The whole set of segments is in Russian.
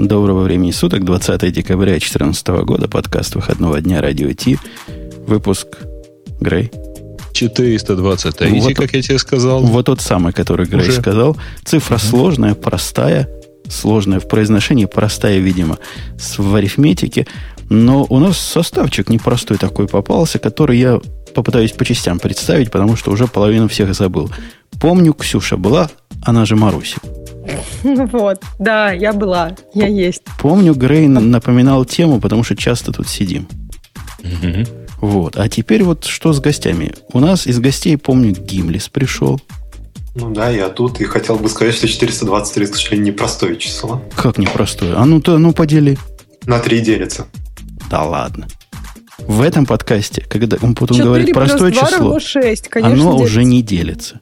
Доброго времени суток, 20 декабря 2014 года, подкаст выходного дня Радио Ти, выпуск Грей. 423, Вот как я тебе сказал. Вот тот самый, который Грей Уже? сказал. Цифра сложная, простая, сложная в произношении, простая, видимо, в арифметике. Но у нас составчик непростой такой попался, который я попытаюсь по частям представить, потому что уже половину всех забыл. Помню, Ксюша была, она же Маруся. Вот, да, я была, я есть. Помню, Грей напоминал тему, потому что часто тут сидим. Вот. А теперь вот что с гостями? У нас из гостей, помню, Гимлис пришел. Ну да, я тут и хотел бы сказать, что 423, к сожалению, непростое число. Как непростое. А ну-то, ну подели. На 3 делится. Да ладно. В этом подкасте, когда он потом говорит простое число, равно шесть, конечно. оно делится. уже не делится.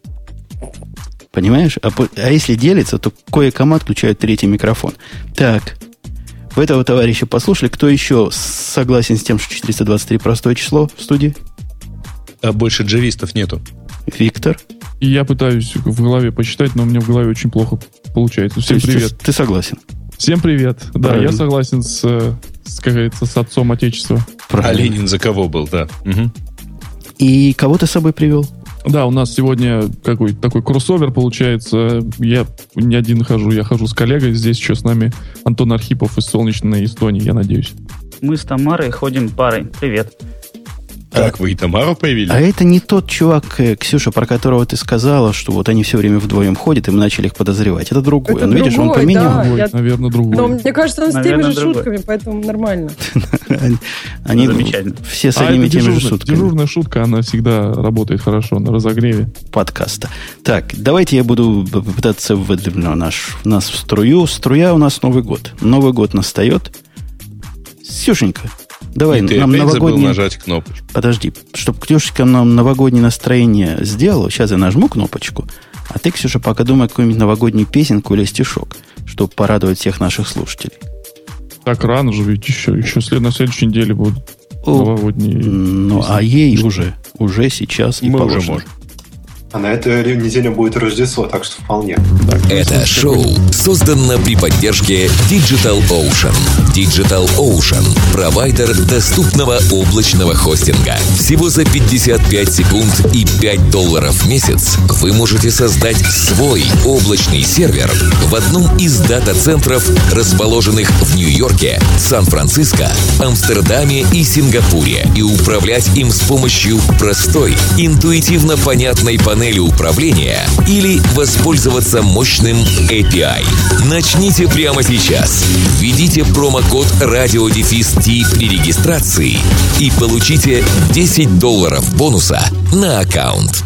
Понимаешь? А, а если делится, то кое-кому отключают третий микрофон. Так, вы этого товарища послушали. Кто еще согласен с тем, что 423 простое число в студии? А больше джавистов нету. Виктор? И я пытаюсь в голове посчитать, но у меня в голове очень плохо получается. Всем ты- привет. Ты, согласен? Всем привет. Да, Правильно. я согласен с, э, с, как говорится, с отцом Отечества. А Правильно. Ленин за кого был, да. Мгм. И кого ты с собой привел? Да, у нас сегодня какой такой кроссовер получается. Я не один хожу, я хожу с коллегой. Здесь еще с нами Антон Архипов из солнечной Эстонии, я надеюсь. Мы с Тамарой ходим парой. Привет. Так, вы и Тамару появились? А это не тот чувак, э, Ксюша, про которого ты сказала, что вот они все время вдвоем ходят, и мы начали их подозревать. Это другой. Это Он, видишь, он другой, поменял. да. Другой, я- наверное, другой. Но мне кажется, он с теми же другой. шутками, поэтому нормально. Они, Замечательно. все с А одними и теми же сутками дежурная шутка, она всегда работает хорошо на разогреве. подкаста. Так, давайте я буду пытаться выдвинуть наш, нас в струю. Струя у нас Новый год. Новый год настает. Сюшенька, давай И ты нам опять забыл новогоднее... нажать кнопочку. Подожди, чтобы Ксюшечка нам новогоднее настроение сделала, сейчас я нажму кнопочку, а ты, Ксюша, пока думай какую-нибудь новогоднюю песенку или стишок, чтобы порадовать всех наших слушателей. Так рано же, ведь еще, еще след, на следующей неделе будут О, новогодние. Ну, а ей уже, уже сейчас и Мы уже положено. можем. А на этой неделе будет Рождество, так что вполне. Это шоу создано при поддержке Digital Ocean. Digital Ocean – провайдер доступного облачного хостинга. Всего за 55 секунд и 5 долларов в месяц вы можете создать свой облачный сервер в одном из дата-центров, расположенных в Нью-Йорке, Сан-Франциско, Амстердаме и Сингапуре, и управлять им с помощью простой, интуитивно понятной панели управления или воспользоваться мощным API. Начните прямо сейчас. Введите промокод радиодефис T при регистрации и получите 10 долларов бонуса на аккаунт.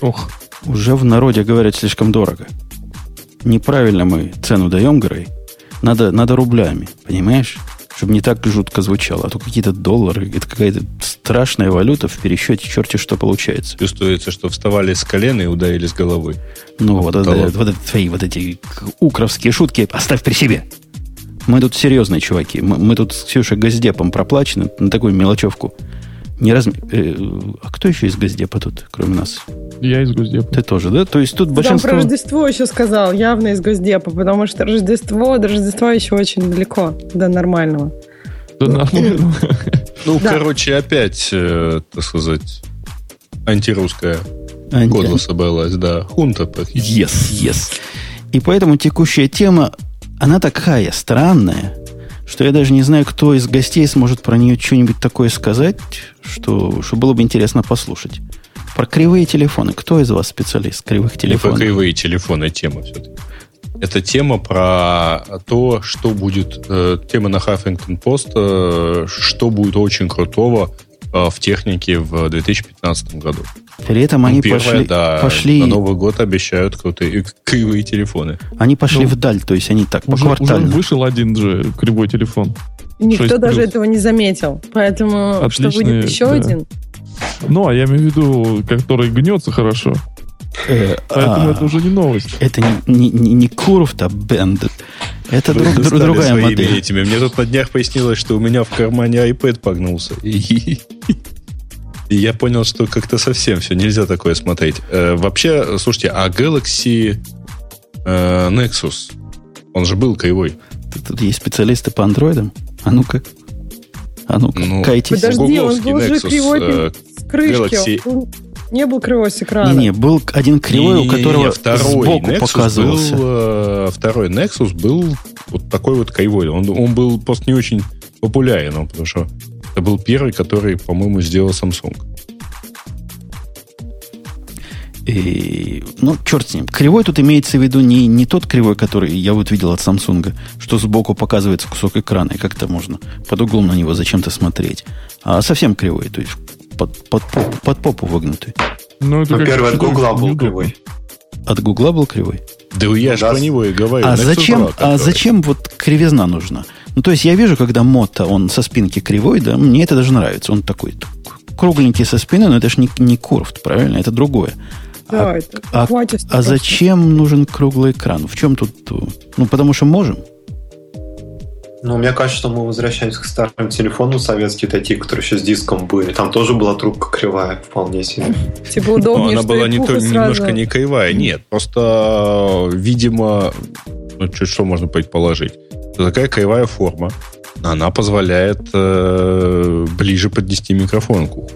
Ох, Уже в народе говорят слишком дорого. Неправильно мы цену даем, Грей. Надо, надо рублями, понимаешь? Чтобы не так жутко звучало. А то какие-то доллары, это какая-то страшная валюта в пересчете, черти что получается. Чувствуется, что вставали с колена и ударили с головой. Ну, А вот, потолок. вот это твои вот эти укровские шутки оставь при себе. Мы тут серьезные чуваки. Мы, мы тут с Ксюшей Газдепом проплачены на такую мелочевку. Не раз... э, а кто еще из Газдепа тут, кроме нас? я из Госдепа. Ты тоже, да? То есть тут Ты Там большинство... про Рождество еще сказал, явно из Госдепа, потому что Рождество, до Рождества еще очень далеко до нормального. Нормально. Ну, Да. короче, опять, э, так сказать, антирусская Анти- кодло собралась, да. Хунта практически. Yes, yes. И поэтому текущая тема, она такая странная, что я даже не знаю, кто из гостей сможет про нее что-нибудь такое сказать, что, что было бы интересно послушать. Про кривые телефоны. Кто из вас специалист кривых Не про телефонов? кривые телефоны тема все-таки. Это тема про то, что будет... э, тема на Huffington Post, э, что будет очень крутого в технике в 2015 году. При этом они Ну, Первое, пошли, да, пошли, на Новый год обещают крутые кривые телефоны. они пошли Ну, вдаль, то есть они так, Уже, уже поквартально. вышел один же кривой телефон. Никто 6 даже плюс. этого не заметил. Поэтому, что Отличные, выйдет еще да. один, Ну, а я имею в виду, который гнется хорошо. Поэтому а, это уже не новость. это не, не, не, не Curved, а. Это друг- друг- другая модель. этими. Мне тут на днях пояснилось, что у меня в кармане iPad погнулся. И, я понял, что как-то совсем все, нельзя такое смотреть. Э, вообще, слушайте, а Galaxy э, Nexus Он же был кривой. Тут, есть специалисты по андроидам. А ну-ка. А ну-ка, Ну, кайтесь. Подожди, он был же Nexus, кривой э, с крышки. Galaxy. Не был кривой с экрана. Не-не, был один кривой, у которого второй сбоку Nexus показывался. Был, э, второй Nexus был вот такой вот кривой. Он, он был просто не очень популярен, потому что это был первый, который, по-моему, сделал Samsung. И, ну, черт с ним. Кривой тут имеется в виду не, не тот кривой, который я вот видел от Samsung, что сбоку показывается кусок экрана, и как-то можно под углом на него зачем-то смотреть. А совсем кривой, то есть под, под, попу, под попу выгнутый. Ну, это Ну, как- первый от Гугла был кривой. От Гугла был кривой. Да я же Да. про него и говорю. А Nexus зачем, 2, а который. зачем вот кривизна нужна? Ну, то есть я вижу, когда мото, он со спинки кривой, да, мне это даже нравится. Он такой кругленький со спины, но это же не, не курвт, правильно? Это другое. Да, а, это а- а зачем нужен круглый экран? В чем тут... э, Ну, потому что можем. Ну, мне кажется, что мы возвращаемся к старым телефонам советские, такие, которые еще с диском были. Там тоже была трубка кривая, вполне себе. Типа Ну, удобнее, она была немножко не кривая. Нет, просто, э, видимо, ну, чуть что можно предположить. Что такая кривая форма, она позволяет э, ближе поднести микрофон к уху.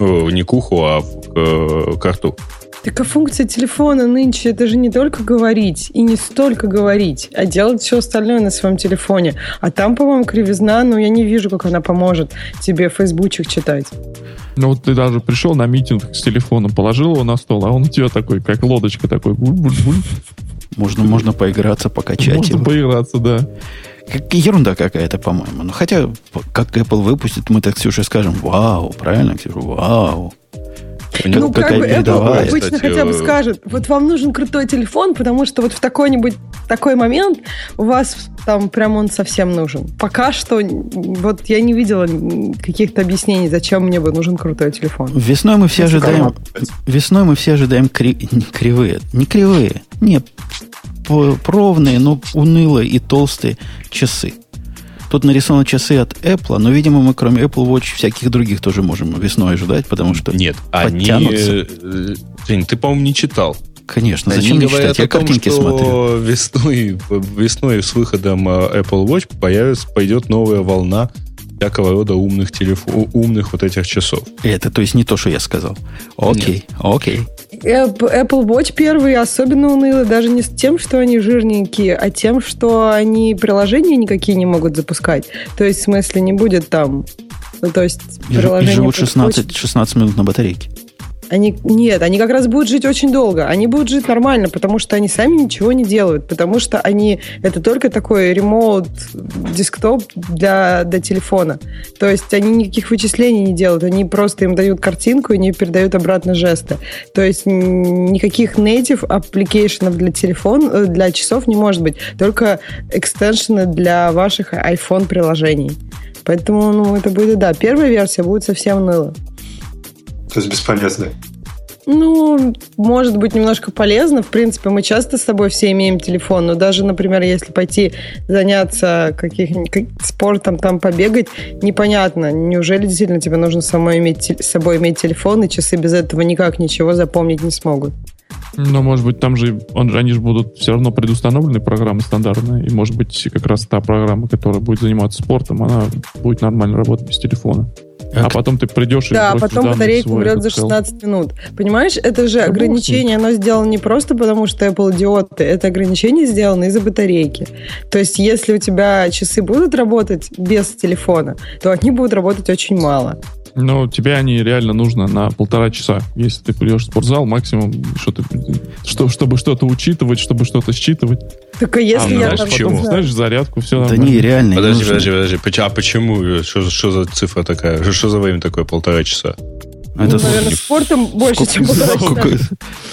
Э, не к уху, а к, э, к рту. Так а функция телефона нынче это же не только говорить и не столько говорить, а делать все остальное на своем телефоне. А там, по-моему, кривизна, но я не вижу, как она поможет тебе фейсбучик читать. Ну вот ты даже пришел на митинг с телефоном, положил его на стол, а он у тебя такой, как лодочка такой. буль-буль-буль. Можно, можно поиграться, покачать Можно его. поиграться, да. Как- ерунда какая-то, по-моему. Ну, хотя, как Apple выпустит, мы так Ксюше скажем, вау, правильно, Ксюша, вау. Ну, как бы Apple обычно Кстати, хотя бы э, скажет, вот вам нужен крутой телефон, потому что вот в такой-нибудь такой момент у вас там прям он совсем нужен. Пока что вот я не видела каких-то объяснений, зачем мне бы нужен крутой телефон. Весной мы все ожидаем... Весной мы все ожидаем кри- не кривые. Не кривые. Не ровные, но унылые и толстые часы. Тут нарисованы часы от Apple, но, видимо, мы кроме Apple Watch всяких других тоже можем весной ожидать, потому что, Нет, они... подтянутся. э, Жень, ты, по-моему, не читал. конечно, Они зачем мне читать? Я о том, картинки что смотрю. Весной, весной с выходом э, Apple Watch появится, пойдет новая волна всякого рода умных телефонов, умных вот этих часов. Это, то есть, не то, что я сказал. Окей, окей. App- Apple Watch первые особенно унылы даже не с тем, что они жирненькие, а тем, что они приложения никакие не могут запускать. То есть, в смысле, не будет там... Ну, то есть, жи- и приложение... живут будет 16, 16 минут на батарейке. Они, нет, они как раз будут жить очень долго. Они будут жить нормально, потому что они сами ничего не делают, потому что они это только такой ремоут десктоп для, для телефона. То есть они никаких вычислений не делают, они просто им дают картинку и не передают обратно жесты. То есть никаких native аппликейшенов для телефона, э, для часов не может быть, только экстеншены для ваших iPhone приложений. Поэтому, ну, это будет, да, первая версия будет совсем уныло. То есть бесполезно. Ну, может быть, немножко полезно. В принципе, мы часто с собой все имеем телефон, но даже, например, если пойти заняться каких-нибудь как- спортом, там побегать, непонятно, неужели действительно тебе нужно самой иметь, с собой иметь телефон, и часы без этого никак ничего запомнить не смогут. Но, может быть, там же, он, же- они же будут все равно предустановлены программы стандартные, и, может быть, как раз та программа, которая будет заниматься спортом, она будет нормально работать без телефона. А потом ты придешь и Да, потом батарейка умрет за этот cell. 16 минут. Понимаешь, это же ним. ограничение, оно сделано не просто потому, что Apple идиоты, это ограничение сделано из-за батарейки. То есть, если у тебя часы будут работать без телефона, то они будут работать очень мало. Но тебе они реально нужно на полтора часа. Если ты придешь в спортзал, максимум, что ты, что, чтобы что-то учитывать, чтобы что-то считывать. Так а если а, я знаешь, потом, знаю- знаешь, зарядку, все Да нормально. не, реально. не Подожди, нужно. подожди, подожди. А почему? Что, что за цифра такая? Что, что за время такое полтора часа? Это Ну, наверное, спортом больше, чем сколько- полтора часа. сколько-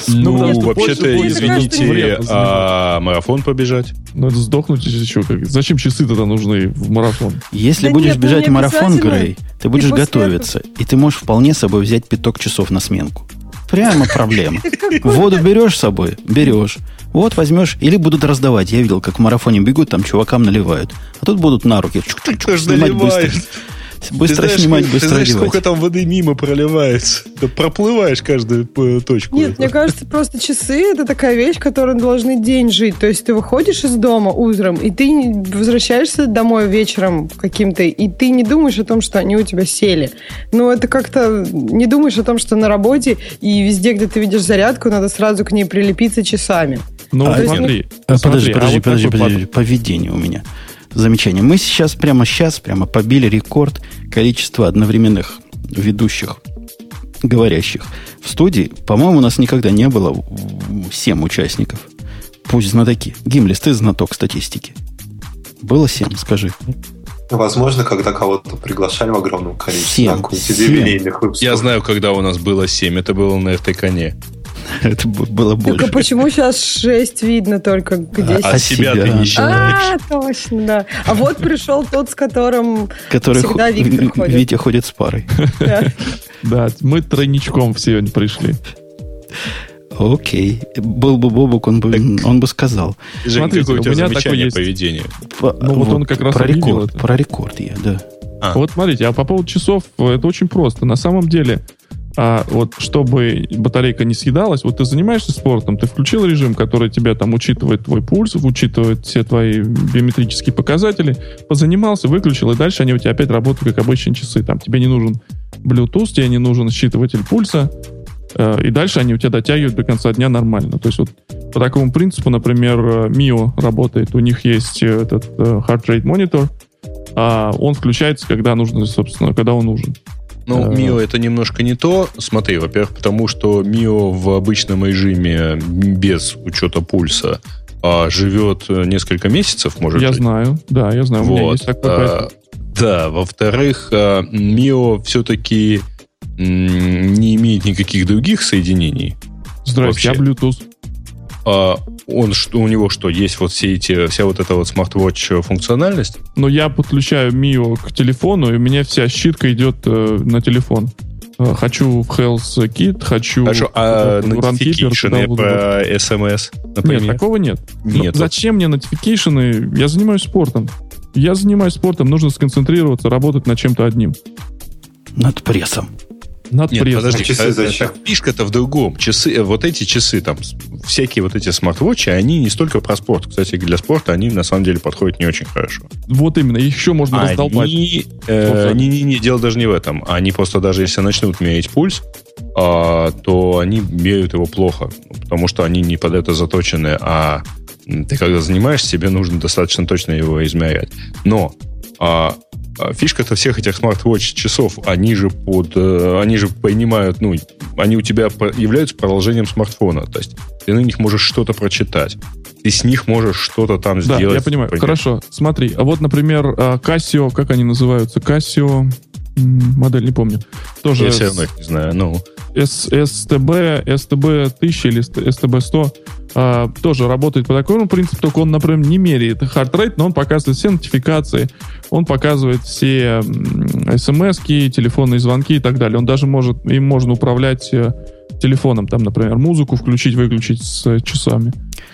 Ну, что вообще-то, извините, вредно а марафон побежать? Ну, это сдохнуть еще как. Зачем часы тогда нужны в марафон? Если будешь ну, бежать марафон. Грей, ты будешь готовиться, и ты можешь вполне с собой взять пяток часов на сменку. Прямо проблема. Воду берешь с собой? Берешь. Вот возьмешь, или будут раздавать. Я видел, как в марафоне бегут, там чувакам наливают. А тут будут на руки чук-чук-чук Кто ж снимать быстро. Быстро Ты знаешь, снимать, ты быстро знаешь, одевать. сколько там воды мимо проливается? Ты проплываешь каждую э, точку. Нет, мне кажется, просто часы это такая вещь, которую должны день жить. То есть ты выходишь из дома утром, и ты возвращаешься домой вечером каким-то, и ты не думаешь о том, что они у тебя сели. Ну, это как-то не думаешь о том, что на работе и везде, где ты видишь зарядку, надо сразу к ней прилепиться часами. Ну, А, смотри. А, смотри, подожди, а подожди, вот подожди, такой подожди. Поведение у меня. Замечание. Мы сейчас, прямо сейчас, прямо побили рекорд количества одновременных ведущих, говорящих. В студии, по-моему, у нас никогда не было м, семь участников. Пусть знатоки. Гимлис, ты знаток статистики. Было семь, скажи. Возможно, когда кого-то приглашали в огромном количестве Семь. на какой-нибудь Семь. юбилейных выпусков. Я знаю, когда у нас было 7. Это было на РТ коне. Это было Только больше. почему сейчас 6 видно только где А, А себя ты не считаешь. А, точно, да. А вот пришел тот, с которым Который всегда Виктор Ви- ходит. Витя ходит с парой. да. Да, мы тройничком сегодня пришли. Окей. Был бы Бобук, он бы, он бы сказал. Жень, Смотрите, какое у тебя у меня такое есть. поведения? По- Ну, вот он как раз про рекорд, это. про рекорд я, да. А. Вот смотрите, а по поводу часов, э, это очень просто. На самом деле, а, вот чтобы батарейка не съедалась, вот ты занимаешься спортом, ты включил режим, который тебя там учитывает твой пульс, учитывает все твои биометрические показатели, позанимался, выключил, и дальше они у тебя опять работают как обычные часы. Там тебе не нужен Bluetooth, тебе не нужен считыватель пульса, э, и дальше они у тебя дотягивают до конца дня нормально. То есть вот по такому принципу, например, э, Mio работает, у них есть э, этот э, heart rate monitor, а он включается, когда нужно, собственно, когда он нужен. Ну, Э. Мио это немножко не то. Смотри, во-первых, потому что Мио в обычном режиме без учета пульса а, живет э, несколько месяцев, может я быть. знаю, да, я знаю, у меня Вот. есть такой а, да, во-вторых, а, Мио все-таки не имеет никаких других соединений. Здрасте, вообще. я Bluetooth. А он что у него что есть вот все эти вся вот эта вот смарт-вотч функциональность? Но я подключаю Mio к телефону, и у меня вся щитка идет э, на телефон. Э, Хочу в Health Kit, хочу Хорошо, а notification про SMS, например? Нет, такого нет. Ну, Нет. зачем мне notification? Я занимаюсь спортом. Я занимаюсь спортом, нужно сконцентрироваться, работать над чем-то одним. Над прессом. Над Нет, прессом. подожди, часы зачем? фишка-то в другом. Часы, э, вот эти часы, там, всякие вот эти смарт-вотчи, они не столько про спорт. Кстати, для спорта они на самом деле подходят не очень хорошо. Вот именно, еще можно раздолбать. Они, э, Слушай. не, не, не, дело даже не в этом. Они просто даже если начнут мерить пульс, а, то они меряют его плохо, потому что они не под это заточены, а ты когда занимаешься, тебе нужно достаточно точно его измерять. Но а, фишка-то всех этих смарт-вотч часов, они же под, э, они же понимают, ну, они у тебя являются продолжением смартфона, то есть ты на них можешь что-то прочитать, ты с них можешь что-то там Да, сделать. я понимаю. Понятно. Хорошо, смотри. А вот, например, а, Casio, как они называются? Casio, модель не помню. Тоже Я все равно их не знаю. Ну, STB, STB 1000 или STB 100 а, тоже работает по такому принципу, только он, например, не меряет rate, но он показывает все нотификации, он показывает все смс телефонные звонки и так далее. Он даже может, им можно управлять э, телефоном, там, например, музыку включить, выключить с часами.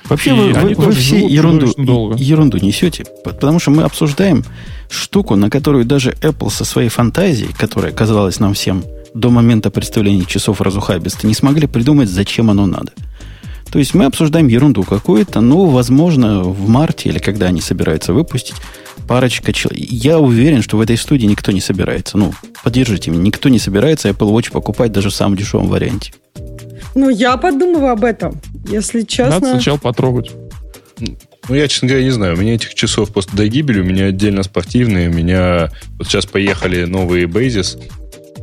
Вообще И вы, они вы- вы все ерунду, долго. ерунду несете, потому что мы обсуждаем штуку, на которую даже Apple со своей фантазией, которая казалась нам всем до момента представления часов разухабиста, не смогли придумать, зачем оно надо. То есть мы обсуждаем ерунду какую-то, ну, возможно, в марте или когда они собираются выпустить, парочка человек. Я уверен, что в этой студии никто не собирается. Ну, поддержите меня, никто не собирается Apple Watch покупать даже в самом дешевом варианте. Ну, я подумываю об этом. Если Надо честно... сначала потрогать. Ну, я, честно говоря, не знаю. У меня этих часов просто до гибели. У меня отдельно спортивные. У меня вот сейчас поехали новые Basis,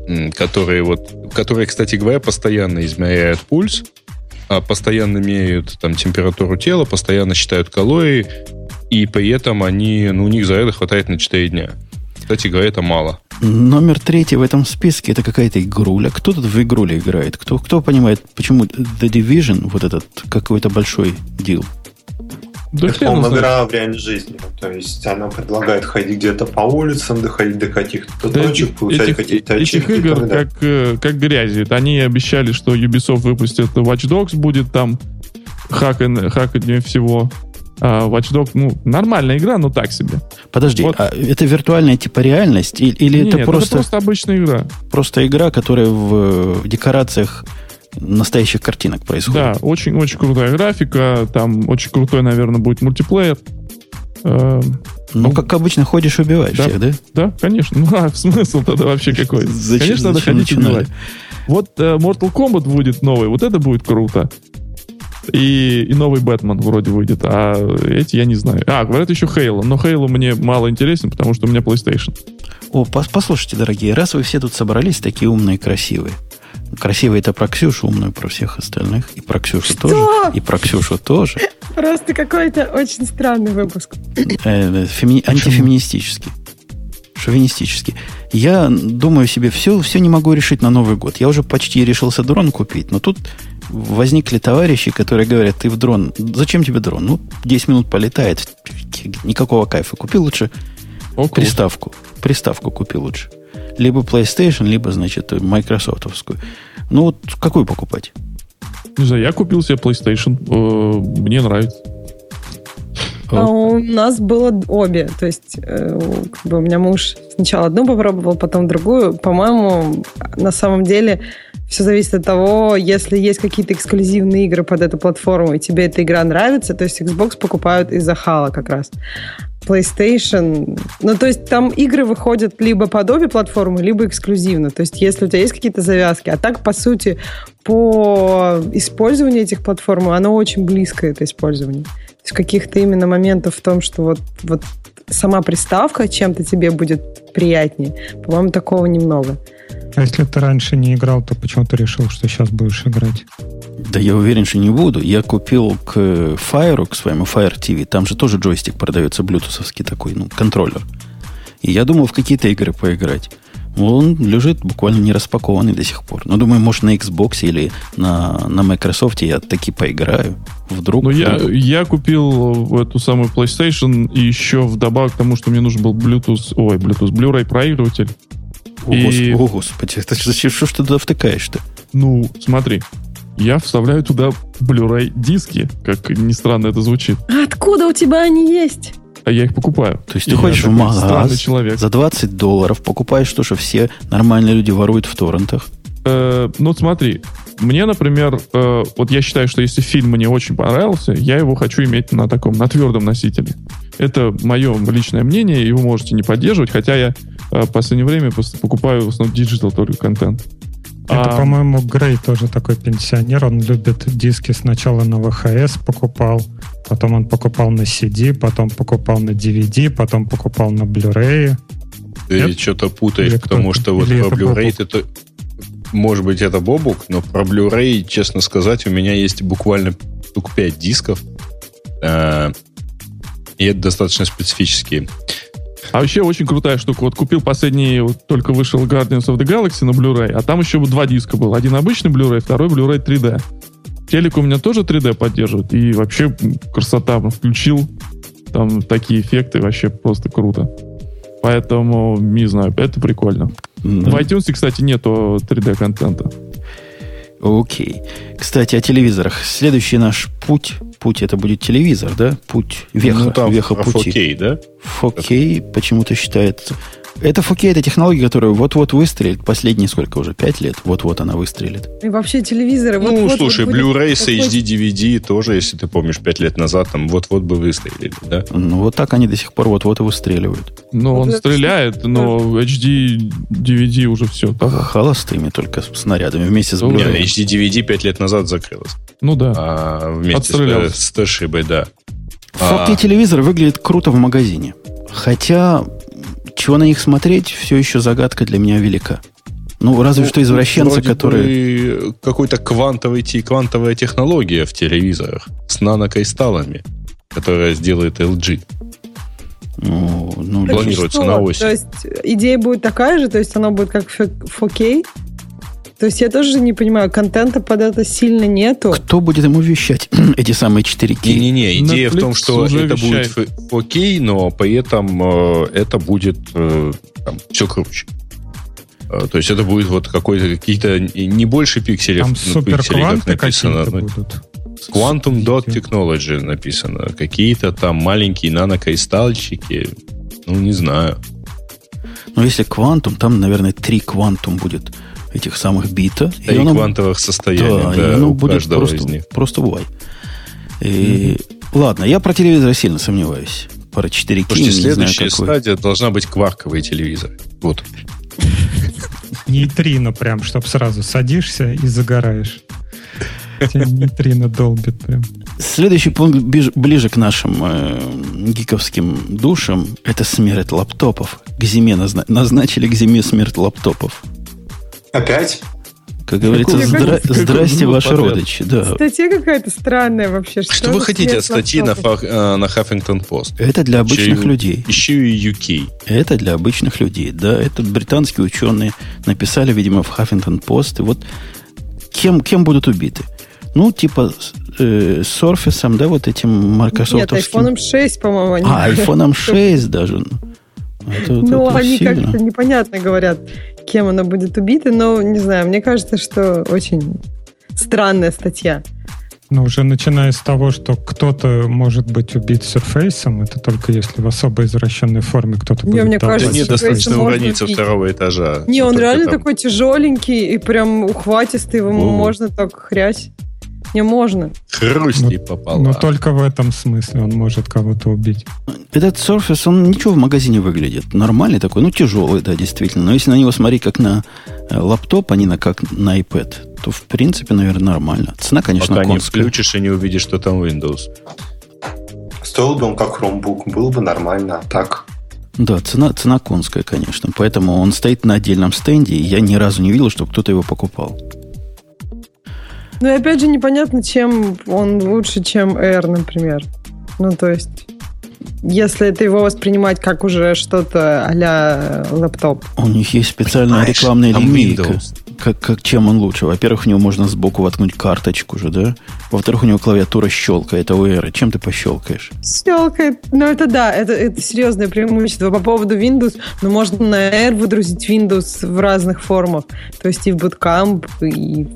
м, которые вот, которые, кстати говоря, постоянно измеряют пульс, постоянно меряют там температуру тела, постоянно считают калории, и при этом они, ну, у них заряда хватает на 4 дня. Кстати говоря, это мало. Номер третий в этом списке это какая-то игруля. Кто тут в игруле играет? Кто, кто понимает, почему The Division, вот этот какой-то большой дил? Да Это, по-моему, игра в реальной жизни. То есть она предлагает ходить где-то по улицам, доходить до каких-то Да точек, этих, получать этих- какие-то этих ачивки и игр далее. как, э, как грязи. Они обещали, что Ubisoft выпустит Watch Dogs, будет там хакань- хаканье всего. А Watch Dogs, ну, нормальная игра, но так себе. Подожди, Вот. а это виртуальная типа реальность? И- Или Нет, это, просто, это просто обычная игра. просто игра, которая в, в декорациях настоящих картинок происходит? Да, очень-очень крутая графика, там очень крутой, наверное, будет мультиплеер. Э, Ну, Ну, как обычно, ходишь и убиваешь да. всех, да? Да, конечно. Ну, а смысл тогда вообще какой? Зачем- конечно, надо зачем ходить начинали? убивать. Вот э, Mortal Kombat будет новый, вот это будет круто. И, и новый Бэтмен вроде выйдет, а эти я не знаю. А, говорят еще Хейло, но Хейло мне мало интересен, потому что у меня PlayStation. О, пос- послушайте, дорогие, раз вы все тут собрались, такие умные и красивые. Красивые это про Ксюшу, умную про всех остальных. И про Ксюшу Что? тоже. И про Ксюшу тоже. Просто какой-то очень странный выпуск. Э, феми- антифеминистический. Шовинистический. Я думаю себе, все, все не могу решить на Новый год. Я уже почти решился дрон купить, но тут возникли товарищи, которые говорят, ты в дрон, зачем тебе дрон? Ну, 10 минут полетает, никакого кайфа. Купи лучше О, круто. приставку. Приставку купи лучше. Либо PlayStation, либо, значит, Microsoftовскую. Ну, вот какую покупать? Не знаю, я купил себе PlayStation, э, мне нравится. А у нас было обе. То есть э, как бы у меня муж сначала одну попробовал, потом другую. По-моему, на самом деле все зависит от того, если есть какие-то эксклюзивные игры под эту платформу, и тебе эта игра нравится, то есть Xbox покупают из-за хала как раз. PlayStation, ну то есть там игры выходят либо под обе платформы, либо эксклюзивно. То есть если у тебя есть какие-то завязки, а так по сути по использованию этих платформ оно очень близкое это использование. То есть каких-то именно моментов в том, что вот, вот сама приставка чем-то тебе будет приятнее, по-моему, такого немного. А если ты раньше не играл, то почему ты решил, что сейчас будешь играть? Да я уверен, что не буду. Я купил к Fire, к своему Fire TV, там же тоже джойстик продается, блютусовский такой, ну, контроллер. И я думал в какие-то игры поиграть. Он лежит буквально не распакованный до сих пор. Но думаю, может, на Xbox или на, на Microsoft я таки поиграю. Вдруг. Ну, я, я купил эту самую PlayStation и еще вдобавок к тому, что мне нужен был Bluetooth, ой, Bluetooth, Blu-ray проигрыватель. О, и- господи, о, господи, это зачем, что ж ты туда втыкаешь-то? Ну, смотри, я вставляю туда Blu-ray диски, как ни странно это звучит, А откуда у тебя они есть? а я их покупаю. То есть И ты я ходишь в магаз человек. за 20 долларов, покупаешь то, что все нормальные люди воруют в торрентах. Э, ну, смотри, мне, например, э, вот я считаю, что если фильм мне очень понравился, я его хочу иметь на таком, на твердом носителе. Это мое личное мнение, и вы можете не поддерживать, хотя я в последнее время просто покупаю в основном digital только контент. Это, А, по-моему, Грей тоже такой пенсионер. Он любит диски сначала на VHS покупал, потом он покупал на CD, потом покупал на DVD, потом покупал на Blu-ray. Ты Нет? что-то путаешь, Или потому кто-то? что вот Или про Blu-ray это... Может быть, это Бобук, но про Blu-ray, честно сказать, у меня есть буквально штук 5 дисков. Э, И это достаточно специфические. А вообще очень крутая штука. Вот купил последний, вот только вышел Guardians of the Galaxy на Blu-ray, а там еще два диска было. Один обычный Blu-ray, второй Blu-ray 3D. Телек у меня тоже 3D поддерживает. И вообще красота. Включил там такие эффекты, вообще просто круто. Поэтому, не знаю, это прикольно. Ну, В iTunes, кстати, нету 3D-контента. Окей. Кстати, о телевизорах. Следующий наш путь, путь это будет телевизор, да? Путь, веха, ну, там веха пути. 4K, да? 4K почему-то считается. Это 4K, это технология, которая вот-вот выстрелит. Последние сколько уже? Пять лет? Вот-вот она выстрелит. И вообще телевизоры... Ну, вот-вот слушай, вот Blu-ray с HD, DVD тоже, если ты помнишь, 5 лет назад, там вот-вот бы выстрелили, да? Ну, вот так они до сих пор вот-вот и выстреливают. Но Вот он стреляет, но HD, DVD уже все. Того. Холостыми только снарядами вместе с Ну, Не, Blu-ray. HD, DVD 5 лет назад закрылась. Ну да. А вместе Отстрелялся. с, с Toshiba, да. 4K телевизор выглядит круто в магазине. Хотя, чего на них смотреть, все еще загадка для меня велика. Ну, разве что извращенцы, вроде которые... какой-то квантовый, квантовая технология в телевизорах с нанокристаллами, которая сделает LG. Ну, ну, планируется что? на осень. То есть идея будет такая же, то есть оно будет как 4K? То есть я тоже не понимаю, контента под это сильно нету. кто будет ему вещать эти самые 4K? Не-не-не, идея в том, Netflix что это вещает. будет 4K, но при этом э, это будет э, все круче. Э, То есть это будет вот какой-то какие-то не больше пикселей, Там ну, пикселей, как написано. ну, будут. Quantum Dot Technology написано. Какие-то там маленькие нанокристалльчики. Ну, не знаю. Но если квантум, там, наверное, три квантум будет этих самых бита. Да и, и квантовых состояний, да, да и оно будет просто, из них. просто вай. И, mm-hmm. Ладно, я про телевизор сильно сомневаюсь. Про 4К Слушайте, следующая знаю, стадия должна быть кварковый телевизор. Вот. Нейтрино прям, чтобы сразу садишься и загораешь. Тебя нейтрино долбит прям. Следующий пункт ближе к нашим э, гиковским душам. Это смерть лаптопов. К зиме назна- назначили к зиме смерть лаптопов. Опять? Как говорится, здра- здрасте, ваши родичи. Да. Статья какая-то странная вообще. Что, что вы хотите от статьи на, фах, э, на Huffington Post? Это для обычных еще, людей. Еще и UK. Это для обычных людей, да. Это британские ученые написали, видимо, в Huffington Post. И вот кем, кем будут убиты? Ну, типа э, Surface, да, вот этим Microsoft. Нет, iPhone 6, по-моему. А, iPhone 6 даже. Это, ну, это они как-то непонятно говорят, кем она будет убита, но не знаю, мне кажется, что очень странная статья. Ну, уже начиная с того, что кто-то может быть убит Surface, это только если в особо извращенной форме кто-то не, будет мне кажется, нет, достаточно уронить со второго этажа. Не, он реально там... такой тяжеленький и прям ухватистый, его О. можно так хрясь. Не можно. Хрусти но, попало. Но только в этом смысле он может кого-то убить. Этот Surface, он ничего в магазине выглядит. Нормальный такой, ну тяжелый, да, действительно. Но если на него смотреть как на э, лаптоп, а не на как на iPad, то в принципе, наверное, нормально. Цена, конечно, Пока конская. не включишь и не увидишь, что там Windows. Стоил бы он как Chromebook, было бы нормально, а так... Да, цена, цена конская, конечно. Поэтому он стоит на отдельном стенде, и я ни разу не видел, чтобы кто-то его покупал. Ну и опять же непонятно, чем он лучше, чем Air, например. Ну, то есть, если это его воспринимать как уже что-то а-ля лаптоп. У них есть специальная Понимаешь, рекламная линейка. Как, как, чем он лучше? Во-первых, у него можно сбоку воткнуть карточку же, да? Во-вторых, у него клавиатура щелкает, а у Air чем ты пощелкаешь? Щелкает. Ну, это да, это, это серьезное преимущество. По поводу Windows, ну, можно на Air выдрузить Windows в разных формах. То есть и в Bootcamp, и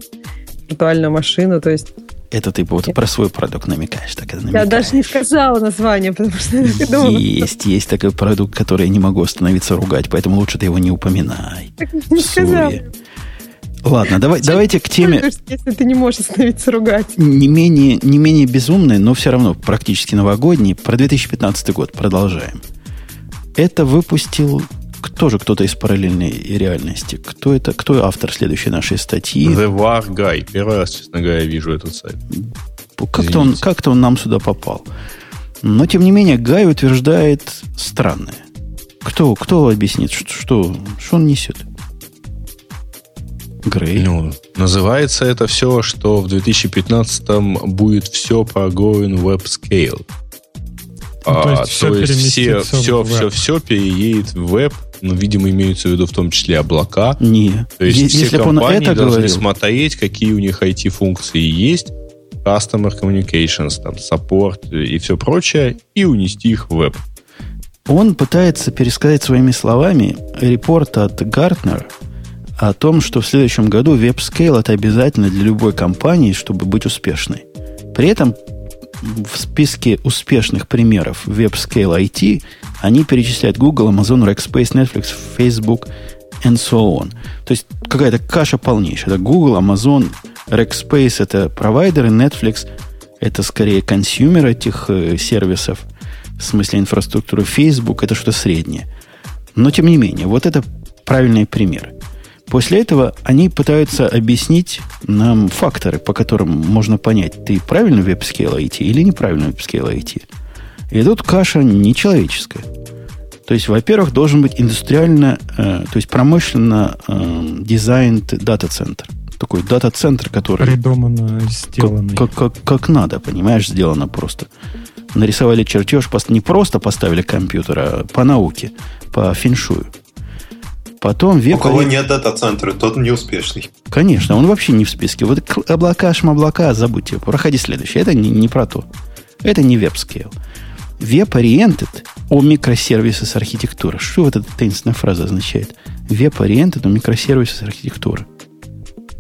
виртуальную машину, то есть... Это ты вот про свой продукт намекаешь. Так это намекаешь. Я даже не сказала название, потому что я думала... Есть, есть такой продукт, который я не могу остановиться ругать, поэтому лучше ты его не упоминай. Так не сказала. Ладно, давай, давайте к теме... Если ты не можешь остановиться ругать. Не менее, не менее безумный, но все равно практически новогодний. Про 2015 год продолжаем. Это выпустил тоже кто-то из параллельной реальности. Кто это? Кто автор следующей нашей статьи? The War Guy. Первый раз, честно говоря, вижу этот сайт. Как-то он, как он нам сюда попал. Но, тем не менее, Гай утверждает странное. Кто, кто объяснит, что, что, что он несет? Грей. Ну, называется это все, что в 2015 будет все про Going Web Scale. Ну, то есть, а, все, то есть все, все, все, все переедет в веб ну, видимо, имеются в виду в том числе облака. Не. То есть Если все компании это должны говорил... смотреть, какие у них IT-функции есть, Customer Communications, там, Support и все прочее, и унести их в веб. Он пытается пересказать своими словами репорт от Gartner о том, что в следующем году WebScale это обязательно для любой компании, чтобы быть успешной. При этом в списке успешных примеров WebScale IT они перечисляют Google, Amazon, Rackspace, Netflix, Facebook and so on. То есть какая-то каша полнейшая. Это Google, Amazon, Rackspace это провайдеры, Netflix это скорее consumer этих э, сервисов, в смысле инфраструктуры, Facebook это что-то среднее. Но тем не менее, вот это правильный пример. После этого они пытаются объяснить нам факторы, по которым можно понять, ты правильно в WebScale IT или неправильно в WebScale IT. И тут каша нечеловеческая. То есть, во-первых, должен быть индустриально, э, то есть промышленно э, дизайн дата-центр. Такой дата-центр, который... Придумано, сделано. Как, как, как, как надо, понимаешь, сделано просто. Нарисовали чертеж, не просто поставили компьютер, а по науке, по феншую. Потом веб... У кого нет дата-центра, тот неуспешный. Конечно, он вообще не в списке. Вот облака, шмоблака, забудьте. Проходи следующее. Это не, не про то. Это не web-scale. Web-oriented о микросервисы с архитектуры. Что вот эта таинственная фраза означает? Веб-ориентед о микросервисы с архитектуры.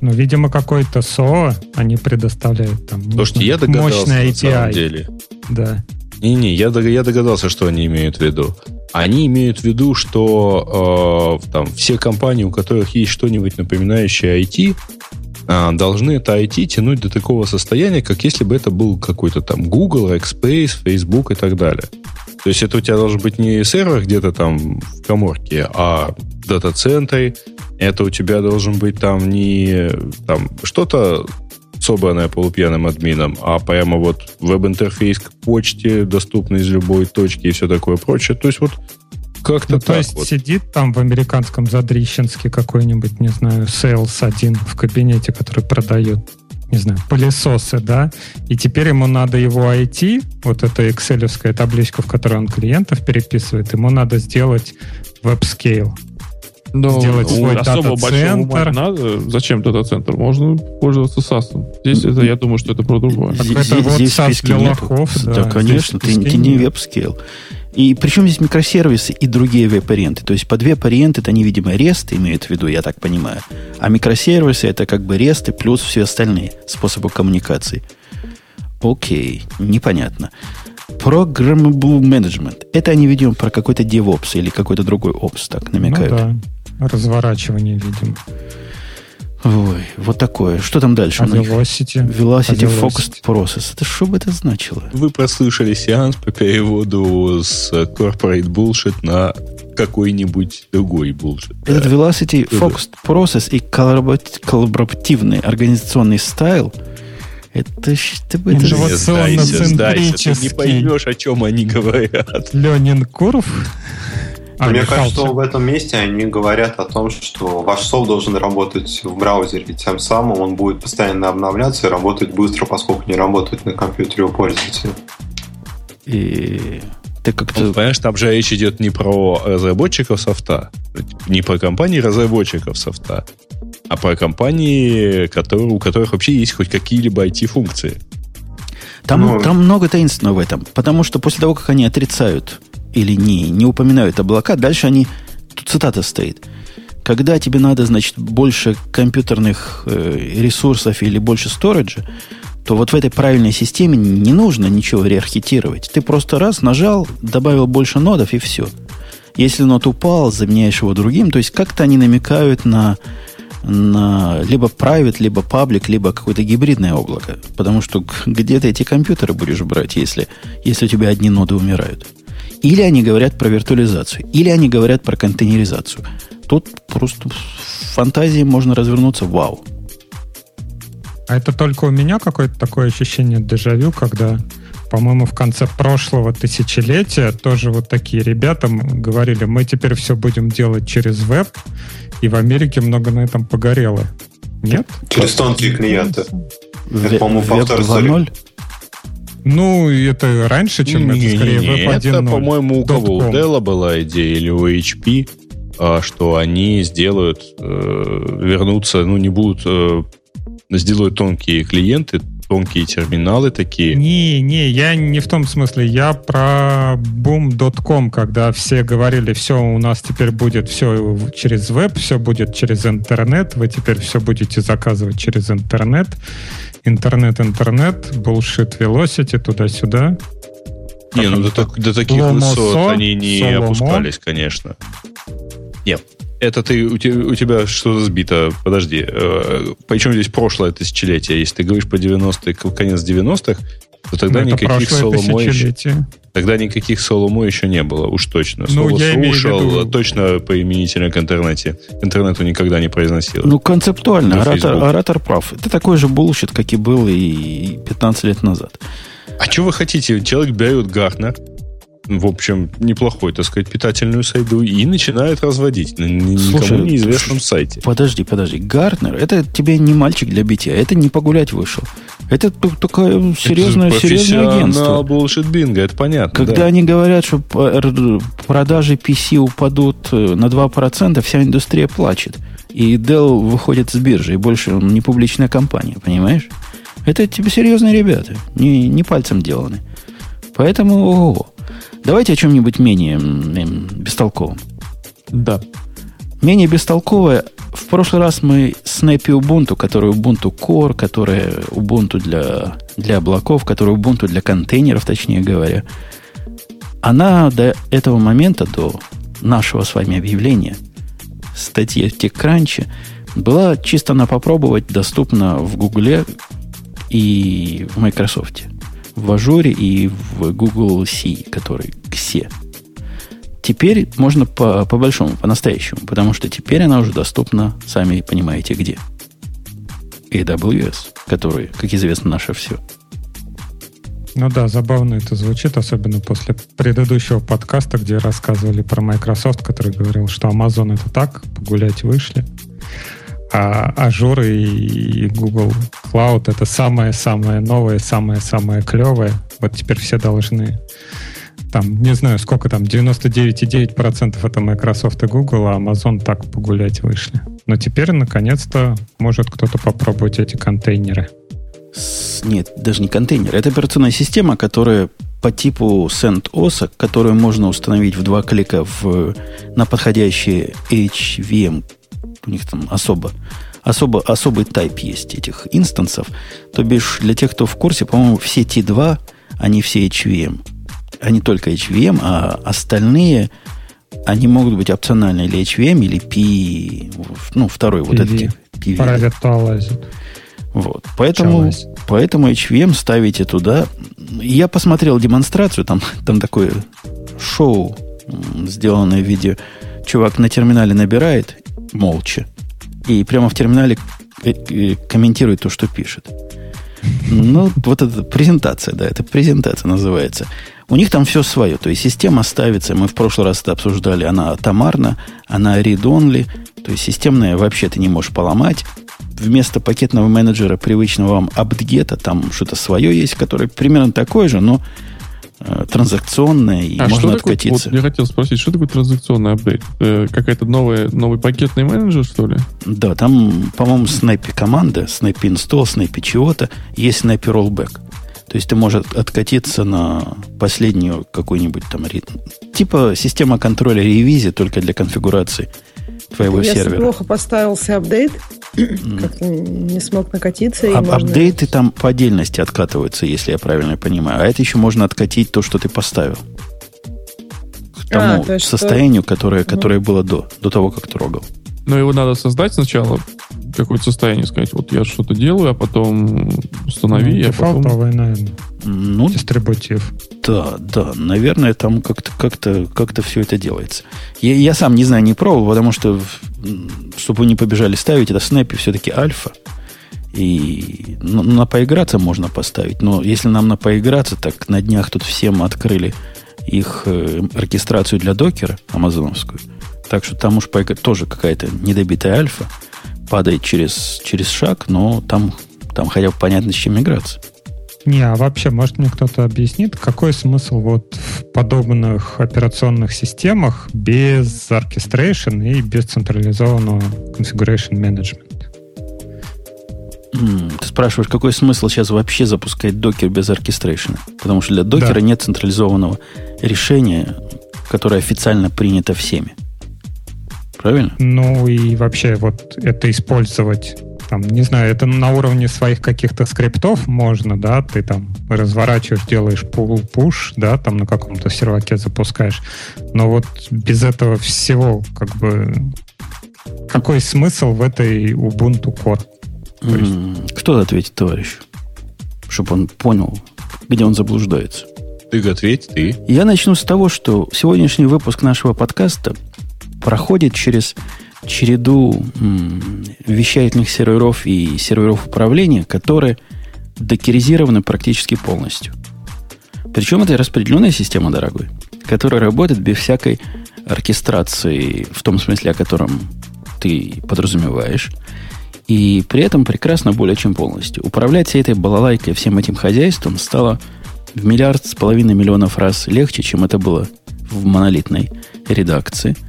Ну, видимо, какой-то SOA они предоставляют там. Слушайте, я догадался мощный на самом API. деле. Да. Не-не, я, я догадался, что они имеют в виду. Они имеют в виду, что э, там все компании, у которых есть что-нибудь напоминающее IT, а, должны это IT тянуть до такого состояния, как если бы это был какой-то там Google, Rackspace, Facebook и так далее. То есть это у тебя должен быть не сервер где-то там в коморке, а дата-центре. Это у тебя должен быть там не там что-то собранное полупьяным админом, а прямо вот веб-интерфейс к почте, доступный из любой точки и все такое прочее. То есть вот как-то Ну, то так есть вот. сидит там в американском Задрищенске какой-нибудь, не знаю, Sales один в кабинете, который продает, не знаю, пылесосы, да, и теперь ему надо его IT, вот эта экселевская табличка, в которой он клиентов переписывает, ему надо сделать web-scale. Но Сделать ну, свой дата-центр. надо. Зачем дата-центр? Можно пользоваться SaaS. Здесь это, я думаю, что это про другое. Так Здесь- это вот списке для лохов, да, конечно, ты, ты не web-scale. И причем здесь микросервисы и другие web-oriented. То есть под web-oriented это они, видимо, REST имеют в виду, я так понимаю. А микросервисы это как бы REST и плюс все остальные способы коммуникации. Окей, непонятно. Programmable Management. Это они, видимо, про какой-то DevOps или какой-то другой Ops, так намекают. Ну да, разворачивание, видимо. Ой, вот такое. Что там дальше? А у них? Velocity? Velocity А Focused Process. Это что бы это значило? Вы прослушали сеанс по переводу с corporate bullshit на какой-нибудь другой bullshit. Этот Velocity Да. Focused Process и коллабора- коллаборативный организационный стайл это что бы это сдайся, сдайся, ты не поймешь, о чем они говорят. Ленин Куров? А, Мне кажется, что в этом месте они говорят о том, что ваш софт должен работать в браузере, и тем самым он будет постоянно обновляться и работать быстро, поскольку не работает на компьютере у пользователя. И ты Ну, как-то... Понимаешь, там же речь идет не про разработчиков софта, не про компании разработчиков софта, а про компании, которые, у которых вообще есть хоть какие-либо IT-функции. Там, Ну, там много таинственного в этом. Потому что после того, как они отрицают или не, не упоминают облака, дальше они... Тут цитата стоит. Когда тебе надо, значит, больше компьютерных э, ресурсов или больше сториджа, то вот в этой правильной системе не нужно ничего реархитировать. Ты просто раз нажал, добавил больше нодов и все. Если нод упал, заменяешь его другим. То есть как-то они намекают на, на либо private, либо public, либо какое-то гибридное облако. Потому что где ты эти компьютеры будешь брать, если, если у тебя одни ноды умирают. Или они говорят про виртуализацию, или они говорят про контейнеризацию. Тут просто в фантазии можно развернуться вау. А это только у меня какое-то такое ощущение дежавю, когда, по-моему, в конце прошлого тысячелетия тоже вот такие ребята говорили, мы теперь все будем делать через веб, и в Америке много на этом погорело. Нет? Через тонкие клиенты. Ве- по-моему, веб повтор 2.0. Ну, это раньше, чем это, скорее, веб это, 1.0. по-моему, у кого? У .com. Dell была идея или у HP, а, что они сделают, э, вернутся, ну, не будут, э, сделают тонкие клиенты, тонкие терминалы такие. Не, не, я не в том смысле. Я про boom.com, когда все говорили, все, у нас теперь будет все через веб, все будет через интернет, вы теперь все будете заказывать через интернет. Интернет, интернет, bullshit velocity, туда-сюда. Не, ну до, так- до таких Ломосо, высот они не Соломо. опускались, конечно. Нет, это ты, у, тебя, у тебя что-то сбито. Подожди. Э, причем здесь прошлое тысячелетие? Если ты говоришь по 90-е, к- конец 90-х, то тогда Ну, это никаких SoLoMo еще. Тогда никаких SoLoMo еще не было, уж точно. Ну, Слово я имею в social виду- точно применительно к интернете. К интернету никогда не произносилось. Ну, концептуально, оратор, оратор прав. Это такой же bullshit, как и был и 15 лет назад. А что вы хотите? Человек берет Gartner, в общем, неплохой, так сказать, питательную среду и начинает разводить на ни- Слушай, никому неизвестном сайте. Подожди, подожди. Гартнер, это тебе не мальчик для битья, это не погулять вышел. Это такое серьезное, Это серьезное агентство. bullshit бинго, это понятно. Когда да. они говорят, что продажи PC упадут э, на 2%, вся индустрия плачет. И Dell выходит с биржи, и больше он не публичная компания, понимаешь? Это тебе серьезные ребята, не, не пальцем деланы. Поэтому, ого. Давайте о чем-нибудь менее бестолковом. Да. Менее бестолковая. В прошлый раз мы Snappy Ubuntu, который Ubuntu Core, которая Ubuntu для, для облаков, которая Ubuntu для контейнеров, точнее говоря, она до этого момента, до нашего с вами объявления, статья в TechCrunch, была чисто на попробовать доступна в Гугле и в Microsoft. В Ажуре и в Google C, который XE. Теперь можно по, по большому, по-настоящему, потому что теперь она уже доступна, сами понимаете, где. AWS, который, как известно, наше все. Ну да, забавно это звучит, особенно после предыдущего подкаста, где рассказывали про Microsoft, который говорил, что Amazon это так, погулять вышли. А Azure и Google Cloud это самое-самое новое, самое-самое клевое. Вот теперь все должны там, не знаю, сколько там, 99,9% это Microsoft и Google, а Amazon так погулять вышли. Но теперь, наконец-то, может кто-то попробовать эти контейнеры. Нет, даже не контейнер. Это операционная система, которая по типу CentOS, которую можно установить в два клика в, на подходящий HVM. У них там особо, особо, особый тип есть этих инстансов. То бишь, для тех, кто в курсе, по-моему, все T2, они все HVM. Они только HVM, а остальные, они могут быть опциональны или HVM, или P, ну, второй PV. вот этот. PV. Пора вот. Поэтому, поэтому HVM ставите туда. Я посмотрел демонстрацию, там, там такое шоу, сделанное в видео. Чувак на терминале набирает молча. И прямо в терминале э, э, комментирует то, что пишет. Ну, вот это презентация, да, это презентация называется. У них там все свое, то есть система ставится, мы в прошлый раз это обсуждали, она атомарна, она read-only, то есть системная вообще ты не можешь поломать, вместо пакетного менеджера привычного вам апдгета там что-то свое есть, которое примерно такое же, но э, транзакционное, и а можно откатиться. Такое, вот я хотел спросить, что такое транзакционный апдейт? Э, какая-то новая, новый пакетный менеджер, что ли? Да, там, по-моему, снайпи команда, снайпи install, снайпи чего-то, есть снайпи rollback. То есть ты можешь откатиться на последнюю какую-нибудь там ритм. Типа система контроля ревизии только для конфигурации твоего Если сервера. плохо поставился апдейт, как-то не смог накатиться. А, можно... Апдейты там по отдельности откатываются, если я правильно понимаю. А это еще можно откатить то, что ты поставил. К тому а, то, состоянию, что... которое, которое было до, до того, как трогал. Но его надо создать сначала, какое-то состояние, сказать, вот я что-то делаю, а потом установи, ну, а потом... наверное. Ну, дистрибутив. Да, да, наверное, там как-то как -то, как -то все это делается. Я, я сам не знаю, не пробовал, потому что, чтобы вы не побежали ставить, это Снэпи все-таки альфа. И ну, на поиграться можно поставить. Но если нам на поиграться, так на днях тут всем открыли их э, оркестрацию для докера амазоновскую. Так что там уж тоже какая-то недобитая альфа падает через, через шаг, но там, там хотя бы понятно, с чем играться. Не, а вообще, может мне кто-то объяснит, какой смысл вот в подобных операционных системах без orchestration и без централизованного configuration management? Ты спрашиваешь, какой смысл сейчас вообще запускать докер без оркестрейшена? Потому что для докера да. нет централизованного решения, которое официально принято всеми. Правильно? Ну и вообще вот это использовать там, не знаю, это на уровне своих каких-то скриптов можно, да, ты там разворачиваешь, делаешь pull-push, да, там на каком-то серваке запускаешь. Но вот без этого всего, как бы, какой смысл в этой Ubuntu Core? Есть... Кто ответит, товарищ? Чтобы он понял, где он заблуждается. Ты ответь, ты. Я начну с того, что сегодняшний выпуск нашего подкаста проходит через череду вещательных серверов и серверов управления, которые докеризированы практически полностью. Причем это распределенная система, дорогой, которая работает без всякой оркестрации, в том смысле, о котором ты подразумеваешь. И при этом прекрасно более чем полностью. Управлять всей этой балалайкой, всем этим хозяйством стало в миллиард с половиной миллионов раз легче, чем это было в монолитной редакции –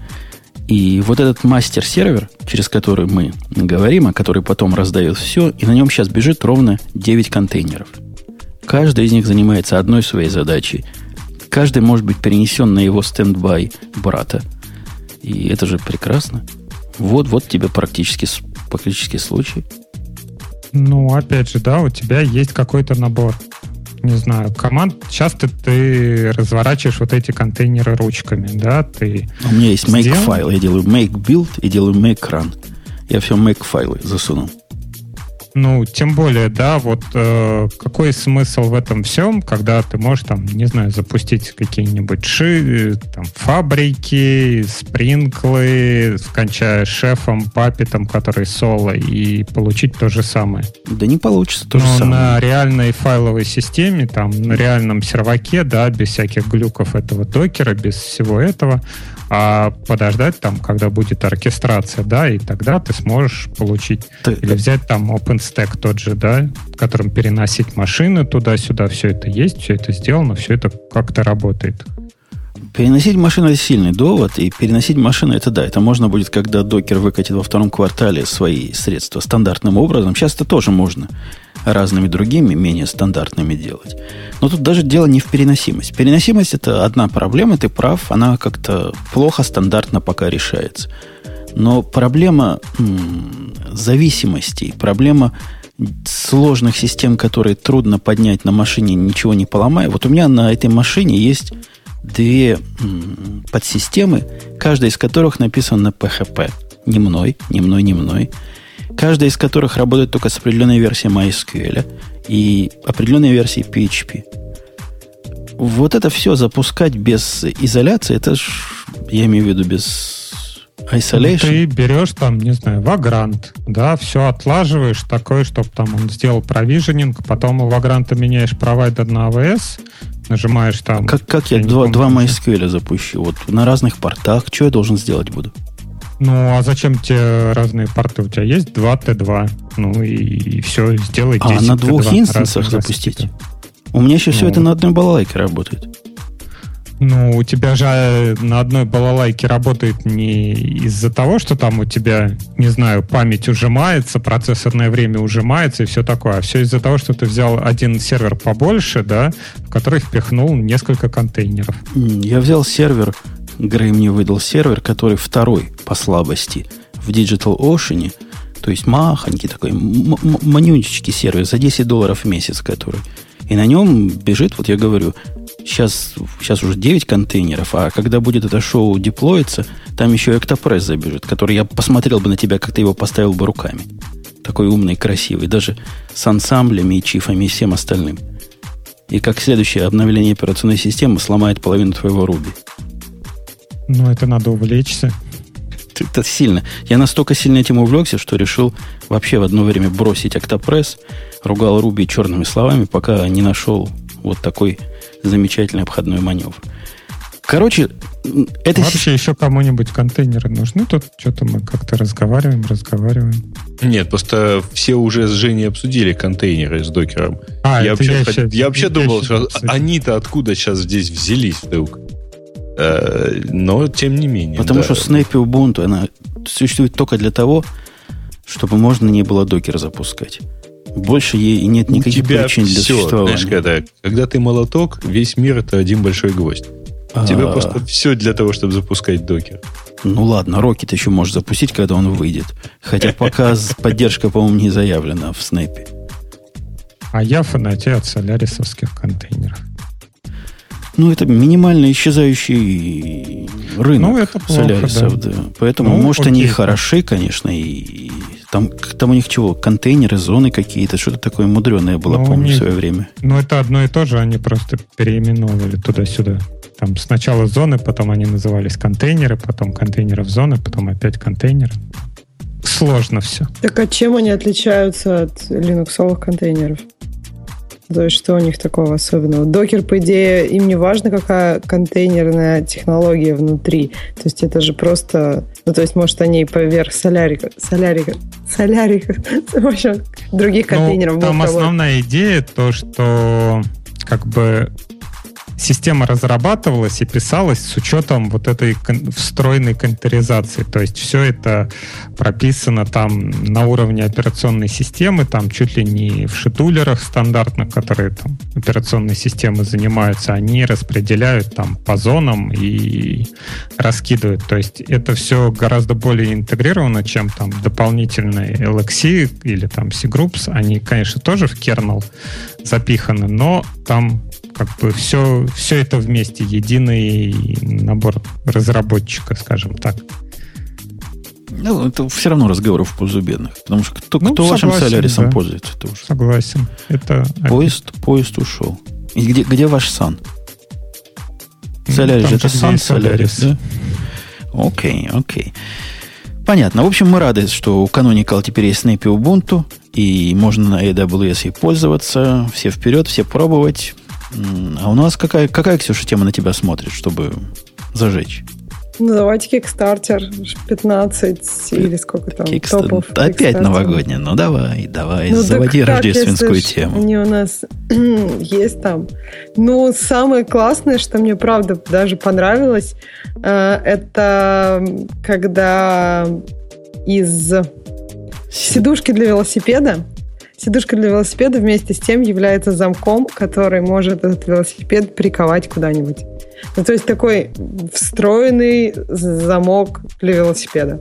и вот этот мастер-сервер, через который мы говорим, а который потом раздает все, и на нем сейчас бежит ровно 9 контейнеров. Каждый из них занимается одной своей задачей. Каждый может быть перенесен на его стендбай брата. И это же прекрасно. Вот, вот тебе практически, практически случай. Ну, опять же, да, у тебя есть какой-то набор не знаю, команд, часто ты разворачиваешь вот эти контейнеры ручками, да, ты... У меня есть make файл, я делаю make build и делаю make run. Я все make файлы засунул. Ну, тем более, да, вот э, какой смысл в этом всем, когда ты можешь там, не знаю, запустить какие-нибудь ши, там, фабрики, спринклы, скончая шефом, папитом, который соло, и получить то же самое. Да не получится то Но же самое. на реальной файловой системе, там, на реальном серваке, да, без всяких глюков этого докера, без всего этого, а подождать там, когда будет оркестрация, да, и тогда ты сможешь получить ты, или взять там OpenStack тот же, да, в котором переносить машины туда-сюда, все это есть, все это сделано, все это как-то работает. Переносить машину это сильный довод, и переносить машину это да, это можно будет, когда докер выкатит во втором квартале свои средства стандартным образом. Сейчас это тоже можно разными другими, менее стандартными делать. Но тут даже дело не в переносимость. Переносимость это одна проблема, ты прав, она как-то плохо стандартно пока решается. Но проблема зависимостей, проблема сложных систем, которые трудно поднять на машине, ничего не поломая. Вот у меня на этой машине есть две подсистемы, каждая из которых написана на PHP. Не мной, не мной, не мной каждая из которых работает только с определенной версией MySQL и определенной версией PHP. Вот это все запускать без изоляции, это ж, я имею в виду без isolation. Ну, ты берешь там, не знаю, Vagrant, да, все отлаживаешь такое, чтобы там он сделал провиженинг, потом у Vagrant меняешь провайдер на AWS, нажимаешь там... Как, как я, я два, два MySQL запущу? Вот на разных портах, что я должен сделать буду? Ну, а зачем тебе разные порты? У тебя есть 2 Т2. Ну и, и все, сделай 10 А, на двух инстансах запустить? У меня еще ну. все это на одной балалайке работает. Ну, у тебя же на одной балалайке работает не из-за того, что там у тебя, не знаю, память ужимается, процессорное время ужимается и все такое, а все из-за того, что ты взял один сервер побольше, да, в который впихнул несколько контейнеров. Я взял сервер Грей мне выдал сервер, который второй по слабости в Digital Ocean, то есть махонький такой, манюнчики сервер за 10 долларов в месяц, который. И на нем бежит, вот я говорю, сейчас, сейчас уже 9 контейнеров, а когда будет это шоу деплоиться, там еще Octopress забежит, который я посмотрел бы на тебя, как ты его поставил бы руками. Такой умный, красивый, даже с ансамблями и чифами и всем остальным. И как следующее обновление операционной системы сломает половину твоего Руби. Ну, это надо увлечься. Это сильно. Я настолько сильно этим увлекся, что решил вообще в одно время бросить Octopress, ругал Руби черными словами, пока не нашел вот такой замечательный обходной маневр. Короче, это... Вообще еще кому-нибудь контейнеры нужны? Тут что-то мы как-то разговариваем, разговариваем. Нет, просто все уже с Женей обсудили контейнеры с докером. А, я, вообще, я, еще, я вообще я думал, что они-то откуда сейчас здесь взялись вдруг? Э, но тем не менее. Потому да. что Snappy Ubuntu, она существует только для того, чтобы можно не было докер запускать. Больше ей нет никаких У тебя причин для все, существования. Знаешь, когда, когда ты молоток, весь мир это один большой гвоздь. У тебя а. просто все для того, чтобы запускать докер. Ну ладно, Rocket еще можешь запустить, когда он выйдет. Хотя пока поддержка, по-моему, не заявлена в Снэпе. А я фанатею от солярисовских контейнеров. Ну, это минимально исчезающий рынок ну, это плохо, солярисов, да. да. Поэтому, ну, может, окей. они и хороши, конечно, и там, там у них чего, контейнеры, зоны какие-то, что-то такое мудреное было, ну, помню, них, в свое время. Ну, это одно и то же, они просто переименовывали туда-сюда. Там сначала зоны, потом они назывались контейнеры, потом контейнеров зоны, потом опять контейнеры. Сложно все. Так а чем они отличаются от линуксовых контейнеров? То есть что у них такого особенного? Докер, по идее, им не важно, какая контейнерная технология внутри. То есть это же просто... Ну, то есть, может, они поверх солярика... Солярика... Солярика... В общем, других ну, контейнеров ну, Там основная идея то, что как бы система разрабатывалась и писалась с учетом вот этой встроенной контейнеризации. То есть все это прописано там на уровне операционной системы, там чуть ли не в шитулерах стандартных, которые там операционной системы занимаются, они распределяют там по зонам и раскидывают. То есть это все гораздо более интегрировано, чем там дополнительные LXC или там C-Groups. Они, конечно, тоже в kernel запиханы, но там как бы все, все это вместе, единый набор разработчика, скажем так. Ну, это все равно разговоры в пользу бедных. Потому что кто, ну, кто согласен, вашим солярисом да. пользуется? Это уже. Согласен. Это поезд, поезд ушел. И где, где ваш сан? Солярис, ну, это сан Солярис, да? Окей, окей. Понятно. В общем, мы рады, что у Canonical теперь есть Snappy Ubuntu, и можно на AWS и пользоваться. Все вперед, все пробовать. А у нас какая, какая, Ксюша, тема на тебя смотрит, чтобы зажечь? Ну, давайте Kickstarter 15 или сколько там Kickstarter. топов. Опять новогодняя. Ну, давай, давай, ну, заводи так, рождественскую если тему. Они у нас есть там. Ну, самое классное, что мне, правда, даже понравилось, э, это когда из сидушки для велосипеда Сидушка для велосипеда вместе с тем является замком, который может этот велосипед приковать куда-нибудь. Ну, то есть такой встроенный замок для велосипеда.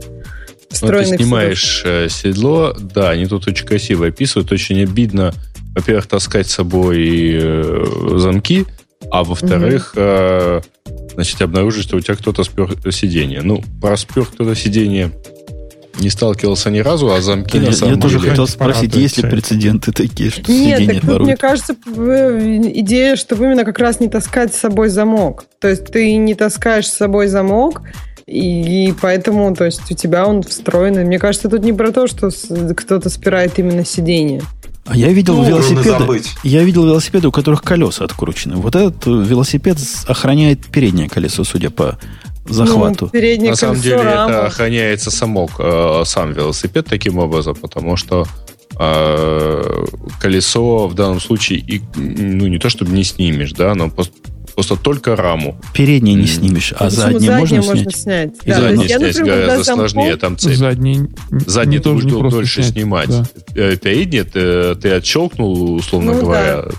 Встроенный ну, ты снимаешь э, седло, да, они тут очень красиво описывают, очень обидно, во-первых, таскать с собой э, замки, а во-вторых, угу. значит, обнаружить, что у тебя кто-то спер сиденье. Ну, про спер кто-то сиденье не сталкивался ни разу, а замки я, на самом я деле... тоже хотел спросить, есть ли прецеденты такие, что Нет, так тут, мне кажется, идея, чтобы именно как раз не таскать с собой замок. То есть ты не таскаешь с собой замок, и, и поэтому, то есть у тебя он встроенный. Мне кажется, тут не про то, что кто-то спирает именно сиденье. А я видел ну, велосипеды. Я видел велосипеды, у которых колеса откручены. Вот этот велосипед охраняет переднее колесо, судя по захвату. Ну, На самом деле рама. это охраняется самок, э, сам велосипед таким образом, потому что э, колесо в данном случае и, ну не то чтобы не снимешь, да, но просто, просто только раму. Переднее не снимешь, а заднее, можно, можно снять. снять. И да, заднее снять например, гораздо сложнее, там цепь. Задний, задний ты будешь дольше снять, снимать. Да. Э, переднее ты, ты отщелкнул, условно ну, говоря. Да.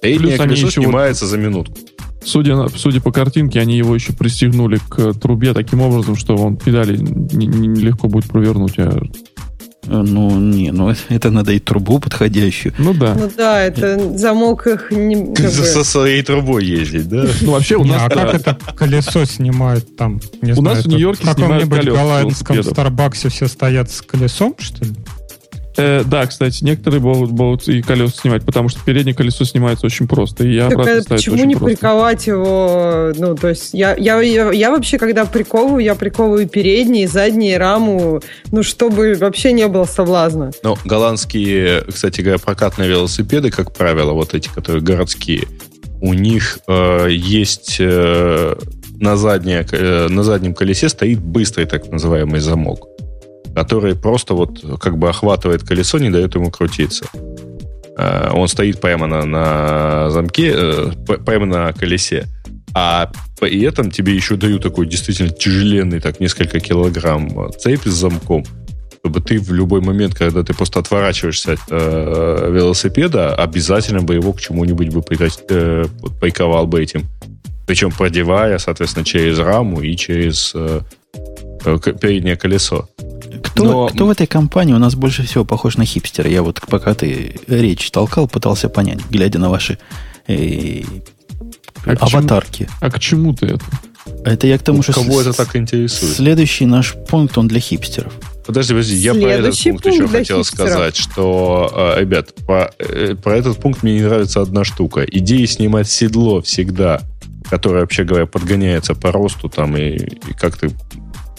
Переднее колесо снимается за минутку. Судя, судя по картинке, они его еще пристегнули к трубе таким образом, что он педали нелегко будет провернуть. А... Э, ну, не, ну это надо и трубу подходящую. Ну да. Ну да, это замок их не... Как Со своей трубой ездить, да? Ну вообще у нас... А как это колесо снимают там? У нас в Нью-Йорке снимают колесо. В голландском Старбаксе все стоят с колесом, что ли? Э, да, кстати, некоторые могут, могут и колеса снимать, потому что переднее колесо снимается очень просто. И так обратно а почему не просто. приковать его? Ну, то есть я, я, я, я вообще, когда приковываю, я приковываю передние, задние, раму, ну, чтобы вообще не было соблазна. Ну, голландские, кстати говоря, прокатные велосипеды, как правило, вот эти, которые городские, у них э, есть э, на, заднее, э, на заднем колесе стоит быстрый так называемый замок который просто вот как бы охватывает колесо, не дает ему крутиться. Э, он стоит прямо на, на замке, э, прямо на колесе. А при этом тебе еще дают такой действительно тяжеленный, так, несколько килограмм цепь с замком, чтобы ты в любой момент, когда ты просто отворачиваешься от э, велосипеда, обязательно бы его к чему-нибудь бы э, приковал бы этим. Причем продевая, соответственно, через раму и через э, э переднее колесо. Кто, Но... кто в этой компании у нас больше всего похож на хипстера? Я вот пока ты речь толкал, пытался понять, глядя на ваши э, а аватарки. К чему, а к чему ты это? Это я к тому, ну, что... Кого с, это так интересует? Следующий наш пункт, он для хипстеров. Подожди, подожди, я про этот пункт еще хотел хипстеров. сказать, что, э, ребят, про, э, про этот пункт мне не нравится одна штука. Идея снимать седло всегда, которое, вообще говоря, подгоняется по росту там и, и как-то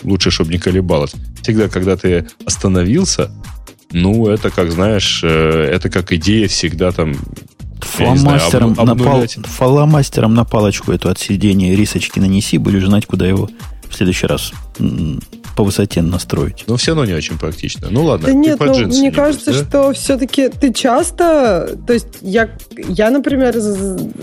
лучше, чтобы не колебалось. Всегда, когда ты остановился, ну, это, как знаешь, э, это как идея всегда там Фломастером, знаю, об, на пал, фломастером на палочку эту от сидения рисочки нанеси, будешь знать, куда его в следующий раз по высоте настроить. Но все равно не очень практично. Ну ладно. Да нет, ну, мне не кажется, будешь, да? что все-таки ты часто, то есть я, я, например,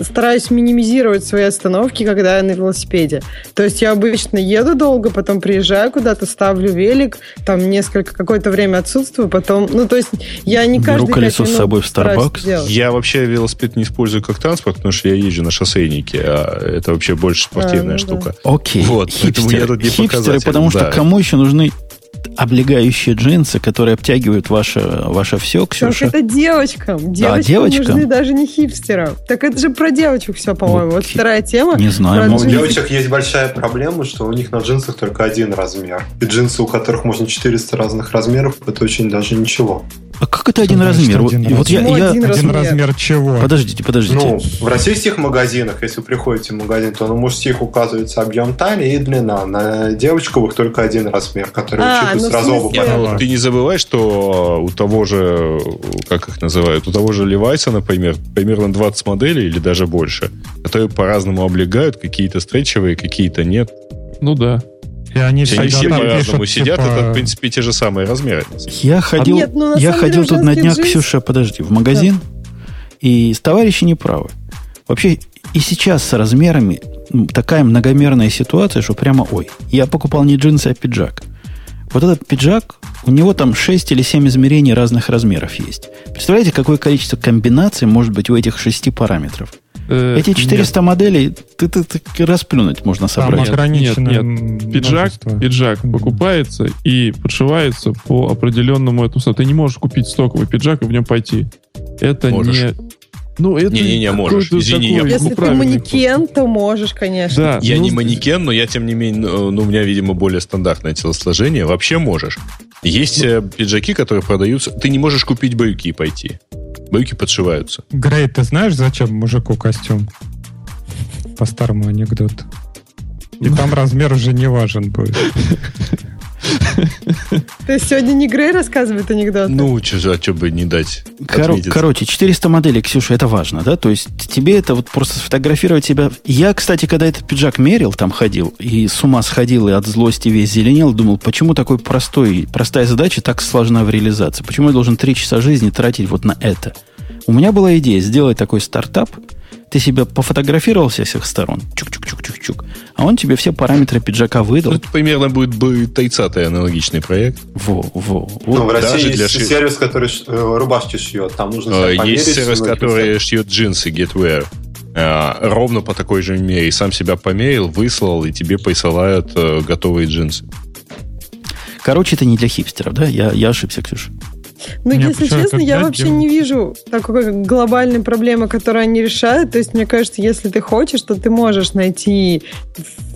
стараюсь минимизировать свои остановки, когда я на велосипеде. То есть я обычно еду долго, потом приезжаю куда-то, ставлю велик, там несколько, какое-то время отсутствую, потом, ну то есть я не Беру каждый колесо с собой в Starbucks. Я вообще велосипед не использую как транспорт, потому что я езжу на шоссейнике, а это вообще больше спортивная А, ну да. штука. Окей, Вот, поэтому я хипстеры, тут не хипстеры потому что да. кому еще нужны облегающие джинсы, которые обтягивают ваше, ваше все, Так Ксюша? это девочкам. Девочкам девочкам? нужны даже не хипстерам. Так это же про девочек все, по-моему. Вот Окей. вторая тема. Не знаю, Но у девочек есть большая проблема, что у них на джинсах только один размер. И джинсы, у которых можно 400 разных размеров, это очень даже ничего. А как это один значит размер? Вот, один вот я, размер? я- Один Один размер. размер чего? Подождите, подождите. Ну, в российских магазинах, если вы приходите в магазин, то на мужских указывается объем талии и длина. На девочковых только один размер, который А, учитывает ну, сразу оба смысле- параметра. Ладно. Ты не забывай, что у того же, как их называют, у того же Левайса, например, примерно 20 моделей или даже больше, которые по-разному облегают, какие-то стретчевые, какие-то нет. Ну да. И они Они все по-разному пишут, сидят, типа, это, в принципе, те же самые размеры. Я ходил, нет, ну, я ходил тут на днях, джинсы- Ксюша, подожди, в магазин, и товарищи не правы. Вообще, и сейчас с размерами такая многомерная ситуация, что прямо ой. Я покупал не джинсы, а пиджак. Вот этот пиджак, у него там 6 или 7 измерений разных размеров есть. Представляете, какое количество комбинаций может быть у этих шести параметров? Э, Эти 400 моделей ты, ты, ты расплюнуть можно Там собрать. ограниченное нет, нет. Пиджак, множество. пиджак покупается и подшивается по определенному этому. Ты не можешь купить стоковый пиджак и в нем пойти. Это Можешь. не... Ну, это Не-не-не, можешь. Извини, такой, я- Если ну, ты правильный манекен, то можешь, конечно. Да, Я ну, не манекен, но я, тем не менее, ну, ну, у меня, видимо, более стандартное телосложение. Вообще можешь. Есть э, пиджаки, которые продаются... Ты не можешь купить брюки и пойти. Брюки подшиваются. Грей, ты знаешь, зачем мужику костюм? По старому анекдоту. И там размер уже не важен будет. То есть сегодня не Грей рассказывает анекдот? Ну, чё, а что бы не дать Коро- отметиться? короче, 400 моделей, Ксюша, это важно, да? То есть тебе это вот просто сфотографировать себя... Я, кстати, когда этот пиджак мерил, там ходил, и с ума сходил, и от злости весь зеленел, думал, почему такой простой, простая задача так сложна в реализации? Почему я должен три часа жизни тратить вот на это? У меня была идея сделать такой стартап, ты себя пофотографировал со всех сторон, чук-чук-чук-чук-чук, а он тебе все параметры пиджака Ну, выдал. это примерно будет бы тайцатый аналогичный проект. Во, во, Ну, вот. в России даже есть для ши- сервис, который э, рубашки шьет. Там нужно себя Э, померить, Есть сервис, который шьет джинсы, Getwear. Э, Ровно по такой же мере. Сам себя померил, выслал, и тебе присылают готовые джинсы. Короче, это не для хипстеров, да? Я, я ошибся, Ксюша. Ну, если честно, это я вообще делать? не вижу такой глобальной проблемы, которую они решают. То есть, мне кажется, если ты хочешь, то ты можешь найти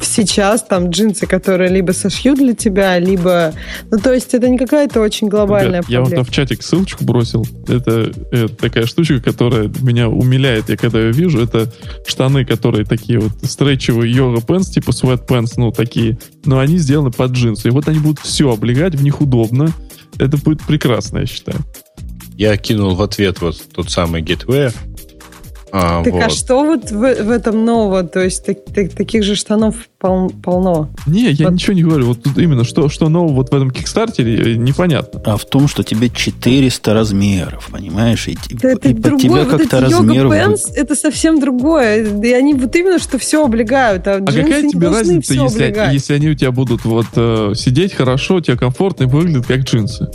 сейчас там джинсы, которые либо сошьют для тебя, либо... Ну, то есть, это не какая-то очень глобальная Ребят, я вам проблема. там в чатик ссылочку бросил. Это, э, такая штучка, которая меня умиляет, я когда ее вижу. Это штаны, которые такие вот стретчевые йога пенс, типа sweat pants, ну, такие. Но они сделаны под джинсы. И вот они будут все облегать, в них удобно. Это будет прекрасно, я считаю. Я кинул в ответ вот тот самый Getwear. А, Так а вот. что вот в, в этом нового? То есть, так- так- таких же штанов пол- полно. Не, я Вот. ничего не говорю. Вот тут именно, что, что нового вот в этом кикстартере, э, непонятно. А в том, что тебе 400 размеров, понимаешь? И, и- Да это и под другое. тебя вот как-то эти размер... йога будет- пенс, это совсем другое. И они вот именно что все облегают, а, А джинсы какая не тебе разница, если, облегать. если они у тебя будут вот э, сидеть хорошо, тебе комфортно и выглядят как джинсы?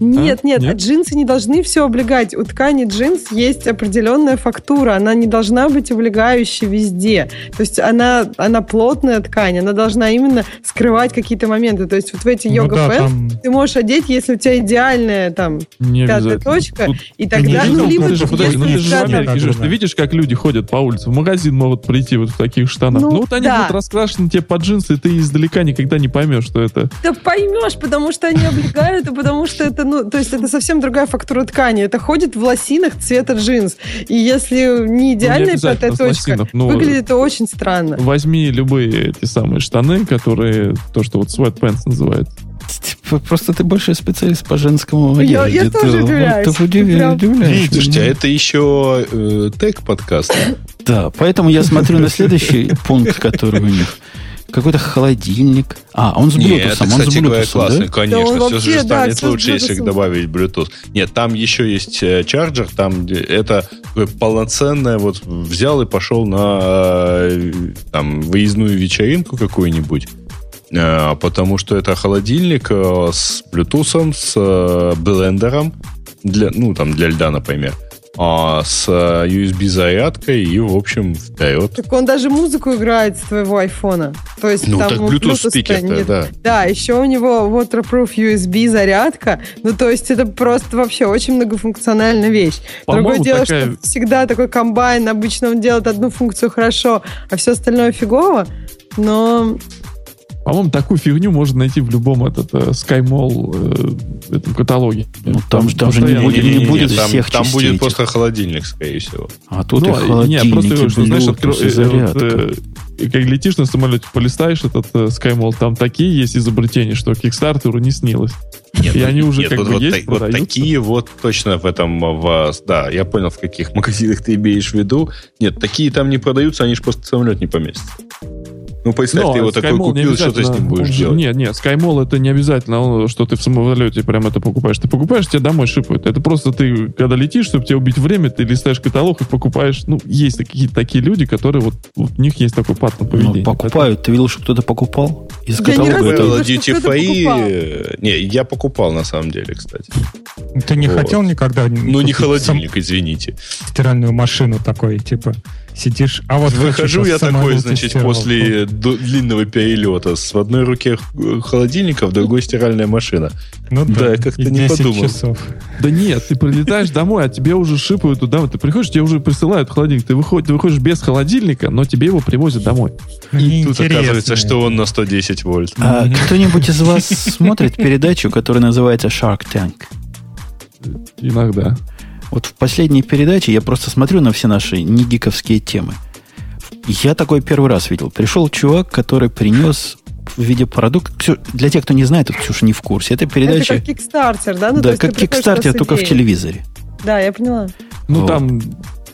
Нет, А? нет, Нет? джинсы не должны все облегать. У ткани джинс есть определенная фактура. Она не должна быть облегающей везде. То есть она, она плотная ткань, она должна именно скрывать какие-то моменты. То есть вот в эти Ну йога да, пэнс там ты можешь одеть, если у тебя идеальная там Не пятая точка, Тут- и тогда, ну, видел, либо ты же, подожди, ну ты же в Америке Да, живешь. да, Ты да. видишь, как люди ходят по улице? В магазин могут прийти вот в таких штанах. Ну, Ну, вот они да. будут раскрашены тебе под джинсы, и ты издалека никогда не поймешь, что это. Да поймешь, потому что они облегают, и потому что это, ну, то есть это совсем другая фактура ткани. Это ходит в лосинах цвета джинс. И если не идеальная обязательно пятая с точка, лосинов, ну, выглядит это очень странно. Возьми любые эти самые штаны, которые то, что вот sweatpants называют. Типа, Просто ты большой специалист по женскому Я- одежде. я тоже Ты- удивляюсь. ты удивля- Прям. удивляешь Слушайте, а это еще э, тег подкаст. Да, поэтому я смотрю на следующий пункт, который у них. Какой-то холодильник. А, он с Bluetooth, Нет, это, он кстати с говоря, Bluetooth, классный, да? конечно. Да он все вообще, же да, станет с лучше, если добавить Bluetooth. Нет, там еще есть э, чарджер, там где- это такое полноценное, вот взял и пошел на э, там, выездную вечеринку какую-нибудь, Э, потому что это холодильник э, с Bluetooth, с э, блендером, для, ну, там, для льда, например, а с э, USB-зарядкой и, в общем, вперед. Так он даже музыку играет с твоего айфона. То есть Ну, там так Bluetooth Bluetooth-то спикер-то, нет. да. Да, еще у него waterproof USB зарядка. Ну, то есть это просто вообще очень многофункциональная вещь. Другое По-моему, дело, такая- что всегда такой комбайн, обычно он делает одну функцию хорошо, а все остальное фигово. Но По-моему, такую фигню можно найти в любом этот э, SkyMall э, этом каталоге. Ну, там же- там же не будет- Не-не-не, будет там, всех там частей будет этих. просто холодильник, скорее всего. А тут Ну, и не, холодильники, просто говорю, что, знаешь, откро- и э, э, зарядка. вот, э, и как летишь на самолете, полистаешь этот э, SkyMall, там такие есть изобретения, что Kickstarter не снилось. Нет, И ну, они уже нет, как вот, бы вот есть, вот продаются. такие вот точно в этом, в, да, я понял, в каких магазинах ты имеешь в виду. Нет, такие там не продаются, они же просто самолет не поместятся. Ну, представь, Но ты его такой купил, что ты с ним будешь делать? Нет, нет, SkyMall это не обязательно, что ты в самолете прям это покупаешь. Ты покупаешь, тебе домой шипают. Это просто ты, когда летишь, чтобы тебе убить время, ты листаешь каталог и покупаешь. Ну, есть какие-то такие люди, которые вот, вот у них есть такой паттерн поведения. Ну, покупают. Ты видел, что кто-то покупал? Из Я каталога не это- Было что duty кто-то free. покупал. э, Не, я покупал на самом деле, кстати. Ты не Вот. хотел никогда Ну, не купить сам- холодильник, извините. стиральную машину такой, типа, сидишь, а вот Выхожу я такой, значит, после длинного перелета с в одной руке холодильника, в другой стиральная машина. Ну Да, да, я как-то и не 10 подумал. часов. Да нет, ты прилетаешь домой, а тебе уже шипают туда. Вот Ты приходишь, тебе уже присылают холодильник. Ты, выходишь, ты выходишь без холодильника, но тебе его привозят домой. И тут оказывается, что он на 110 вольт. А кто-нибудь из вас смотрит передачу, которая называется Shark Tank? Иногда. Вот в последней передаче я просто смотрю на все наши негиковские темы. Я такой первый раз видел. Пришел чувак, который принес в виде продукта... Ксю- Для тех, кто не знает, это Ксюша не в курсе. Это передача... это как Kickstarter, да? Ну, то да, есть как Kickstarter, только в телевизоре. Да, я поняла. Ну, Вот. там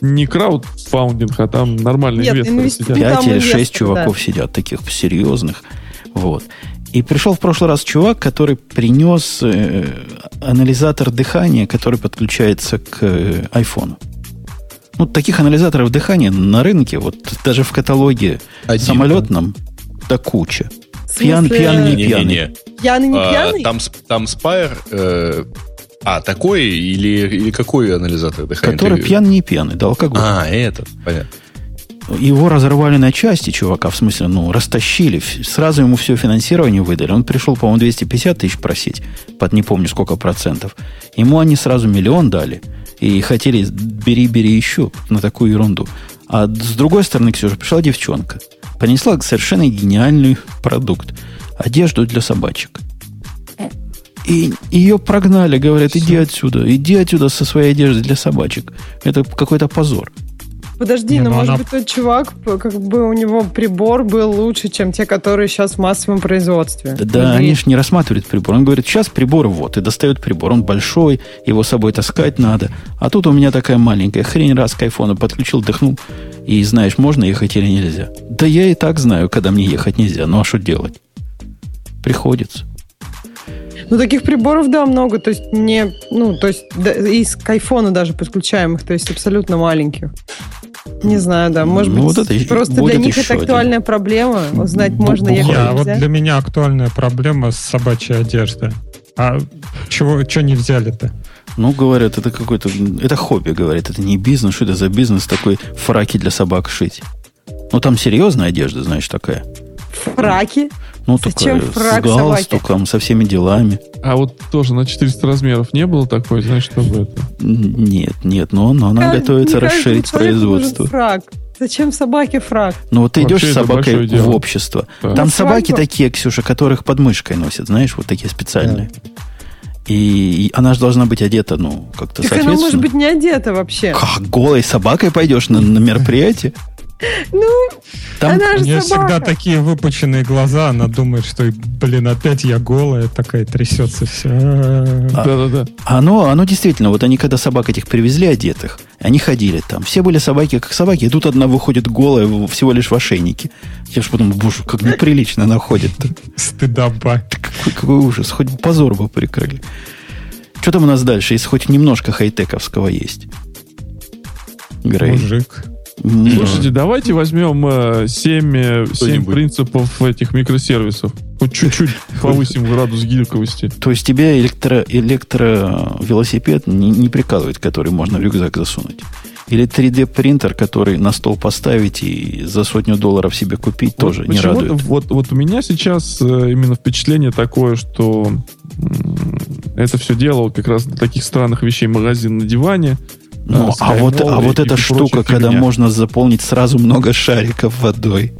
не краудфаундинг, а там нормальные Нет, инвесторы сидят. Ну, Пять там или шесть чуваков да. сидят, таких серьезных. Вот. И пришел в прошлый раз чувак, который принес э, анализатор дыхания, который подключается к э, айфону. Ну, таких анализаторов дыхания на рынке, вот даже в каталоге Один. самолетном, да куча. Пьян- пьяный не пьяный. Не-не-не. Пьяный, не А, пьяный? Там, сп- там Spire... э, а, такой или, или какой анализатор дыхания? Который Ты- пьян не пьяный, да, алкоголь. А, этот, понятно. Его разорвали на части, чувака, в смысле, ну, растащили. Сразу ему все финансирование выдали. Он пришел, по-моему, 250 тысяч просить, под не помню сколько процентов. Ему они сразу миллион дали. И хотели, бери, бери еще на такую ерунду. А с другой стороны, Ксюша, пришла девчонка. Принесла совершенно гениальный продукт. Одежду для собачек. И ее прогнали, говорят, иди отсюда, иди отсюда со своей одеждой для собачек. Это какой-то позор. Подожди, Не, но ну может она- быть тот чувак, как бы у него прибор был лучше, чем те, которые сейчас в массовом производстве. Да, да, они же не рассматривают прибор. Он говорит, сейчас прибор вот, и достает прибор. Он большой, его с собой таскать надо. А тут у меня такая маленькая хрень раз к айфону подключил, дыхнул. И знаешь, можно ехать или нельзя. Да я и так знаю, когда мне ехать нельзя. Ну а что делать? Приходится. Ну, таких приборов, да, много. То есть мне, ну, то есть да, из к айфону даже подключаемых, то есть абсолютно маленьких. Не знаю, да. Может Ну, быть, вот это просто будет для них это один. актуальная проблема. Узнать, можно бухать. а вот для меня актуальная проблема с собачьей одеждой. А чего, что не взяли-то? Ну, говорят, это какой-то... Это хобби, говорят. Это не бизнес. Что это за бизнес такой фраки для собак шить? Ну, там серьезная одежда, знаешь, такая. Фраки? Ну, Зачем такая фрак с галстуком, со всеми делами. А вот тоже на 400 размеров не было такой, знаешь, чтобы это... Нет, нет, но, но она Как- готовится расширить производство. Фрак. Зачем собаке фрак? Ну вот ты Вообще идешь с собакой в дело. общество. Да. Там На собаки такие, Ксюша, которых под мышкой носят, знаешь, вот такие специальные. И, и она же должна быть одета, ну, как-то Так она соответственно. может быть не одета вообще. Как, голой собакой пойдешь на, на мероприятие? Ну, Там она У же нее собака. всегда такие выпученные глаза, она думает, что, блин, опять я голая, такая трясется вся. А. Да-да-да. Оно, оно действительно, вот они когда собак этих привезли одетых, они ходили там. Все были собаки как собаки, и тут одна выходит голая всего лишь в ошейнике. Я же подумал, боже, как неприлично она ходит. Стыдоба. Какой, какой ужас, хоть позор бы прикрыли. Что там у нас дальше, если хоть немножко хай-тековского есть? Грей. Мужик. Слушайте, давайте возьмем э, 7, э, семь Кто-нибудь. принципов этих микросервисов. Хоть чуть-чуть повысим градус гибкости. То есть тебя электро, электровелосипед не, не прикалывает, который можно в рюкзак засунуть? Или 3D принтер, который на стол поставить и за сотню долларов себе купить, тоже Вот не почему-то радует? Вот, вот у меня сейчас э, именно впечатление такое, что это все делал как раз для таких странных вещей магазин на диване. Ну, э, а вот, а вот эта штука, когда можно заполнить сразу много шариков водой.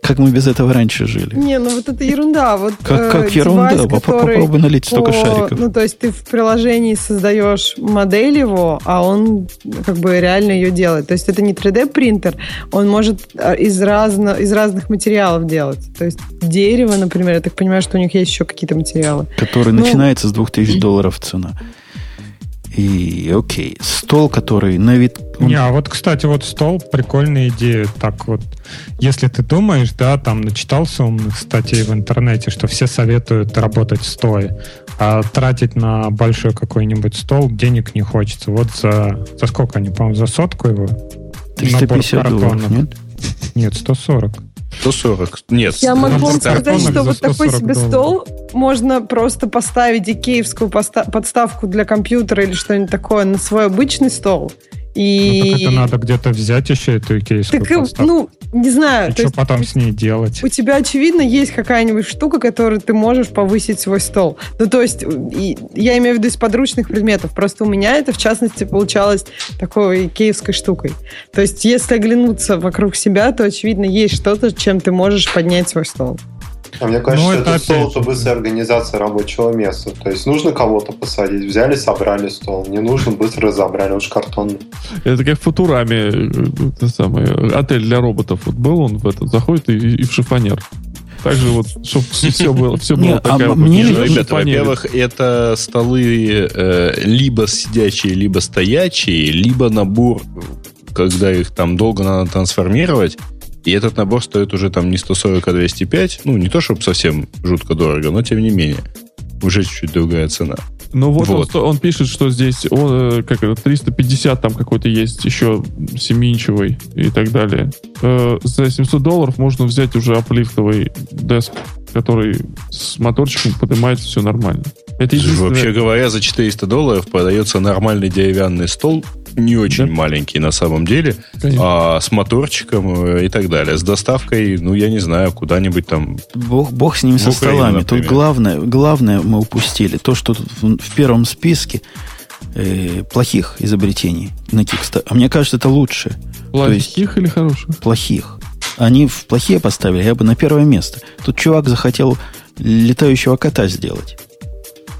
Как мы без этого раньше жили? Не, ну вот это ерунда. Вот, Как, как э, ерунда. девайс, Поп- который Попробуй налить столько по- шариков. Ну, то есть ты в приложении создаешь модель его, а он как бы реально ее делает. То есть это не 3D-принтер, он может э, из, разно, из разных материалов делать. То есть дерево, например, я так понимаю, что у них есть еще какие-то материалы. который Ну, начинается с 2000 долларов цена. И окей, стол, который на вид... он- Не, а вот, кстати, вот стол, прикольная идея. Так вот, если ты думаешь, да, там начитался умных статей в интернете, что все советуют работать стоя, а тратить на большой какой-нибудь стол денег не хочется. Вот за, за сколько они, по-моему, за сотку его? 350 Набор долларов, нет? Нет, 140. 140. Нет. Я могу вам сказать, что вот такой 140 себе долларов. стол можно просто поставить икеевскую подставку для компьютера или что-нибудь такое на свой обычный стол. И... Ну, так это надо где-то взять еще эту икейскую Так, э, подставку. ну, не знаю. И то что есть потом с ней делать? у тебя, очевидно, есть какая-нибудь штука, которой ты можешь повысить свой стол. Ну, то есть, и- я имею в виду из подручных предметов. Просто у меня это, в частности, получалось такой икеевской штукой. То есть, если оглянуться вокруг себя, то, очевидно, есть что-то, чем ты можешь поднять свой стол. А мне кажется, Ну, что это это быстрая организация рабочего места. То есть нужно кого-то посадить, взяли, собрали стол. Не нужно, быстро разобрали, уж картонный. Это как в Футураме, э, это самое, отель для роботов. Вот был он в этот, заходит и, и в шифонер. Также вот, чтобы все было, все было а такая вот мне- ну, ребята, во-первых, это столы э, либо сидячие, либо стоячие, либо набор, когда их там долго надо трансформировать. И этот набор стоит уже там не 140, а 205. Ну, не то, чтобы совсем жутко дорого, но тем не менее. Уже чуть-чуть другая цена. Ну вот, Он, Вот. сто- он пишет, что здесь он, э, как это, 350 там какой-то есть еще 7-инчевый и так далее. Э, За 700 долларов можно взять уже аплифтовый деск, который с моторчиком поднимается все нормально. Это единственное- Вообще говоря, за 400 долларов продается нормальный деревянный стол, не очень Да. маленький на самом деле, Конечно. а с моторчиком э, и так далее. С доставкой, ну, я не знаю, куда-нибудь там Бог, бог с ними со Украину, столами. Тут например. главное, главное мы упустили. То, что тут в, в первом списке э, плохих изобретений на Kickstarter. А мне кажется, это лучше. то есть- Плохих или хороших? Плохих. Они в плохие поставили, я бы на первое место. Тут чувак захотел летающего кота сделать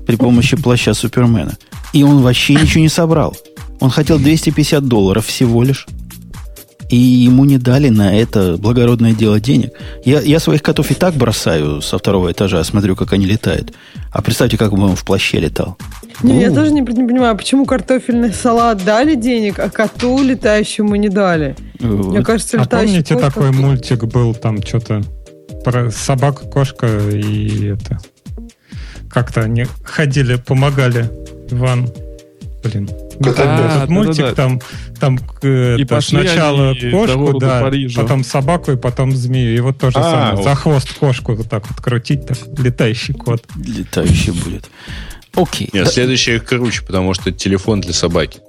при помощи плаща Супермена. И он вообще ничего не собрал. Он хотел 250 долларов всего лишь. И ему не дали на это благородное дело денег. Я, я своих котов и так бросаю со второго этажа, смотрю, как они летают. А представьте, как бы он в плаще летал. Не, я У. тоже не, не понимаю, почему картофельный салат дали денег, а коту летающему не дали. Мне Вот. кажется, А летающий помните, кот такой мультик был, там что-то про собака, кошка и это... Как-то они ходили, помогали Иван. Блин. Кота А, Этот да-да-да. мультик там, там э, И это, сначала они кошку, да, потом собаку и потом змею. И вот то же А, самое. вот. За хвост кошку вот так вот крутить, так, летающий кот. Летающий будет. Окей. Нет, Да- следующее круче, потому что телефон для собаки.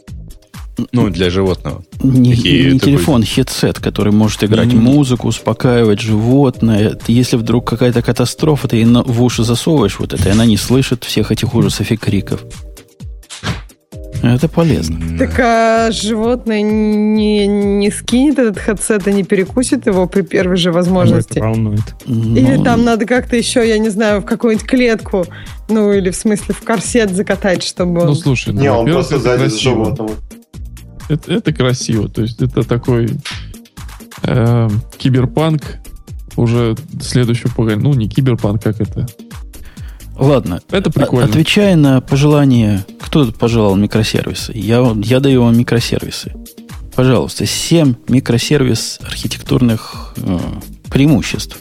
Ну, для животного. Не, Такие- не такой- телефон, хедсет, который может играть Не-не-не. музыку, успокаивать животное. Если вдруг какая-то катастрофа, ты в уши засовываешь вот это, и она не слышит всех этих ужасов и криков. Это полезно. Так а животное не, не скинет этот хедсет и не перекусит его при первой же возможности? это волнует. Или Ну, там надо как-то еще, я не знаю, в какую-нибудь клетку, ну или в смысле в корсет закатать, чтобы Ну, слушай, ну, Не, он просто сзади животным. Это, это красиво. То есть это такой э, киберпанк уже следующего поколения. Ну, не киберпанк, как это? Ладно. Это прикольно. Отвечая на пожелание, кто пожелал микросервисы? Я, я даю вам микросервисы. Пожалуйста, 7 микросервис архитектурных э, преимуществ.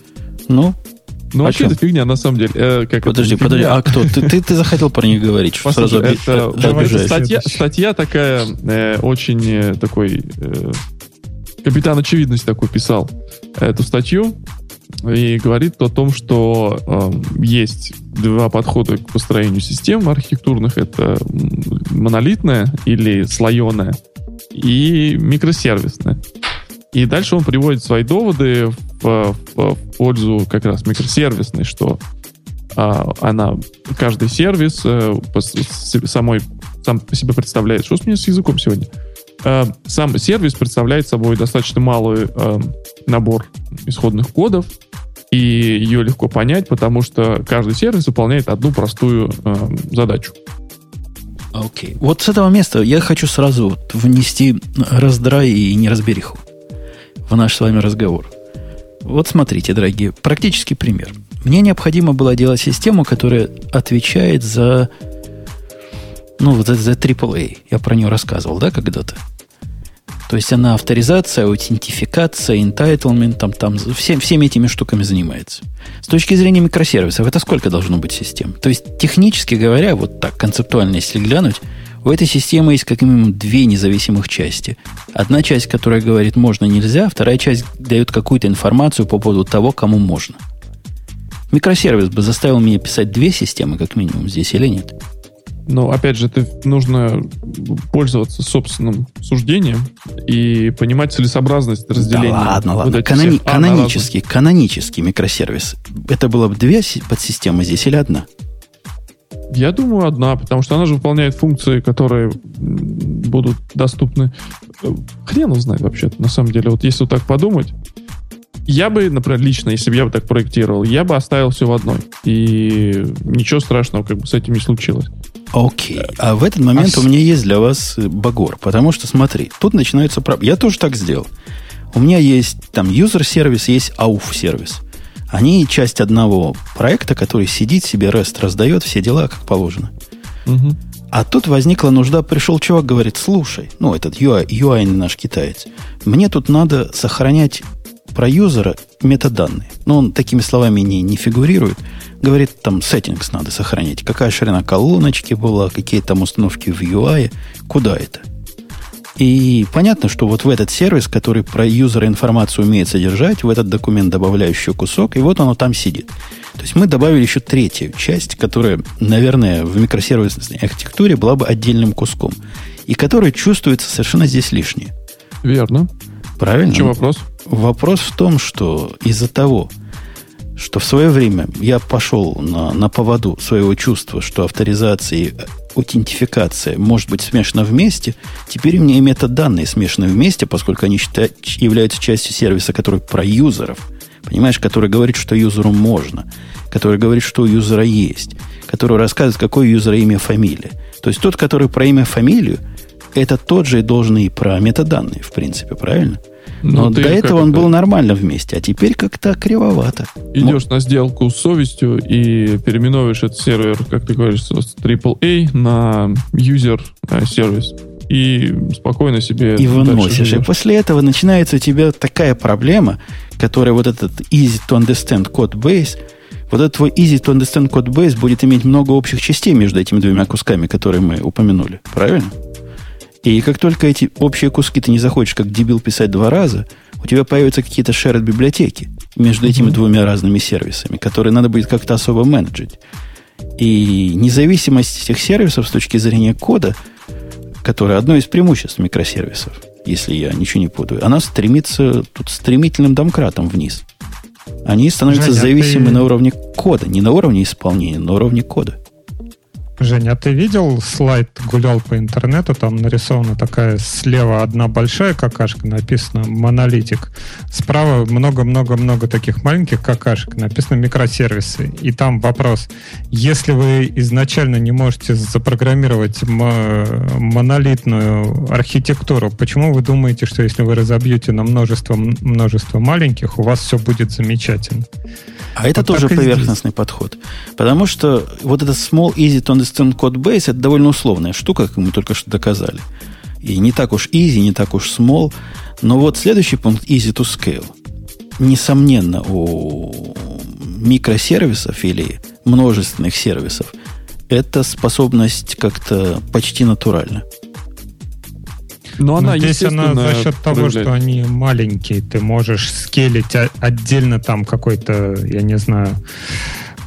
Ну, ну, вообще это фигня, на самом деле. Э, как подожди, это, подожди, а кто? Ты, ты, ты захотел про них говорить, что сразу это, э, обижаешь. статья, статья такая э, очень э, такой э, капитан очевидность такой писал эту статью и говорит о том, что э, есть два подхода к построению систем архитектурных. Это монолитная или слоеная и микросервисная. И дальше он приводит свои доводы в, в- в пользу как раз микросервисной, что а, она каждый сервис э, по с- самой сам по себе представляет. Что с меня с языком сегодня? Э, сам сервис представляет собой достаточно малый э, набор исходных кодов, и ее легко понять, потому что каждый сервис выполняет одну простую э, задачу. Окей. Вот с этого места я хочу сразу вот внести раздрай и неразбериху в наш с вами разговор. Вот смотрите, дорогие, практический пример. Мне необходимо было делать систему, которая отвечает за, ну, вот за AAA. Я про нее рассказывал, да, когда-то? То есть она авторизация, аутентификация, entitlement, там, там, всем, всеми этими штуками занимается. С точки зрения микросервисов, это сколько должно быть систем? То есть, технически говоря, вот так концептуально, если глянуть, у этой системы есть как минимум две независимых части. Одна часть, которая говорит можно, нельзя, вторая часть дает какую-то информацию по поводу того, кому можно. Микросервис бы заставил меня писать две системы, как минимум, здесь или нет? Но, опять же, это нужно пользоваться собственным суждением и понимать целесообразность разделения. Да ладно, вот ладно. Канони- всех А канонический, канонический микросервис. Это было бы две си- подсистемы здесь или одна? Я думаю, одна, потому что она же выполняет функции, которые будут доступны. Хрен знает вообще на самом деле. Вот если вот так подумать, я бы, например, лично, если бы я бы так проектировал, я бы оставил все в одной. И ничего страшного как бы с этим не случилось. Окей. А в этот момент А у меня есть для вас э, багор. Потому что, смотри, тут начинаются проблемы. Я тоже так сделал. У меня есть там юзер-сервис, есть ауф-сервис. Они часть одного проекта, который сидит себе, REST раздает, все дела как положено. Мгм. А тут возникла нужда, пришел чувак, говорит, слушай, ну, этот UI, UI наш китаец, мне тут надо сохранять про юзера метаданные. Но он такими словами не, не фигурирует. Говорит, там settings надо сохранить. Какая ширина колоночки была, какие там установки в UI, куда это. И понятно, что вот в этот сервис, который про юзера информацию умеет содержать, в этот документ добавляю еще кусок, и вот оно там сидит. То есть мы добавили еще третью часть, которая, наверное, в микросервисной архитектуре была бы отдельным куском, и которая чувствуется совершенно здесь лишней. Верно. Правильно? В чем вопрос? Вопрос в том, что из-за того, что в свое время я пошел на, на поводу своего чувства, что авторизация и аутентификация может быть смешана вместе, теперь у меня и метаданные смешаны вместе, поскольку они считают, являются частью сервиса, который про юзеров. Понимаешь, который говорит, что юзеру можно, который говорит, что у юзера есть, который рассказывает, какое у юзера имя, фамилия. То есть тот, который про имя, фамилию, это тот же и должен и про метаданные, в принципе, правильно? Но Ну, до этого он это? был нормально вместе, а теперь как-то кривовато. идешь на сделку с совестью и переименовываешь этот сервер, как ты говоришь, с AAA на user э, сервис. И спокойно себе И выносишь. И после этого начинается у тебя такая проблема, которая вот этот easy to understand code base, вот этот твой easy to understand code base будет иметь много общих частей между этими двумя кусками, которые мы упомянули. Правильно? И как только эти общие куски ты не захочешь как дебил писать два раза, у тебя появятся какие-то shared библиотеки между этими двумя разными сервисами, которые надо будет как-то особо менеджить. И независимость этих сервисов с точки зрения кода, которое одно из преимуществ микросервисов, если я ничего не путаю, она стремится тут стремительным домкратом вниз. Они становятся а зависимы ты- на уровне кода, не на уровне исполнения, на уровне кода. Женя, а ты видел слайд, гулял по интернету, там нарисована такая слева одна большая какашка, написано монолитик. Справа много-много-много таких маленьких какашек, написано микросервисы. И там вопрос, если вы изначально не можете запрограммировать монолитную архитектуру, почему вы думаете, что если вы разобьете на множество, множество маленьких, у вас все будет замечательно? А это вот тоже поверхностный здесь. подход. Потому что вот этот small easy to understand code base это довольно условная штука, как мы только что доказали. И не так уж easy, не так уж small. Но вот следующий пункт easy to scale. Несомненно, у микросервисов или множественных сервисов это способность как-то почти натуральна. Но она, Но здесь она за счет того, что они маленькие, ты можешь скелить отдельно там какой-то, я не знаю,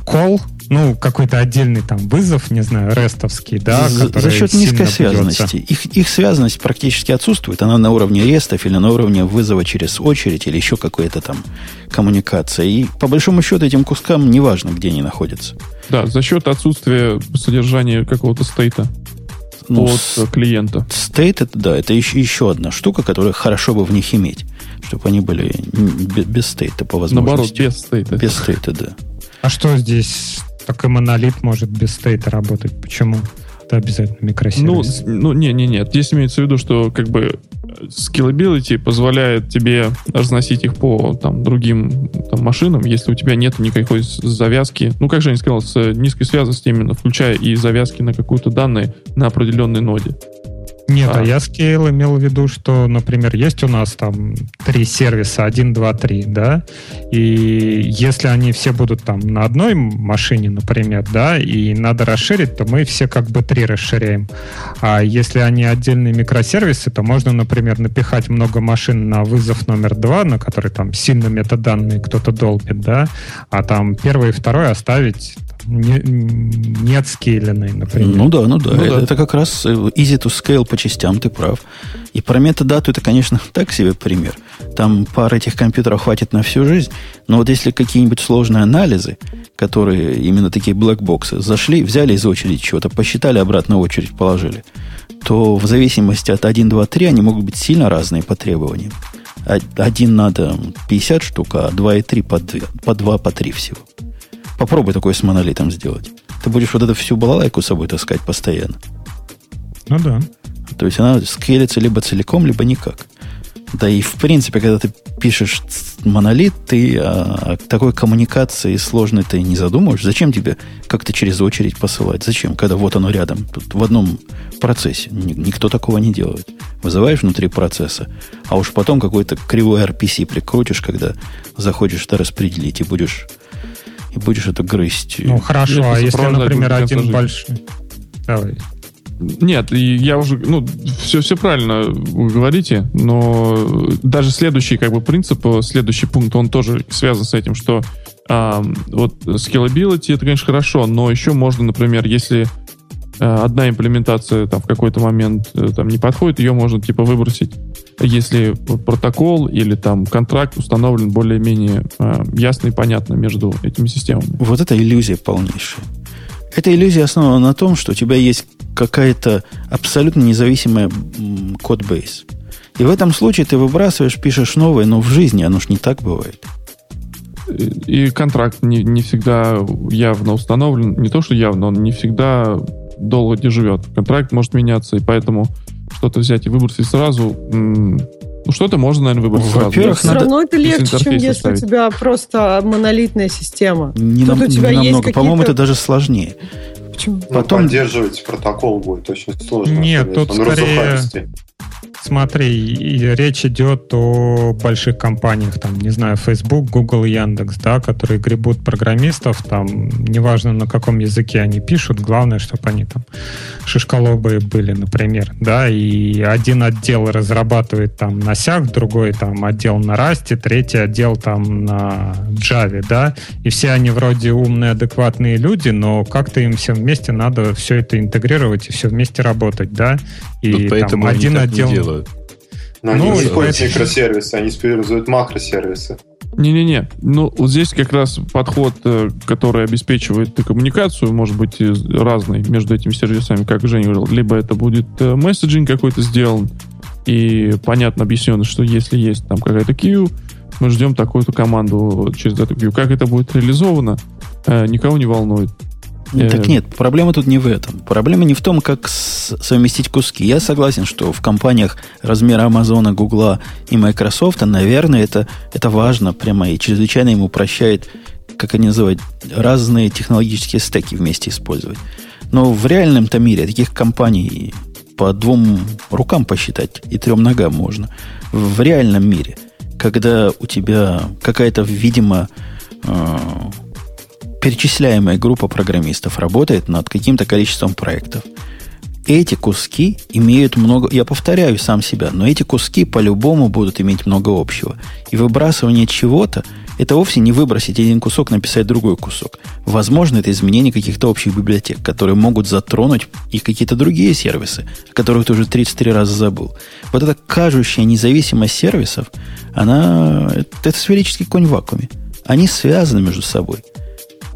кол, ну, какой-то отдельный там вызов, не знаю, рестовский, да, за, который За счет низкой связанности. Их, их связанность практически отсутствует. Она на уровне рестов или на уровне вызова через очередь или еще какая-то там коммуникация. И по большому счету этим кускам неважно, где они находятся. Да, за счет отсутствия содержания какого-то стейта ну, от с, клиента. Стейт, это, да, это еще, еще одна штука, которую хорошо бы в них иметь, чтобы они были без стейта по возможности. Наоборот, без стейта. Без стейта, да. А что здесь? И монолит может без стейта работать. Почему? Это обязательно микросервис. Ну, ну не, не, нет. Здесь имеется в виду, что как бы scalability позволяет тебе разносить их по там, другим там, машинам, если у тебя нет никакой завязки. Ну, как же я сказал, с низкой связанности именно, включая и завязки на какую-то данные на определенной ноде. Нет, а. а я scale имел в виду, что, например, есть у нас там три сервиса, 1, 2, 3, да, и если они все будут там на одной машине, например, да, и надо расширить, то мы все как бы три расширяем. А если они отдельные микросервисы, то можно, например, напихать много машин на вызов номер два, на который там сильно метаданные кто-то долбит, да, а там первый и второй оставить не, не отскейленный, например. Ну да, ну да. Ну, это, да. это как раз э, easy to scale по частям, ты прав. И про метадату это, конечно, так себе пример. Там пара этих компьютеров хватит на всю жизнь. Но вот если какие-нибудь сложные анализы, которые именно такие блэкбоксы, зашли, взяли из очереди чего-то, посчитали, обратно очередь положили, то в зависимости от 1, 2, 3 они могут быть сильно разные по требованиям. Один надо 50 штук, а 2 и 3 по 2, по 2, по 3 всего. Попробуй такое с монолитом сделать. Ты будешь вот эту всю балалайку с собой таскать постоянно. Ну да. То есть она скелится либо целиком, либо никак. Да и в принципе, когда ты пишешь монолит, ты о такой коммуникации сложной ты не задумываешь. Зачем тебе как-то через очередь посылать? Зачем, когда вот оно рядом, тут в одном процессе? Никто такого не делает. Вызываешь внутри процесса, а уж потом какой-то кривой RPC прикрутишь, когда захочешь это распределить и будешь и будешь это грызть. Ну, хорошо, а если, например, один большой... Давай. Нет, я уже, ну, все, все правильно вы говорите, но даже следующий, как бы, принцип, следующий пункт, он тоже связан с этим, что а, вот scalability, это, конечно, хорошо, но еще можно, например, если одна имплементация там в какой-то момент э, там не подходит, ее можно, типа, выбросить если протокол или там контракт установлен более-менее э, ясно и понятно между этими системами. Вот это иллюзия полнейшая. Эта иллюзия основана на том, что у тебя есть какая-то абсолютно независимая код-бейс. И в этом случае ты выбрасываешь, пишешь новое, но в жизни оно ж не так бывает. И контракт не, не всегда явно установлен. Не то, что явно, он не всегда долго не живет. Контракт может меняться, и поэтому что-то взять и выбросить сразу, ну, что-то можно, наверное, выбросить сразу. Во-первых, все равно это легче, чем если оставить. у тебя просто монолитная система. Не, нам, у тебя не намного. По-моему, это даже сложнее. Почему? Ну, Потом... поддерживать протокол будет очень сложно. Нет, тут скорее... Смотри, речь идет о больших компаниях, там, не знаю, Facebook, Google, Яндекс, да, которые гребут программистов, там, неважно на каком языке они пишут, главное, чтобы они там шишколобые были, например, да, и один отдел разрабатывает там на сяк, другой там отдел на Расте, третий отдел там на Java, да, и все они вроде умные, адекватные люди, но как-то им всем вместе надо все это интегрировать и все вместе работать, да, и там один отдел... Не делают. Но ну, они не используют микросервисы, они используют макросервисы. Не-не-не. Ну, вот здесь как раз подход, э, который обеспечивает коммуникацию, может быть разный между этими сервисами, как Женя говорил. Либо это будет э, месседжинг какой-то сделан, и понятно объяснено, что если есть там какая-то queue, мы ждем такую-то команду через эту queue. Как это будет реализовано, э, никого не волнует. Ну, так нет, проблема тут не в этом. Проблема не в том, как совместить куски. Я согласен, что в компаниях размера Амазона, Гугла и Microsoft, наверное, это, это важно прямо и чрезвычайно им упрощает, как они называют, разные технологические стеки вместе использовать. Но в реальном-то мире таких компаний по двум рукам посчитать и трем ногам можно. В реальном мире, когда у тебя какая-то, видимо, э, перечисляемая группа программистов работает над каким-то количеством проектов. Эти куски имеют много, я повторяю сам себя, но эти куски по-любому будут иметь много общего. И выбрасывание чего-то – это вовсе не выбросить один кусок, написать другой кусок. Возможно, это изменение каких-то общих библиотек, которые могут затронуть и какие-то другие сервисы, о которых ты уже 33 раза забыл. Вот эта кажущая независимость сервисов, она, это, сферический конь в вакууме. Они связаны между собой –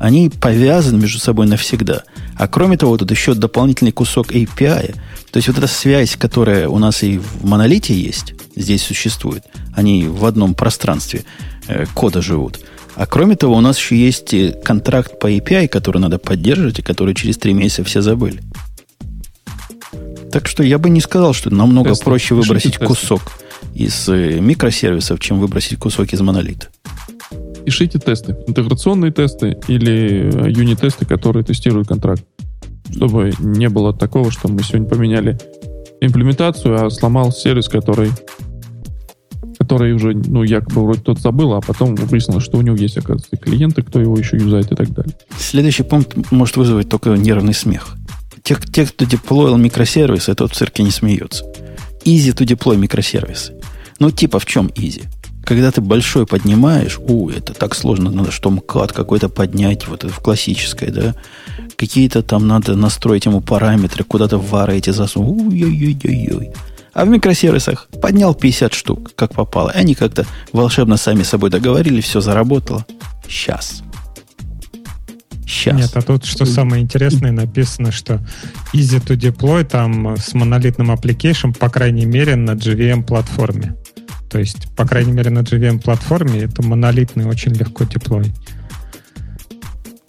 они повязаны между собой навсегда. А кроме того, тут еще дополнительный кусок API. То есть вот эта связь, которая у нас и в монолите есть, здесь существует. Они в одном пространстве э, кода живут. А кроме того, у нас еще есть контракт по API, который надо поддерживать, и который через три месяца все забыли. Так что я бы не сказал, что намного тесты. проще выбросить Пишите кусок из э, микросервисов, чем выбросить кусок из монолита пишите тесты. Интеграционные тесты или э, юнит-тесты, которые тестируют контракт. Чтобы не было такого, что мы сегодня поменяли имплементацию, а сломал сервис, который который уже, ну, якобы вроде тот забыл, а потом выяснилось, что у него есть, оказывается, клиенты, кто его еще юзает и так далее. Следующий пункт может вызвать только нервный смех. Те, те кто деплоил микросервисы, тот в цирке не смеется. Easy to deploy микросервисы. Ну, типа в чем easy? Когда ты большой поднимаешь, у, это так сложно, надо что МКАД какой-то поднять, вот это в классической, да, какие-то там надо настроить ему параметры, куда-то вары эти засунуть, ой-ой-ой-ой. А в микросервисах поднял 50 штук, как попало. И они как-то волшебно сами собой договорились, все заработало. Сейчас. Сейчас. Нет, а тут что самое интересное, написано, что easy to deploy там с монолитным application, по крайней мере, на JVM платформе. То есть, по крайней мере, на JVM-платформе это монолитный, очень легко деплой.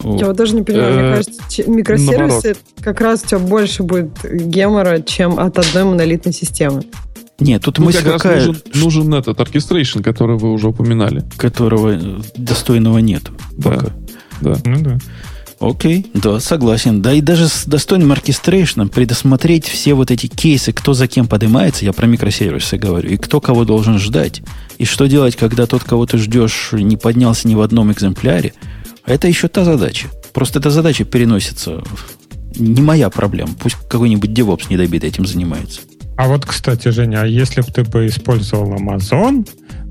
Я вот даже не понимаю, мне э, кажется, микросервисы как раз у тебя больше будет гемора, чем от одной монолитной системы. Нет, тут мысль как какая... Нужен, нужен этот оркестрейшн, который вы уже упоминали. Которого достойного нет. Да, пока. да. Ну да. Окей, да, согласен. Да и даже с достойным оркестрейшном предусмотреть все вот эти кейсы, кто за кем поднимается, я про микросервисы говорю, и кто кого должен ждать, и что делать, когда тот, кого ты ждешь, не поднялся ни в одном экземпляре, это еще та задача. Просто эта задача переносится. Не моя проблема. Пусть какой-нибудь DevOps недобитый этим занимается. А вот, кстати, Женя, а если бы ты бы использовал Amazon,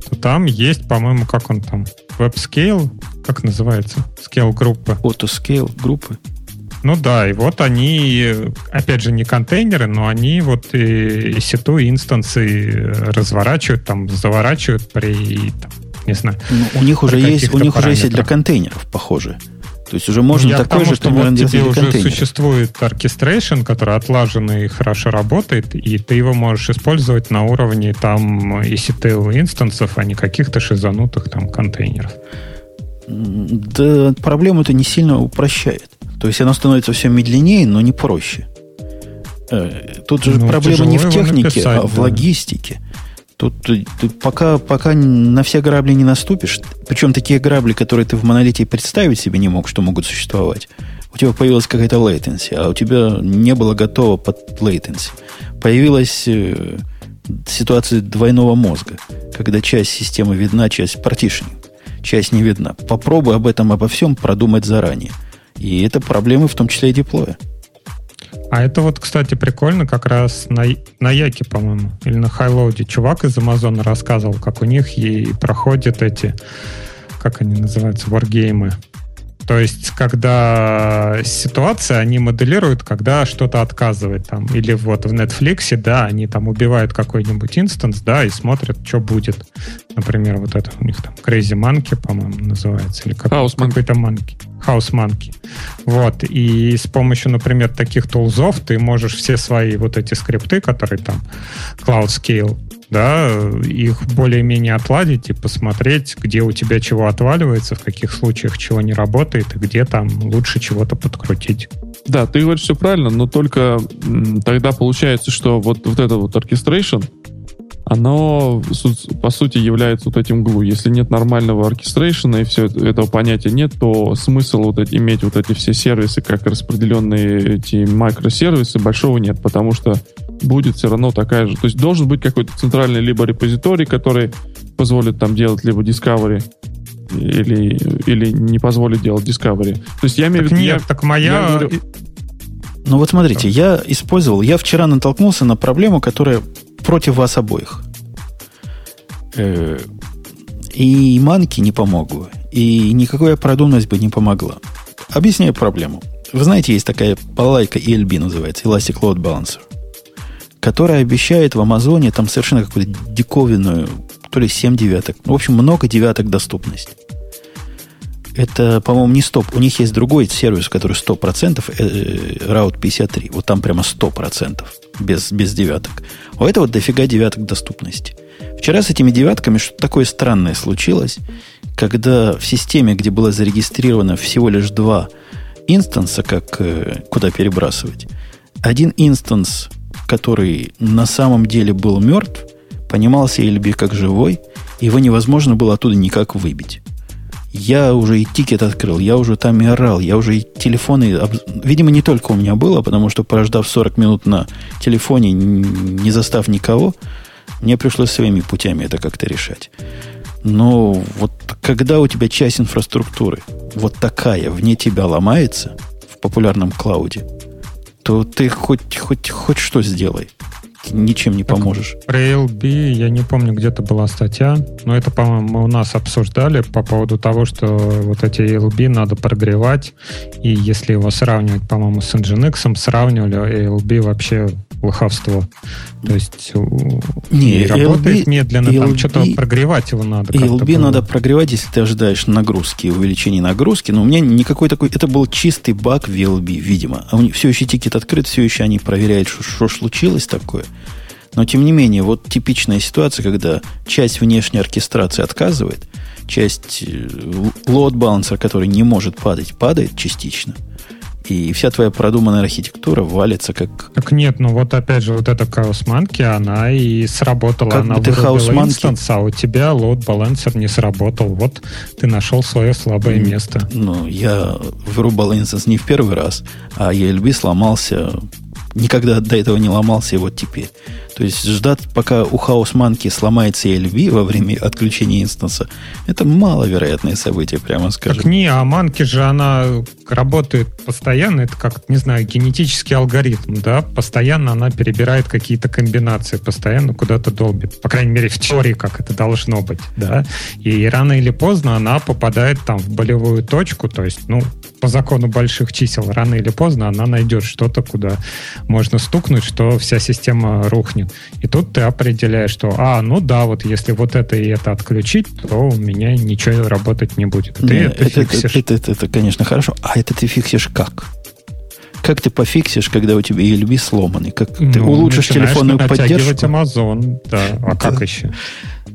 то там есть, по-моему, как он там, WebScale, как называется? Scale группы. Autoscale группы. Ну да, и вот они, опять же, не контейнеры, но они вот и, и сету инстансы разворачивают, там, заворачивают при, там, не знаю. Ну, у них уже есть, у них уже есть и для контейнеров, похоже. То есть уже можно Я такой тому, же примерно вот тебе уже контейнер. существует orchestration, который отлаженный и хорошо работает, и ты его можешь использовать на уровне там ECTL инстансов, а не каких-то шизанутых там контейнеров. Да, проблему это не сильно упрощает. То есть оно становится все медленнее, но не проще. Э, тут же ну, проблема не в технике, написать, а в да. логистике. Тут ты пока, пока на все грабли не наступишь, причем такие грабли, которые ты в монолите представить себе не мог, что могут существовать, у тебя появилась какая-то latency, а у тебя не было готово под latency. Появилась э, ситуация двойного мозга, когда часть системы видна, часть партишнинг, часть не видна. Попробуй об этом, обо всем продумать заранее. И это проблемы в том числе и диплоя. А это вот, кстати, прикольно, как раз на, на Яке, по-моему, или на Хайлоуде чувак из Амазона рассказывал, как у них и проходят эти, как они называются, варгеймы. То есть, когда ситуация, они моделируют, когда что-то отказывает там. Или вот в Netflix, да, они там убивают какой-нибудь инстанс, да, и смотрят, что будет. Например, вот это у них там Crazy Monkey, по-моему, называется. Или как, House Monkey. какой-то Monkey. House Monkey. Вот. И с помощью, например, таких тулзов ты можешь все свои вот эти скрипты, которые там Cloud Scale, да, их более-менее отладить и посмотреть, где у тебя чего отваливается, в каких случаях чего не работает, и где там лучше чего-то подкрутить. Да, ты говоришь все правильно, но только тогда получается, что вот, вот это вот orchestration, оно по сути является вот этим глу. Если нет нормального оркестрейшена и все это- этого понятия нет, то смысл вот эти, иметь вот эти все сервисы, как распределенные эти микросервисы, большого нет, потому что будет все равно такая же. То есть должен быть какой-то центральный либо репозиторий, который позволит там делать либо discovery, или, или не позволит делать discovery. То есть я имею в Так виду... я- нет, так моя... я говорю- Ну вот смотрите, я использовал, я вчера натолкнулся на проблему, которая против вас обоих. Э, И манки не помогу, и никакая продуманность бы не помогла. Объясняю проблему. Вы знаете, есть такая балайка ELB называется, Elastic Load Balancer, которая обещает в Амазоне там совершенно какую-то диковинную, то ли 7 девяток, ну, в общем, много девяток доступность. Это, по-моему, не стоп. У них есть другой сервис, который 100%, э, Route 53. Вот там прямо 100%, без, без девяток. У этого дофига девяток доступности. Вчера с этими девятками что-то такое странное случилось, когда в системе, где было зарегистрировано всего лишь два инстанса, как э, куда перебрасывать, один инстанс, который на самом деле был мертв, понимался ELB как живой, его невозможно было оттуда никак выбить. Я уже и тикет открыл, я уже там и орал, я уже и телефоны... Видимо, не только у меня было, потому что, прождав 40 минут на телефоне, не застав никого, мне пришлось своими путями это как-то решать. Но вот когда у тебя часть инфраструктуры вот такая вне тебя ломается в популярном клауде, то ты хоть, хоть, хоть что сделай. Ничем не поможешь. Про ALB, я не помню, где-то была статья, но это, по-моему, мы у нас обсуждали по поводу того, что вот эти ALB надо прогревать, и если его сравнивать, по-моему, с Nginx, сравнивали ALB вообще лоховство. То есть у- Не, и работает медленно, там ALB что-то прогревать его надо. ELB надо прогревать, если ты ожидаешь нагрузки, увеличения нагрузки. Но у меня никакой такой... Это был чистый баг в ELB, видимо. А у них все еще тикет открыт, все еще они проверяют, что, случилось такое. Но, тем не менее, вот типичная ситуация, когда часть внешней оркестрации отказывает, часть лот балансера, который не может падать, падает частично. И вся твоя продуманная архитектура валится как... Так нет, ну вот опять же, вот эта Monkey, она и сработала. Как она бы ты Monkey- инстанс, а у тебя load balancer не сработал. Вот ты нашел свое слабое М, место. Ну, я вырубал инстанс не в первый раз, а ELB сломался. Никогда до этого не ломался, и вот теперь. То есть ждать, пока у Chaos Monkey сломается ELB во время отключения инстанса, это маловероятное событие, прямо скажем. Так не, а манки же она работает постоянно, это как, не знаю, генетический алгоритм, да, постоянно она перебирает какие-то комбинации, постоянно куда-то долбит. По крайней мере, в теории, как это должно быть, да. И рано или поздно она попадает там в болевую точку, то есть, ну, по закону больших чисел, рано или поздно она найдет что-то, куда можно стукнуть, что вся система рухнет. И тут ты определяешь, что, а, ну да, вот если вот это и это отключить, то у меня ничего работать не будет. Ты Не, это, это, это, это- это, конечно, хорошо. А это ты фиксишь как? Как ты пофиксишь, когда у тебя ELB сломанный? Как ты Ну, улучшишь начинаешь телефонную поддержку? Amazon, да. А как еще?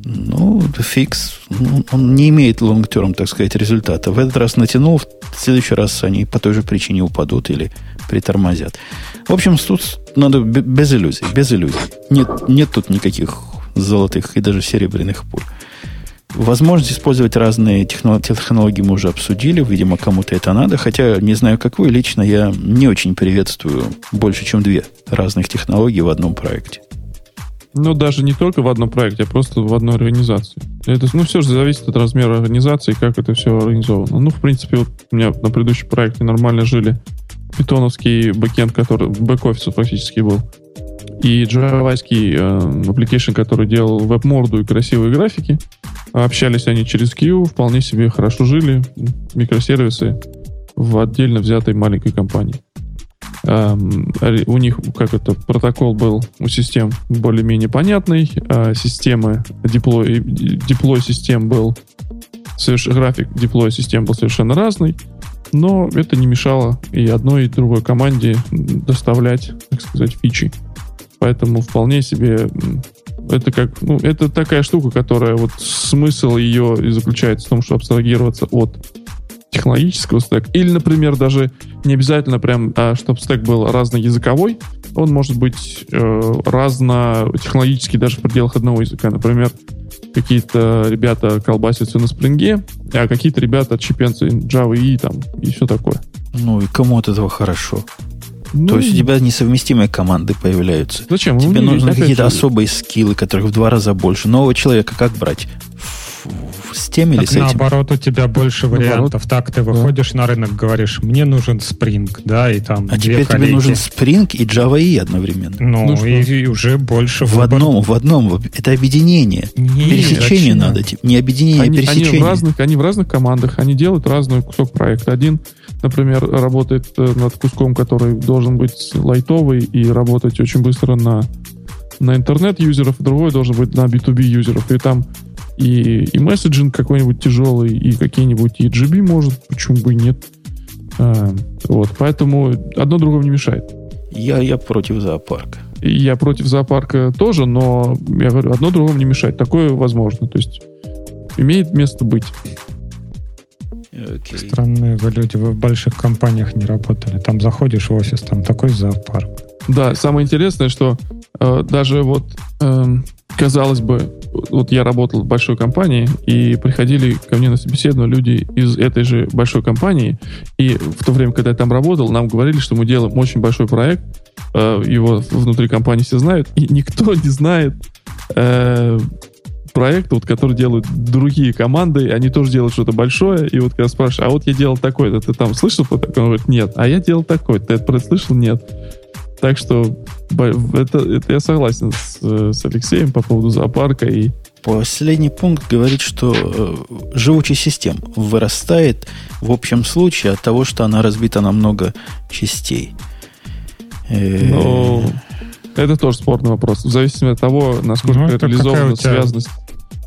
Ну, фикс. ну, Он не имеет long-term, так сказать, результата. В этот раз натянул, в следующий раз они по той же причине упадут или притормозят. В общем, тут надо бе- без иллюзий, без иллюзий. Нет, нет тут никаких золотых и даже серебряных пуль. Возможность использовать разные техно- технологии мы уже обсудили. Видимо, кому-то это надо. Хотя, не знаю, как вы, лично я не очень приветствую больше, чем две разных технологии в одном проекте. Ну, даже не только в одном проекте, а просто в одной организации. Это, ну, все же зависит от размера организации, как это все организовано. Ну, в принципе, вот у меня на предыдущем проекте нормально жили питоновский бэкенд, который бэк-офис фактически был, и джавайский э, application, который делал веб-морду и красивые графики. Общались они через Q, вполне себе хорошо жили, микросервисы. в отдельно взятой маленькой компании. Эм, у них как это протокол был у систем более-менее понятный, а системы деплой, деплой систем был соверш, график деплоя систем был совершенно разный, но это не мешало и одной, и другой команде доставлять, так сказать, фичи. Поэтому вполне себе это как, ну, это такая штука, которая вот смысл ее и заключается в том, что абстрагироваться от технологического стека. Или, например, даже не обязательно прям, а, чтобы стек был разноязыковой, он может быть э, разно-технологический даже в пределах одного языка. Например, какие-то ребята колбасятся на спринге, а какие-то ребята чипенцы Java и там, и все такое. Ну и кому от этого хорошо? Ну, То есть у тебя несовместимые команды появляются. Зачем? Тебе ну, нужны какие-то особые скиллы, которых в два раза больше. Нового человека как брать? с тем или с этим? Наоборот, у тебя больше вариантов. Так, ты выходишь да. на рынок, говоришь, мне нужен Spring, да, и там А теперь коллеги. тебе нужен Spring и Java E одновременно. Ну, ну и, и уже больше В выбор. одном, в одном. Это объединение. Нет, пересечение зачем? надо. Не объединение, они, а пересечение. Они в, разных, они в разных командах, они делают разный кусок проекта. Один, например, работает э, над куском, который должен быть лайтовый и работать очень быстро на на интернет-юзеров, другой должен быть на B2B юзеров. И там и, и месседжинг какой-нибудь тяжелый, и какие-нибудь EGB может, почему бы и нет. А, вот, поэтому одно другому не мешает. Я, я против зоопарка. Я против зоопарка тоже, но я говорю, одно другому не мешает. Такое возможно. То есть имеет место быть. Okay. Странные вы люди, вы в больших компаниях не работали. Там заходишь в офис, там такой зоопарк. Да, самое интересное, что э, даже вот э, казалось бы, вот я работал в большой компании, и приходили ко мне на собеседование люди из этой же большой компании, и в то время, когда я там работал, нам говорили, что мы делаем очень большой проект, э, его внутри компании все знают, и никто не знает э, проект, вот, который делают другие команды, они тоже делают что-то большое, и вот когда спрашиваешь, а вот я делал такой, ты там слышал про такое? Он говорит, нет. А я делал такой, ты это слышал? Нет. Так что это, это я согласен с, с Алексеем по поводу зоопарка и Последний пункт говорит, что э, живучесть систем вырастает в общем случае от того, что она разбита на много частей. Э, ну, это тоже спорный вопрос. В зависимости от того, насколько ну, реализована связанность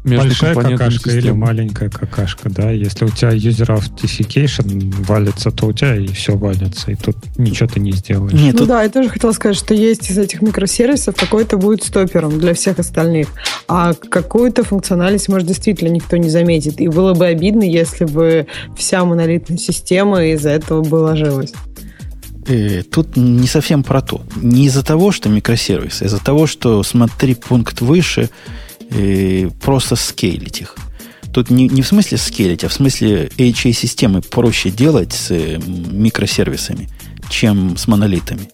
между Большая какашка системы. или маленькая какашка, да? Если у тебя user authentication валится, то у тебя и все валится, и тут ничего ты не сделаешь. Нет, ну тут... да, я тоже хотела сказать, что есть из этих микросервисов какой-то будет стопером для всех остальных, а какую-то функциональность, может, действительно никто не заметит. И было бы обидно, если бы вся монолитная система из-за этого бы ложилась. Э, тут не совсем про то. Не из-за того, что микросервис, а из-за того, что смотри пункт выше, и просто скейлить их. Тут не, не в смысле скейлить, а в смысле HA-системы проще делать с э, микросервисами, чем с монолитами.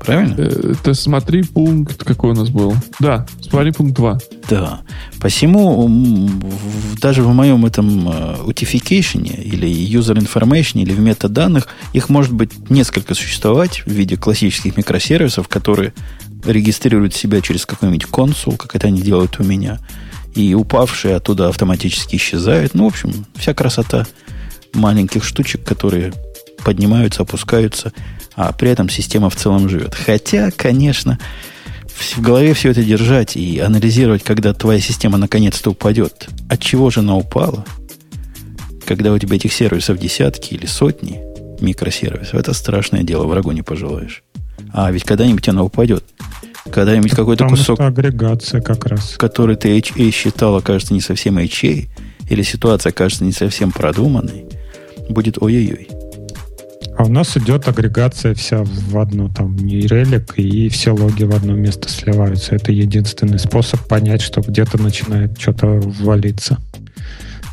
Правильно? Э, это смотри пункт, какой у нас был. Да, смотри пункт 2. Да. Посему даже в моем этом утификейшене или user information или в метаданных их может быть несколько существовать в виде классических микросервисов, которые регистрируют себя через какой-нибудь консул, как это они делают у меня, и упавшие оттуда автоматически исчезают. Ну, в общем, вся красота маленьких штучек, которые поднимаются, опускаются, а при этом система в целом живет. Хотя, конечно, в голове все это держать и анализировать, когда твоя система наконец-то упадет. От чего же она упала? Когда у тебя этих сервисов десятки или сотни микросервисов, это страшное дело, врагу не пожелаешь. А ведь когда-нибудь она упадет. Когда-нибудь какой-то кусок... Что агрегация как раз. Который ты HA считал, окажется не совсем HA, или ситуация окажется не совсем продуманной, будет ой-ой-ой. А у нас идет агрегация вся в одну, там, релик, и все логи в одно место сливаются. Это единственный способ понять, что где-то начинает что-то валиться.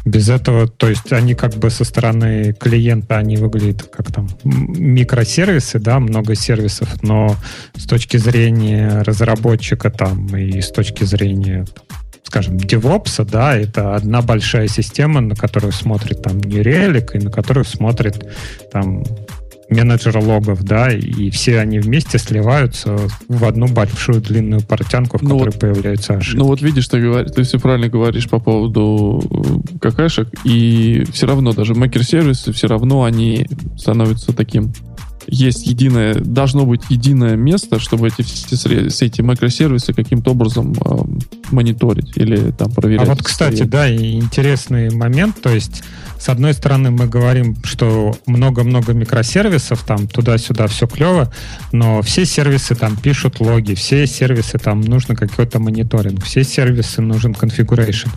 Без этого, то есть они как бы со стороны клиента, они выглядят как там микросервисы, да, много сервисов, но с точки зрения разработчика там и с точки зрения скажем, DevOps, да, это одна большая система, на которую смотрит там New Relic и на которую смотрит там менеджер логов, да, и все они вместе сливаются в одну большую длинную портянку, в Ну которой вот- появляются ошибки. Ну вот видишь, ты, говоришь, ты все правильно говоришь по поводу э, какашек, и все равно даже макер-сервисы, все равно они становятся таким есть единое, должно быть единое место, чтобы эти все, все эти макросервисы каким-то образом э, мониторить или там А проверять. вот, кстати, да, интересный момент, то есть, с одной стороны, мы говорим, что много-много микросервисов, там, туда-сюда все клево, но все сервисы там пишут логи, все сервисы там нужно какой-то мониторинг, все сервисы нужен configuration,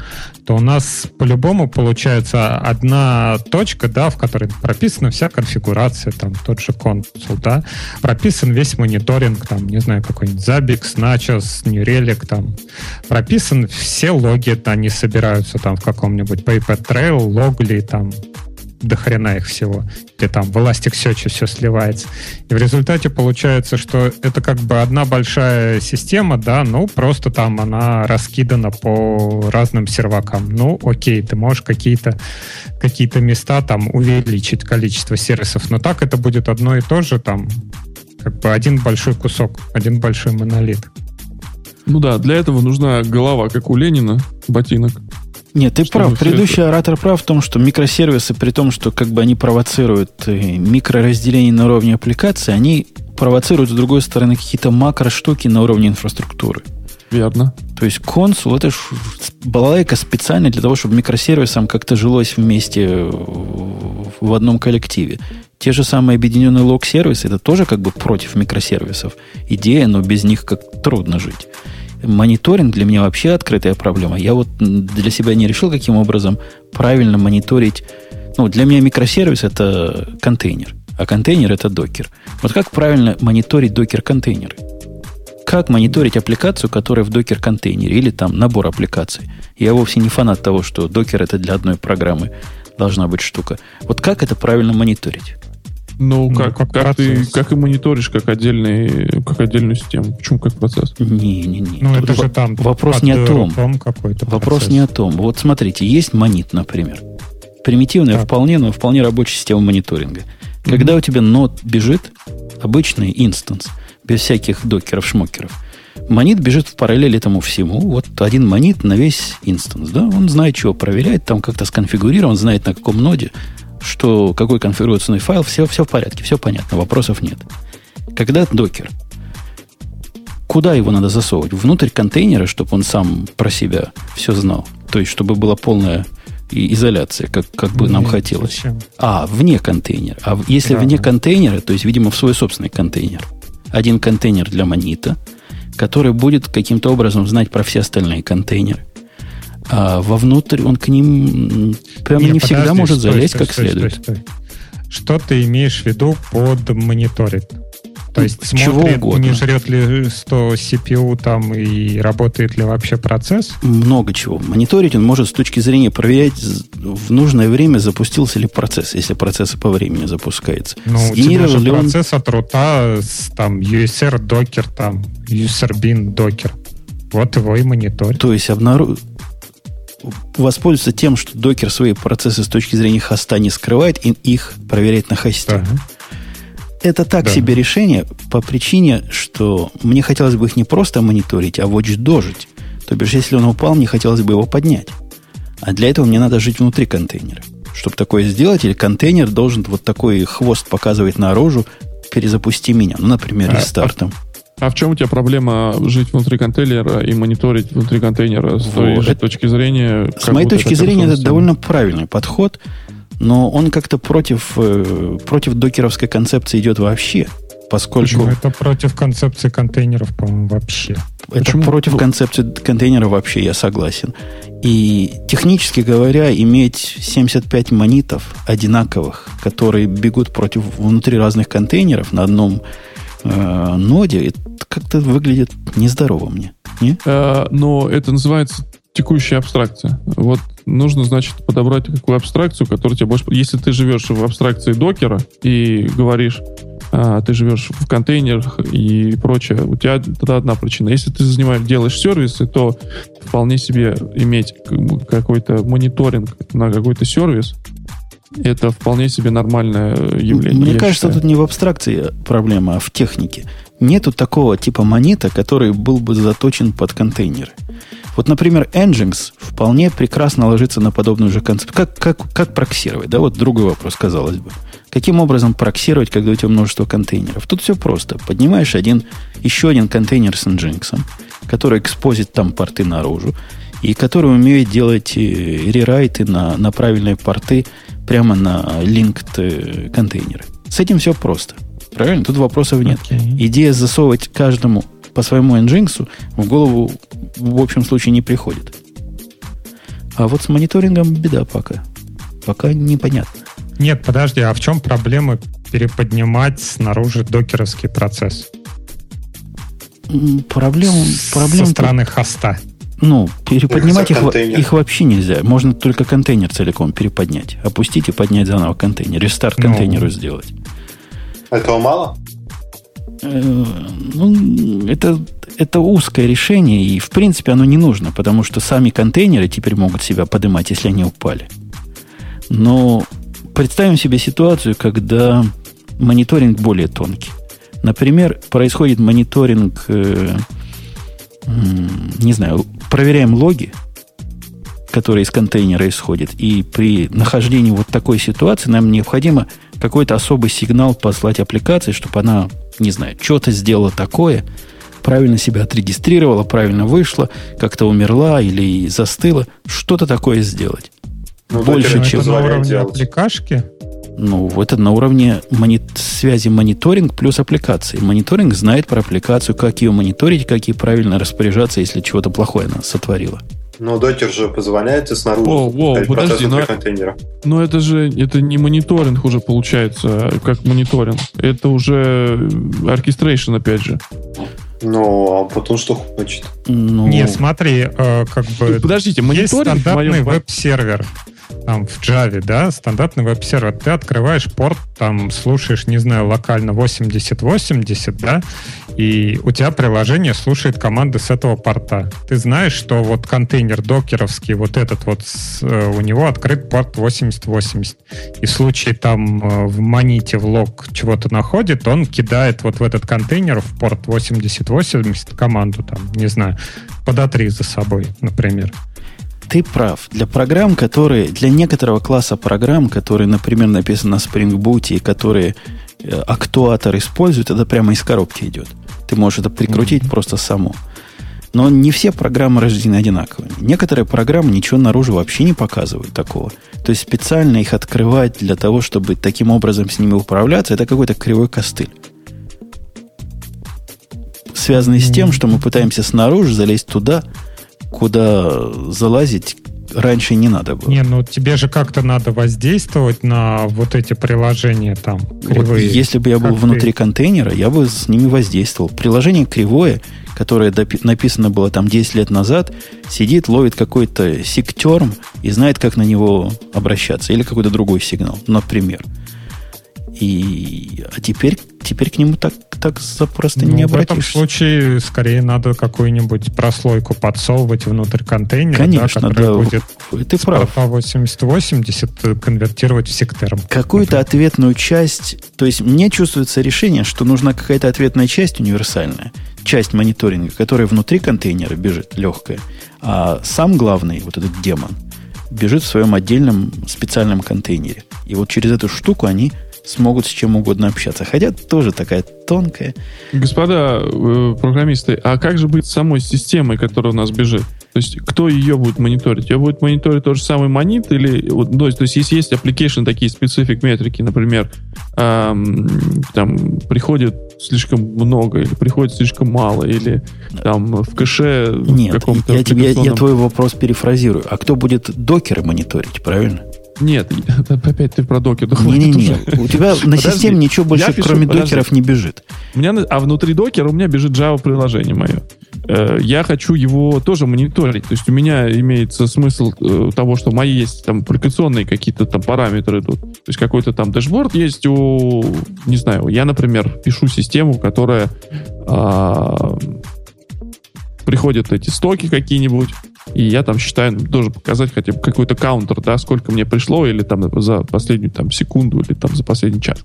то у нас по-любому получается одна точка, да, в которой прописана вся конфигурация, там, тот же консул, да, прописан весь мониторинг, там, не знаю, какой-нибудь Zabbix, Nachos, New Relic, там, прописан все логи, это они собираются там в каком-нибудь Paper Trail, Logly, там до хрена их всего. Или там в Elasticsearch все сливается. И в результате получается, что это как бы одна большая система, да, ну просто там она раскидана по разным сервакам. Ну, окей, ты можешь какие-то какие-то места там увеличить количество сервисов, но так это будет одно и то же, там как бы один большой кусок, один большой монолит. Ну да, для этого нужна голова, как у Ленина, ботинок. Нет, ты прав. Предыдущий оратор прав в том, что микросервисы, при том, что как бы они провоцируют э, микроразделение на уровне аппликации, они провоцируют, с другой стороны, какие-то макро-штуки на уровне инфраструктуры. Верно. То есть консул это ж балалайка специально для того, чтобы микросервисам как-то жилось вместе э, в одном коллективе. Те же самые объединенные лог-сервисы, это тоже как бы против микросервисов. Идея, но без них как трудно жить. Мониторинг для меня вообще открытая проблема. Я вот для себя не решил, каким образом правильно мониторить. Ну, для меня микросервис это контейнер, а контейнер это докер. Вот как правильно мониторить докер-контейнеры? как мониторить аппликацию, которая в докер-контейнере или там набор аппликаций. Я вовсе не фанат того, что докер это для одной программы должна быть штука. Вот как это правильно мониторить? Ну, Ну, как, как как, ты, как и мониторишь как, отдельный, как отдельную систему. Почему как процесс? Не-не-не. Ну, Тут это же там вопрос не о том. руком какой-то Вопрос процесс. не о том. Вот смотрите, есть монит, например. Примитивная Так. вполне, но вполне рабочая система мониторинга. Когда у тебя нод бежит, обычный инстанс, без всяких докеров, шмокеров, монит бежит в параллель этому всему. Вот один монит на весь инстанс. Да? Он знает, чего проверяет, там как-то сконфигурирован, знает на каком ноде, что, какой конфигурационный файл, все, все в порядке, все понятно, вопросов нет. Когда докер, куда его надо засовывать? Внутрь контейнера, чтобы он сам про себя все знал. То есть, чтобы была полная и- изоляция, как, как бы нам Нет, хотелось. зачем? А, вне контейнера. А если Да. вне контейнера, то есть, видимо, в свой собственный контейнер. Один контейнер для монита, который будет каким-то образом знать про все остальные контейнеры. А вовнутрь он к ним прямо не, всегда подожди, может стой, залезть стой, как стой, следует. стой, стой. Что ты имеешь в виду под мониторинг? То есть Чего смотрит, угодно. не жрет ли 100 CPU там и работает ли вообще процесс? Много чего. Мониторить он может с точки зрения проверять в нужное время, запустился ли процесс, если процесс по времени запускается. Ну, у тебя Сгенерировал же ли он процесс от рута с там USR докер, там userbin докер. Вот его и мониторь. То есть обнару... воспользоваться тем, что докер свои процессы с точки зрения хоста не скрывает, и их проверять на хосте. Да. Это так Да. себе решение по причине, что мне хотелось бы их не просто мониторить, а watchdожить. То бишь, если он упал, мне хотелось бы его поднять. А для этого мне надо жить внутри контейнера. Чтобы такое сделать, или контейнер должен вот такой хвост показывать наружу, перезапусти меня. Ну, например, А, рестартом. А в чем у тебя проблема жить внутри контейнера и мониторить внутри контейнера с той Вот. же точки зрения? С моей точки зрения, это довольно правильный подход, но он как-то против, э, против докеровской концепции идет вообще, поскольку Почему? Это против концепции контейнеров, по-моему, вообще. это Почему? против концепции контейнера вообще, я согласен. И технически говоря, иметь 75 монитов одинаковых, которые бегут против внутри разных контейнеров на одном э, ноде, это как-то выглядит нездорово мне. Не? Э, но это называется текущая абстракция. Вот нужно, значит, подобрать какую абстракцию, которая тебе больше... Если ты живешь в абстракции докера и говоришь, а, ты живешь в контейнерах и прочее, у тебя тогда одна причина. Если ты занимаешь, делаешь сервисы, то вполне себе иметь какой-то мониторинг на какой-то сервис это вполне себе нормальное явление. Мне кажется, считаю. тут не в абстракции проблема, а в технике. Нету такого типа монета, который был бы заточен под контейнеры. Вот, например, Nginx вполне прекрасно ложится на подобную же концепцию. Как, как, как проксировать? Да, вот другой вопрос, казалось бы. Каким образом проксировать, когда у тебя множество контейнеров? Тут все просто. Поднимаешь один, еще один контейнер с Nginx, который экспозит там порты наружу, и который умеет делать э, рерайты на, на правильные порты прямо на linked э, контейнеры. С этим все просто. Правильно? Тут вопросов нет. Okay. Идея засовывать каждому по своему Nginx в голову в общем случае не приходит. А вот с мониторингом беда пока. Пока непонятно. Нет, подожди, а в чем проблема переподнимать снаружи докеровский процесс? Проблема, проблема Со стороны хоста. Ну, переподнимать их, их вообще нельзя. Можно только контейнер целиком переподнять. Опустить и поднять заново контейнер. Рестарт ну, контейнеру сделать. Этого мало? Э, ну, это, это узкое решение, и в принципе оно не нужно, потому что сами контейнеры теперь могут себя поднимать, если они упали. Но представим себе ситуацию, когда мониторинг более тонкий. Например, происходит мониторинг э, не знаю, проверяем логи, которые из контейнера исходят, и при нахождении вот такой ситуации нам необходимо какой-то особый сигнал послать аппликации, чтобы она, не знаю, что-то сделала такое, правильно себя отрегистрировала, правильно вышла, как-то умерла или застыла, что-то такое сделать. Ну, Больше, чем... Это на уровне аппликашки? Ну, это на уровне мони- связи мониторинг плюс аппликации. Мониторинг знает про аппликацию, как ее мониторить, как ей правильно распоряжаться, если чего-то плохое она сотворила. Но докер же позволяет и снаружи о, о, подожди, но, контейнера. Но это же это не мониторинг уже получается, как мониторинг. Это уже оркестрейшн, опять же. Ну, а потом что хочет? Ну... Не, смотри, э, как бы... Подождите, мониторинг... Есть стандартный веб-сервер там в Java, да, стандартный веб-сервер, ты открываешь порт, там слушаешь, не знаю, локально 8080, да, и у тебя приложение слушает команды с этого порта. Ты знаешь, что вот контейнер докеровский, вот этот вот, э, у него открыт порт 8080. И в случае там э, в маните в лог чего-то находит, он кидает вот в этот контейнер в порт 8080 команду там, не знаю, подотри за собой, например ты прав. Для программ, которые, для некоторого класса программ, которые, например, написаны на Spring Boot и которые э, актуатор использует, это прямо из коробки идет. Ты можешь это прикрутить mm-hmm. просто само. Но не все программы рождены одинаковыми. Некоторые программы ничего наружу вообще не показывают такого. То есть специально их открывать для того, чтобы таким образом с ними управляться, это какой-то кривой костыль. Связанный с тем, что мы пытаемся снаружи залезть туда, куда залазить раньше не надо было. Не, ну тебе же как-то надо воздействовать на вот эти приложения там, кривые. Вот, если бы я был как внутри ты? контейнера, я бы с ними воздействовал. Приложение кривое, которое написано было там 10 лет назад, сидит, ловит какой-то сиктерм и знает, как на него обращаться. Или какой-то другой сигнал, например. И, а теперь, теперь к нему так, так запросто ну, не обратишься. В этом случае скорее надо какую-нибудь прослойку подсовывать внутрь контейнера, Конечно, да, который да, будет ты прав. по 8080 конвертировать в сектерм. Какую-то ответную часть, то есть мне чувствуется решение, что нужна какая-то ответная часть универсальная, часть мониторинга, которая внутри контейнера бежит, легкая, а сам главный, вот этот демон, бежит в своем отдельном специальном контейнере. И вот через эту штуку они смогут с чем угодно общаться. Хотя тоже такая тонкая. Господа э, программисты, а как же быть с самой системой, которая у нас бежит? То есть, кто ее будет мониторить? Ее будет мониторить тот же самый монит или... Вот, то, есть, то есть, если есть application такие специфик метрики, например, эм, там приходит слишком много, или приходит слишком мало, или там в кэше Нет, каком-то... Я, тебе, я, я твой вопрос перефразирую. А кто будет докеры мониторить, правильно? Нет, опять ты про докер. Не-не-не, у тебя на системе ничего больше, кроме докеров, не бежит. У меня, а внутри докера у меня бежит Java-приложение мое. Э, я хочу его тоже мониторить. То есть у меня имеется смысл э, того, что мои есть там аппликационные какие-то там параметры идут. То есть какой-то там dashboard есть у... Не знаю, я, например, пишу систему, которая а, приходят эти стоки какие-нибудь, и я там считаю, должен показать хотя бы какой-то каунтер, да, сколько мне пришло, или там за последнюю там секунду, или там за последний час.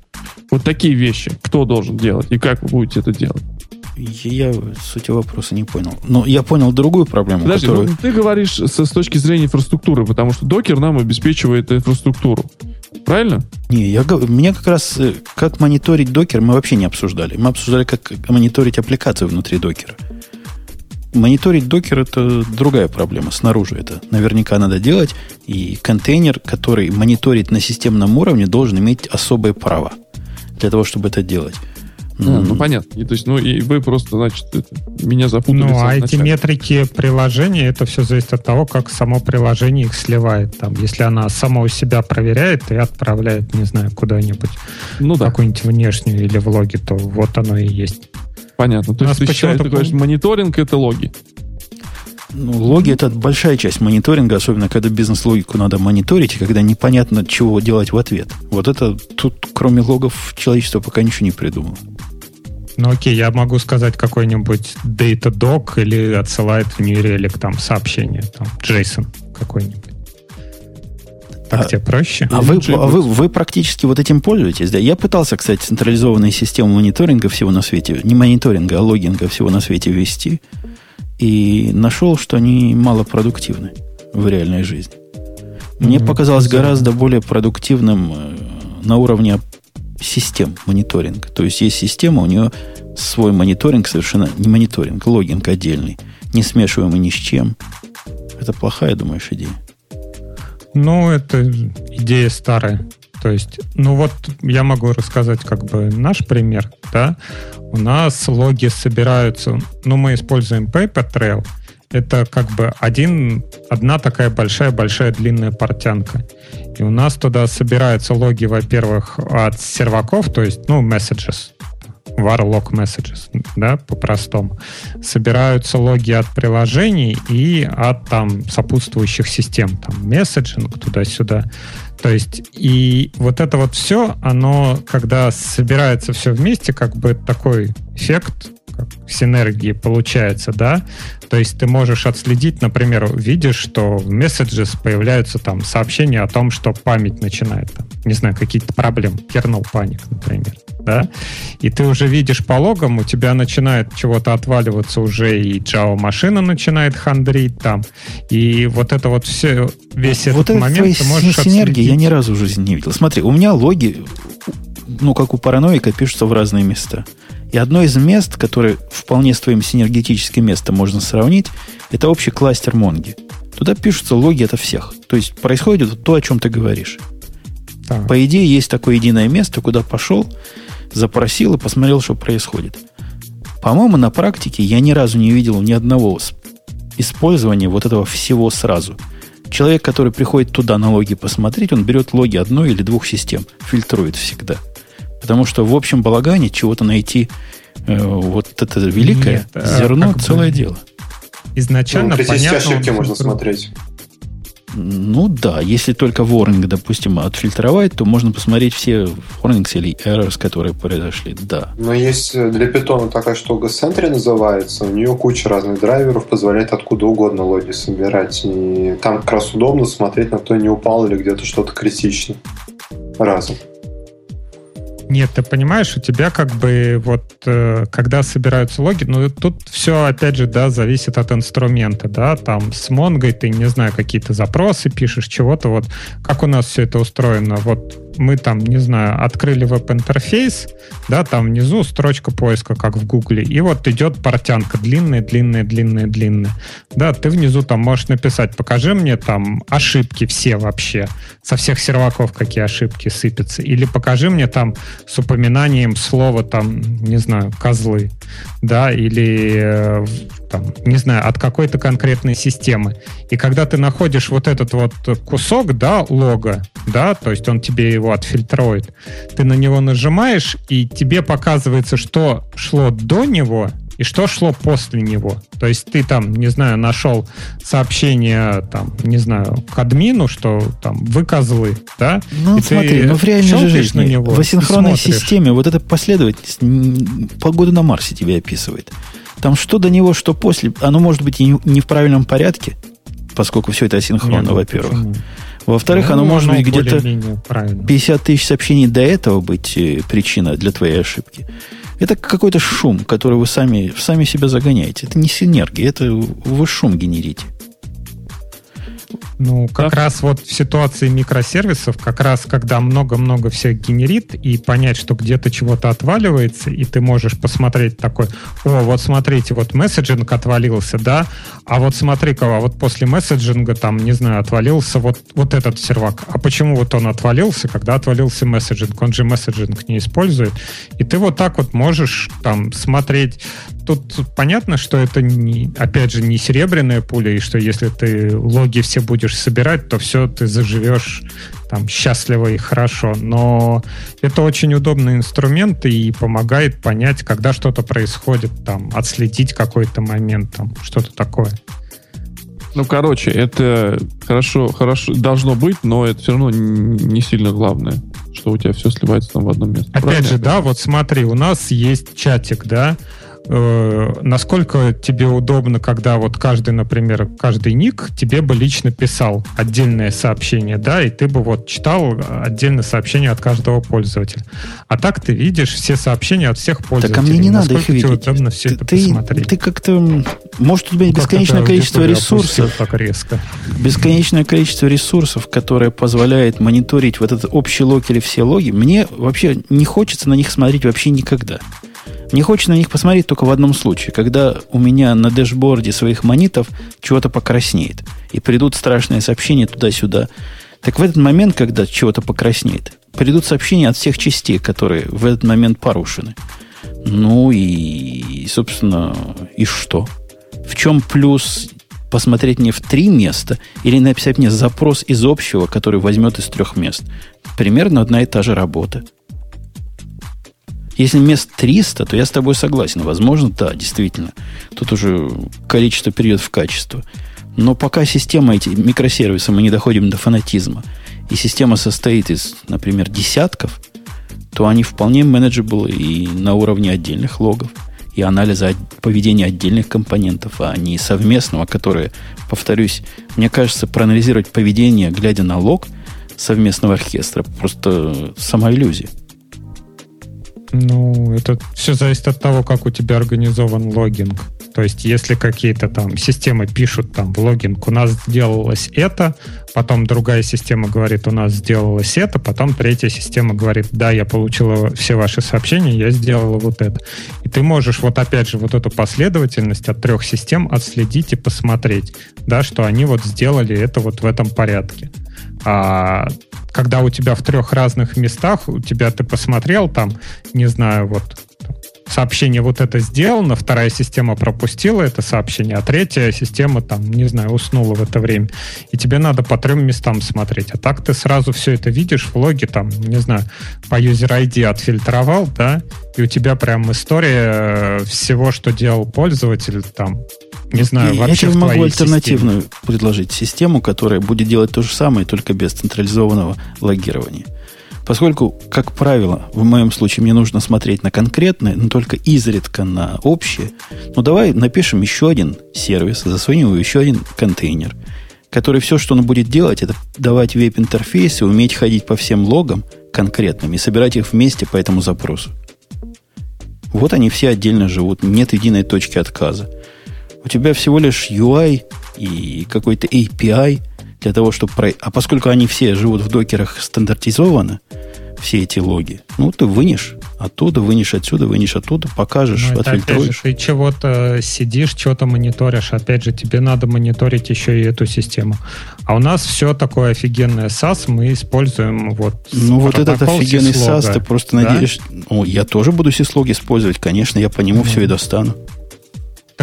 Вот такие вещи. Кто должен делать, и как вы будете это делать? Я сути вопроса не понял. Но я понял другую проблему. Подожди, которую... ну, ты говоришь с, с точки зрения инфраструктуры, потому что докер нам обеспечивает инфраструктуру. Правильно? Не, я, меня как раз, э, как мониторить докер, мы вообще не обсуждали. Мы обсуждали, как мониторить аппликацию внутри докера. Мониторить докер это другая проблема. Снаружи это наверняка надо делать. И контейнер, который мониторит на системном уровне, должен иметь особые права для того, чтобы это делать. А, ну, понятно. И, то есть, ну, и вы просто, значит, это, меня запутали. Ну, а эти метрики приложения, это все зависит от того, как само приложение их сливает. Там, если она само у себя проверяет и отправляет, не знаю, куда-нибудь, ну, да. какую-нибудь внешнюю или в логи, то вот оно и есть. Понятно. То есть ты считаешь, ты говоришь, мониторинг — это логи? Ну, логи это большая часть мониторинга, особенно когда бизнес-логику надо мониторить, и когда непонятно, чего делать в ответ. Вот это тут, кроме логов, человечество пока ничего не придумало. Ну окей, я могу сказать какой-нибудь Datadog или отсылает в New Relic там сообщение, там JSON какой-нибудь. Так а, тебе проще? А, вы, а вы, вы практически вот этим пользуетесь, да? Я пытался, кстати, централизованные системы мониторинга всего на свете, не мониторинга, а логинга всего на свете ввести, и нашел, что они малопродуктивны в реальной жизни. Мне mm-hmm. показалось гораздо более продуктивным э, на уровне систем мониторинг. То есть есть система, у нее свой мониторинг совершенно не мониторинг, логинг отдельный, не смешиваемый ни с чем. Это плохая, думаешь, идея? Ну, это идея старая. То есть, ну вот я могу рассказать как бы наш пример, да. У нас логи собираются, ну мы используем Papertrail, это как бы один, одна такая большая-большая длинная портянка. И у нас туда собираются логи, во-первых, от серваков, то есть, ну, messages, var log messages, да, по-простому. Собираются логи от приложений и от там сопутствующих систем, там, месседжинг туда-сюда. То есть, и вот это вот все, оно, когда собирается все вместе, как бы такой эффект как синергии получается, да, то есть ты можешь отследить, например, видишь, что в Messages появляются там сообщения о том, что память начинает, там, не знаю, какие-то проблемы, kernel паник, например, да, и ты уже видишь по логам, у тебя начинает чего-то отваливаться уже, и Java машина начинает хандрить там, и вот это вот все, весь вот этот момент ты можешь синергии я ни разу в жизни не видел. Смотри, у меня логи, ну, как у параноика, пишутся в разные места. И одно из мест, которое вполне с твоим синергетическим местом можно сравнить, это общий кластер Монги. Туда пишутся логи от всех. То есть происходит то, о чем ты говоришь. Так. По идее, есть такое единое место, куда пошел, запросил и посмотрел, что происходит. По-моему, на практике я ни разу не видел ни одного использования вот этого всего сразу. Человек, который приходит туда на логи посмотреть, он берет логи одной или двух систем, фильтрует всегда – Потому что в общем балагане чего-то найти э, вот это великое Нет, а зерно а целое бы... дело. Изначально ну, понятно... ошибки можно смотреть. Ну да, если только warning, допустим, отфильтровать, то можно посмотреть все warnings или errors, которые произошли, да. Но есть для питона такая штука Sentry называется, у нее куча разных драйверов, позволяет откуда угодно логи собирать. И там как раз удобно смотреть, на кто не упал или где-то что-то критично. Разом. Нет, ты понимаешь, у тебя как бы вот э, когда собираются логи, ну тут все опять же, да, зависит от инструмента, да, там с Mongo ты, не знаю, какие-то запросы пишешь, чего-то вот, как у нас все это устроено, вот мы там, не знаю, открыли веб-интерфейс, да, там внизу строчка поиска, как в Гугле, и вот идет портянка длинная, длинная, длинная, длинная. Да, ты внизу там можешь написать, покажи мне там ошибки все вообще, со всех серваков какие ошибки сыпятся, или покажи мне там с упоминанием слова там, не знаю, козлы, да, или э, там, не знаю, от какой-то конкретной системы. И когда ты находишь вот этот вот кусок, да, лога, да, то есть он тебе его отфильтрует, ты на него нажимаешь, и тебе показывается, что шло до него, и что шло после него. То есть ты там, не знаю, нашел сообщение, там, не знаю, к админу, что там вы козлы, да? Ну, и смотри, ну в реальной жизни, на него в асинхронной системе вот эта последовательность погоду на Марсе тебе описывает. Там что до него, что после, оно может быть и не в правильном порядке, поскольку все это асинхронно, ну, во-первых. Почему? Во-вторых, ну, оно может быть где-то 50 тысяч сообщений до этого быть э, причина для твоей ошибки. Это какой-то шум, который вы сами, сами себя загоняете. Это не синергия, это вы шум генерите. Ну, как да. раз вот в ситуации микросервисов, как раз когда много-много всех генерит, и понять, что где-то чего-то отваливается, и ты можешь посмотреть такой, о, вот смотрите, вот месседжинг отвалился, да, а вот смотри-ка, а вот после месседжинга там, не знаю, отвалился вот, вот этот сервак. А почему вот он отвалился, когда отвалился месседжинг? Он же месседжинг не использует. И ты вот так вот можешь там смотреть, тут понятно, что это, не, опять же, не серебряная пуля, и что если ты логи все будешь собирать, то все, ты заживешь там счастливо и хорошо. Но это очень удобный инструмент и помогает понять, когда что-то происходит, там, отследить какой-то момент, там, что-то такое. Ну, короче, это хорошо, хорошо должно быть, но это все равно не сильно главное, что у тебя все сливается там в одном месте. Опять Правильно? же, да, вот смотри, у нас есть чатик, да, э, насколько тебе удобно, когда вот каждый, например, каждый ник тебе бы лично писал отдельное сообщение, да, и ты бы вот читал отдельное сообщение от каждого пользователя. А так ты видишь все сообщения от всех пользователей. Так, а мне не надо их видеть. удобно все ты, это ты, посмотреть. Ты как-то... Может, у тебя ну, бесконечное количество ресурсов. Так резко. Бесконечное количество ресурсов, которое позволяет мониторить вот этот общий лог или все логи. Мне вообще не хочется на них смотреть вообще никогда. Не хочется на них посмотреть только в одном случае, когда у меня на дэшборде своих монитов чего-то покраснеет, и придут страшные сообщения туда-сюда. Так в этот момент, когда чего-то покраснеет, придут сообщения от всех частей, которые в этот момент порушены. Ну и, собственно, и что? В чем плюс посмотреть мне в три места или написать мне запрос из общего, который возьмет из трех мест? Примерно одна и та же работа. Если мест 300, то я с тобой согласен. Возможно, да, действительно. Тут уже количество перейдет в качество. Но пока система, эти микросервисы, мы не доходим до фанатизма, и система состоит из, например, десятков, то они вполне manageable и на уровне отдельных логов, и анализа поведения отдельных компонентов, а не совместного, которые, повторюсь, мне кажется, проанализировать поведение, глядя на лог совместного оркестра, просто сама иллюзия. Ну, это все зависит от того, как у тебя организован логинг. То есть, если какие-то там системы пишут там в логинг, у нас сделалось это, потом другая система говорит, у нас сделалось это, потом третья система говорит, да, я получила все ваши сообщения, я сделала вот это. И ты можешь вот опять же вот эту последовательность от трех систем отследить и посмотреть, да, что они вот сделали это вот в этом порядке. А когда у тебя в трех разных местах, у тебя ты посмотрел там, не знаю, вот сообщение вот это сделано, вторая система пропустила это сообщение, а третья система там, не знаю, уснула в это время. И тебе надо по трем местам смотреть. А так ты сразу все это видишь в логе, там, не знаю, по user ID отфильтровал, да, и у тебя прям история э, всего, что делал пользователь, там, не знаю, вообще Я тебе могу альтернативную системе. предложить систему, которая будет делать то же самое, только без централизованного логирования. Поскольку, как правило, в моем случае мне нужно смотреть на конкретное, но только изредка на общее, ну давай напишем еще один сервис, засунем еще один контейнер, который все, что он будет делать, это давать веб-интерфейсы, уметь ходить по всем логам конкретным и собирать их вместе по этому запросу. Вот они все отдельно живут, нет единой точки отказа. У тебя всего лишь UI и какой-то API – для того, чтобы... Про... А поскольку они все живут в докерах стандартизованно, все эти логи, ну, ты вынешь оттуда, вынешь отсюда, вынешь оттуда, покажешь, ну, отфильтруешь. Опять же, ты чего-то сидишь, что-то мониторишь. Опять же, тебе надо мониторить еще и эту систему. А у нас все такое офигенное SAS мы используем вот Ну, вот этот офигенный SAS, ты просто да? надеешься... О, я тоже буду сислог использовать, конечно, я по нему mm-hmm. все и достану.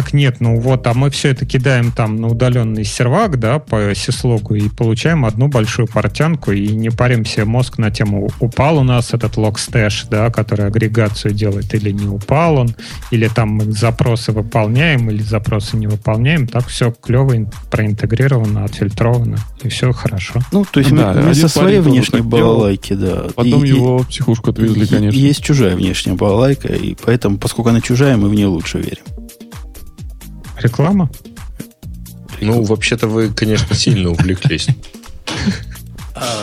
Так нет, ну вот, а мы все это кидаем там на удаленный сервак, да, по syslog у и получаем одну большую портянку и не паримся мозг на тему, упал у нас этот Logstash, да, который агрегацию делает или не упал он, или там мы запросы выполняем или запросы не выполняем, так все клево проинтегрировано, отфильтровано, и все хорошо. Ну, то есть да, мы, мы со своей внешней балалайки, да. Потом и, его в психушку отвезли, конечно. Есть чужая внешняя балалайка, и поэтому, поскольку она чужая, мы в нее лучше верим. Реклама? Ну, вообще-то вы, конечно, сильно увлеклись.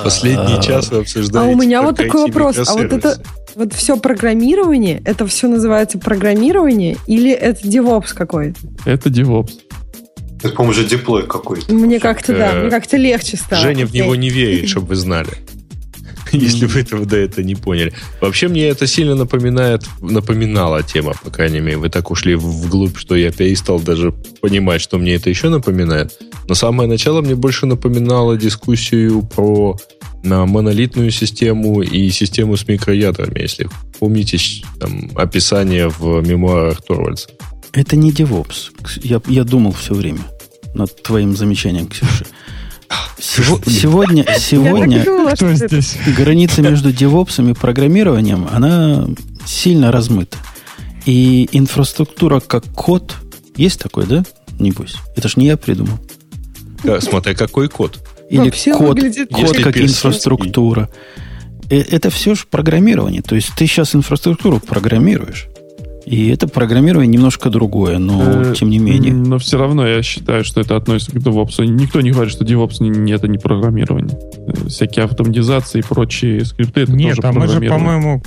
Последний час вы обсуждаете. А у меня вот такой вопрос. А вот это вот все программирование, это все называется программирование или это DevOps какой-то? Это DevOps. Это, по-моему, уже диплой какой-то. Мне как-то, да, э, мне как-то легче стало. Женя в него не верит, чтобы вы знали. Если вы этого до этого не поняли. Вообще мне это сильно напоминает, напоминала тема, по крайней мере. Вы так ушли вглубь, что я перестал даже понимать, что мне это еще напоминает. Но самое начало мне больше напоминало дискуссию про на монолитную систему и систему с микроядрами, если помните там, описание в мемуарах Торвальдса. Это не DevOps. Я, я думал все время над твоим замечанием, Ксюша. Сего- сегодня, сегодня и Кто здесь? граница между девопсом и программированием, она сильно размыта. И инфраструктура как код, есть такой, да? Небось. Это ж не я придумал. Э, Смотря какой код. Или Вообще код, выглядит код Если как персидский. инфраструктура. Э, Это все же программирование. То есть ты сейчас инфраструктуру программируешь. И это программирование немножко другое, но Э, тем не менее. Но все равно я считаю, что это относится к DevOps. Никто не говорит, что DevOps не, не- это не программирование. Э, Всякие автоматизации и прочие скрипты это Нет, тоже а мы же, по-моему,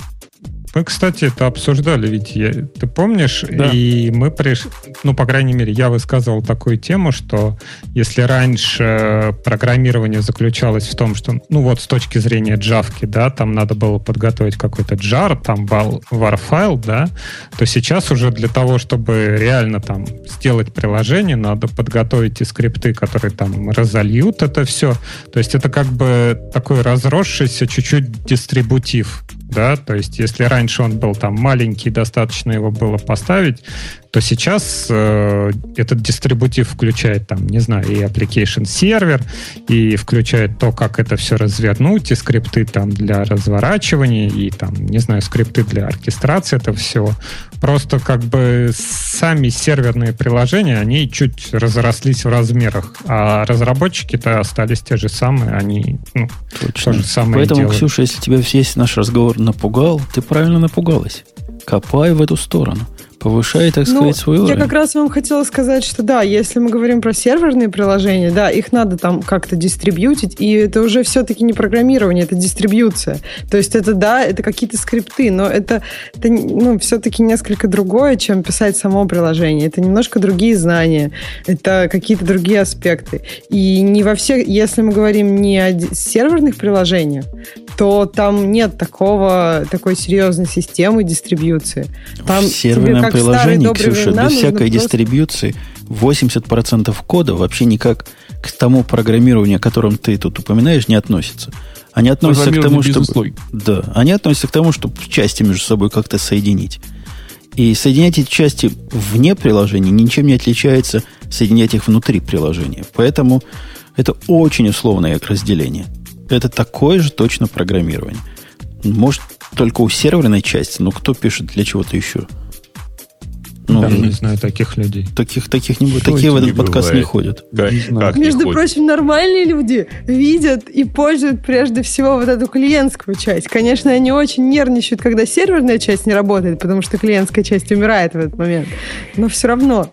мы, кстати, это обсуждали, ведь я, ты помнишь, Да. и мы пришли, ну, по крайней мере, я высказывал такую тему, что если раньше программирование заключалось в том, что, ну, вот с точки зрения джавки, да, там надо было подготовить какой-то jar, там был var-файл, да, то сейчас уже для того, чтобы реально там сделать приложение, надо подготовить и скрипты, которые там разольют это все. То есть это как бы такой разросшийся чуть-чуть дистрибутив, да, то есть если раньше он был там маленький, достаточно его было поставить, то сейчас э, этот дистрибутив включает там, не знаю, и application сервер, и включает то, как это все развернуть, и скрипты там для разворачивания, и там, не знаю, скрипты для оркестрации этого всего. Просто как бы сами серверные приложения, они чуть разрослись в размерах, а разработчики-то остались те же самые, они ну, Точно. то же самое Поэтому, делают. Ксюша, если тебя весь наш разговор напугал, ты правильно напугалась. Копай в эту сторону. Повышай, так Ну, сказать, свой я уровень. как раз вам хотела сказать, что да, если мы говорим про серверные приложения, да, их надо там как-то дистрибьютить, и это уже все-таки не программирование, это дистрибьюция. То есть это, да, это какие-то скрипты, но это, это ну, все-таки несколько другое, чем писать само приложение. Это немножко другие знания, это какие-то другие аспекты. И не во всех, если мы говорим не о серверных приложениях, то там нет такого, такой серьезной системы дистрибьюции. Там в тебе, серверном старые приложении, Ксюша, времена, без всякой просто- дистрибьюции 80% кода вообще никак к тому программированию, о котором ты тут упоминаешь, не относится. Они относятся к тому, бизнес-логики. Да, они относятся к тому, чтобы части между собой как-то соединить. И соединять эти части вне приложения ничем не отличается соединять их внутри приложения. Поэтому это очень условное разделение. Это такое же точно программирование. Может, только у серверной части, но кто пишет для чего-то еще? Ну, Даже не знаю таких людей. таких, таких не будет. Такие в это этот не подкаст бывает? не ходят. Как, Не знаю. как не Между ходит? прочим, нормальные люди видят и пользуют прежде всего вот эту клиентскую часть. Конечно, они очень нервничают, когда серверная часть не работает, потому что клиентская часть умирает в этот момент. Но все равно.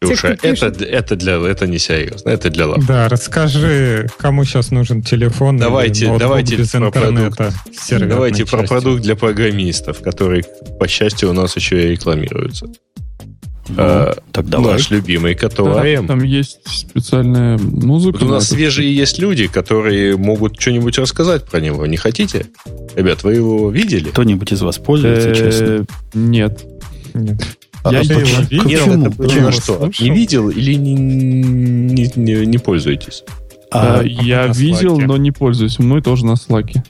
Ксюша, это, это, для, это не серьезно, это для лап. Да, расскажи, кому сейчас нужен телефон Давайте- давайте без про интернета серверной Давайте про частью. продукт для программистов, который, по счастью, у нас еще и рекламируется. Ну, А, так давай. Наш любимый Да, КТОАМ. Там есть специальная музыка. Вот у на нас свежие есть люди, которые могут что-нибудь рассказать про него. Не хотите? Ребят, вы его видели? Кто-нибудь из вас пользуется, Э, честно? Нет. Нет. А Я его его видел. Почему? Почему? что? Не видел или не, не, не- не пользуетесь? А, Э, я видел, но не пользуюсь. Мной тоже на слаке.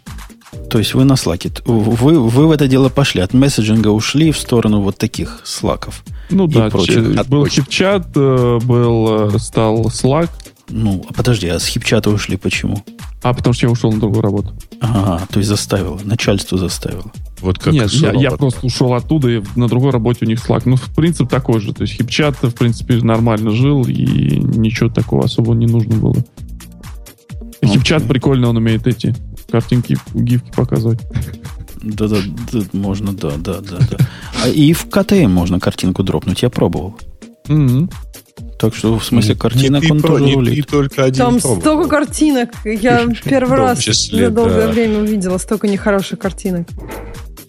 То есть вы на слаке. Вы, вы в это дело пошли. От месседжинга ушли в сторону вот таких слаков. Ну И да, прочих. От был хипчат, э, был, э, стал Slack, Ну, а подожди, а с хипчата ушли почему? а потому что я ушел на другую работу. Ага, то есть заставило. Начальство заставило. Вот как Нет, я, я просто ушел оттуда, и на другой работе у них Slack. Ну, в принцип, такой же. То есть хипчат, в принципе, нормально жил, и ничего такого особо не нужно было. Окей. Хипчат прикольно, он умеет эти картинки, гифки показывать. Да, да, да, можно, да, да, да, да. А и в КТМ можно картинку дропнуть, я пробовал. Мгм. Так что, в смысле, картинок не он тоже не рулит. ты только один Там пробовал. столько картинок. Я первый раз числе, за долгое да. время увидела столько нехороших картинок.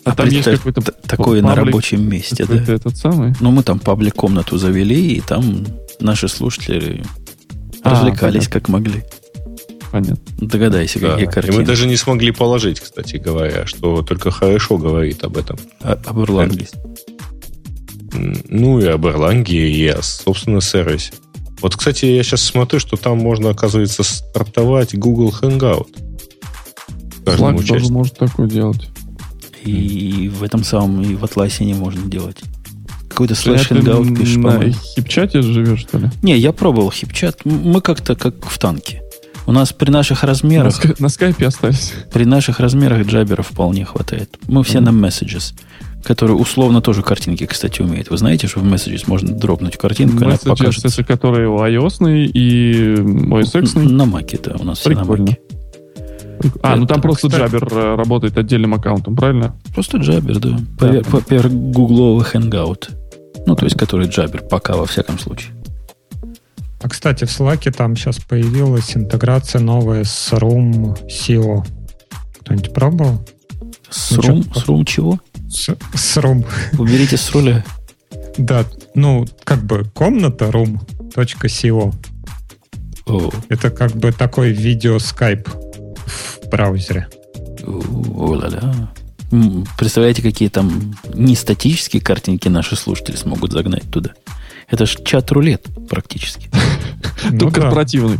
А там есть какой-то т- такое на паблик, рабочем месте, да? этот самый. Ну, мы там паблик-комнату завели, и там наши слушатели А, развлекались понятно. как могли. Понятно. Догадайся, Да. какие И картины. мы даже не смогли положить, кстати говоря, что только хорошо говорит об этом. А- об Ирландии. Ну и об Ирландии, и о, собственно, сервисе. Вот, кстати, я сейчас смотрю, что там можно, оказывается, стартовать Google Hangout. Slack тоже может такое делать. И в этом самом, и в Атласе не можно делать. Какой-то слэш hangout пишешь, на по-моему. хипчате живешь, что ли? Не, я пробовал хипчат. Мы как-то как в танке. У нас при наших На, размерах, на скайпе остались. при наших размерах джабера вполне хватает. Мы все на Messages, который условно тоже картинки, кстати, умеет. Вы знаете, что в Messages можно дропнуть картинку, и она Messages, покажется. это которые iOS и OS X. На маке, да, у нас все на Прикольно. маке. А, ну там просто кстати- Jabber э, работает отдельным аккаунтом, правильно? Просто джабер, да. Поверх, поверх гуглового hangout. Ну, то есть, который джабер, пока во всяком случае. А, кстати, в Slack там сейчас появилась интеграция новая с Room SEO. Кто-нибудь пробовал? С Ну, рум, чё- с рум чего? С, с Room. Уберите с руля. Да, ну, как бы комната room.co. О, Это как бы такой видео скайп в браузере. о-ля-ля. М, Представляете, какие там не статические картинки наши слушатели смогут загнать туда? Это ж чат-рулет практически. Ну корпоративный.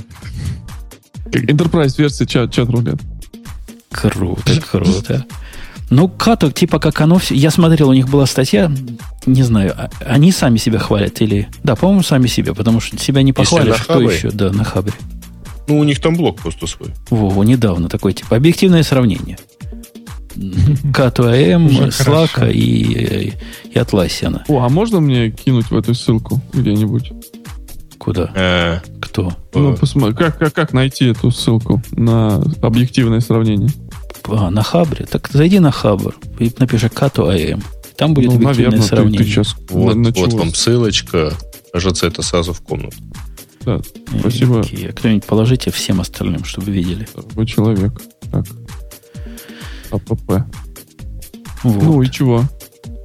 Как Enterprise версия чат, чат рулет. Круто, круто. Ну, като, типа как оно все... Я смотрел, у них была статья, не знаю, а- они сами себя хвалят или... Да, по-моему, сами себя, потому что себя не похвалишь, кто еще? Да, на Хабре. Ну, у них там блок просто свой. Во, недавно такой, типа, объективное сравнение. Кату АМ, Уже Слака хорошо. и, и Атласиана. О, а можно мне кинуть в эту ссылку где-нибудь? Куда? Э, Кто? Ну, э, посмотри, как, как, как найти эту ссылку на объективное сравнение? А, на Хабре? Так зайди на Хабр и напиши Кату АМ. Там будет ну, объективное наверное, ты, сравнение. ты сейчас вот, вот вам ссылочка. Кажется, это сразу в комнату. Да, спасибо. А Кто-нибудь положите всем остальным, чтобы видели. вы человек. Так. АПП. Вот. Ну и чего?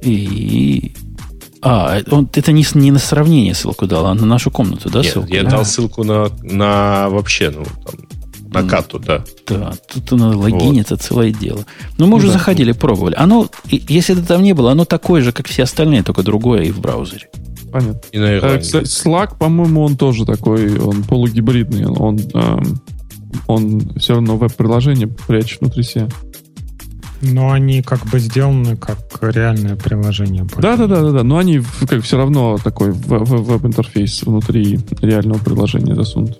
И... А, он, это не, не на сравнение ссылку дал, а на нашу комнату, да, Нет, ссылку? я да? дал ссылку на, на вообще, ну, там, на кату, да. Да, тут надо логиниться, целое дело. Но мы уже да. заходили, пробовали. Оно, если это там не было, оно такое же, как все остальные, только другое и в браузере. Понятно. И на Э, Ирландии. кстати, Slack, по-моему, он тоже такой, он полугибридный. Он, эм, он все равно веб-приложение прячет внутри себя. Но они как бы сделаны как реальное приложение. Да, да, да, да, да. Но они как все равно такой веб-интерфейс внутри реального приложения засунут.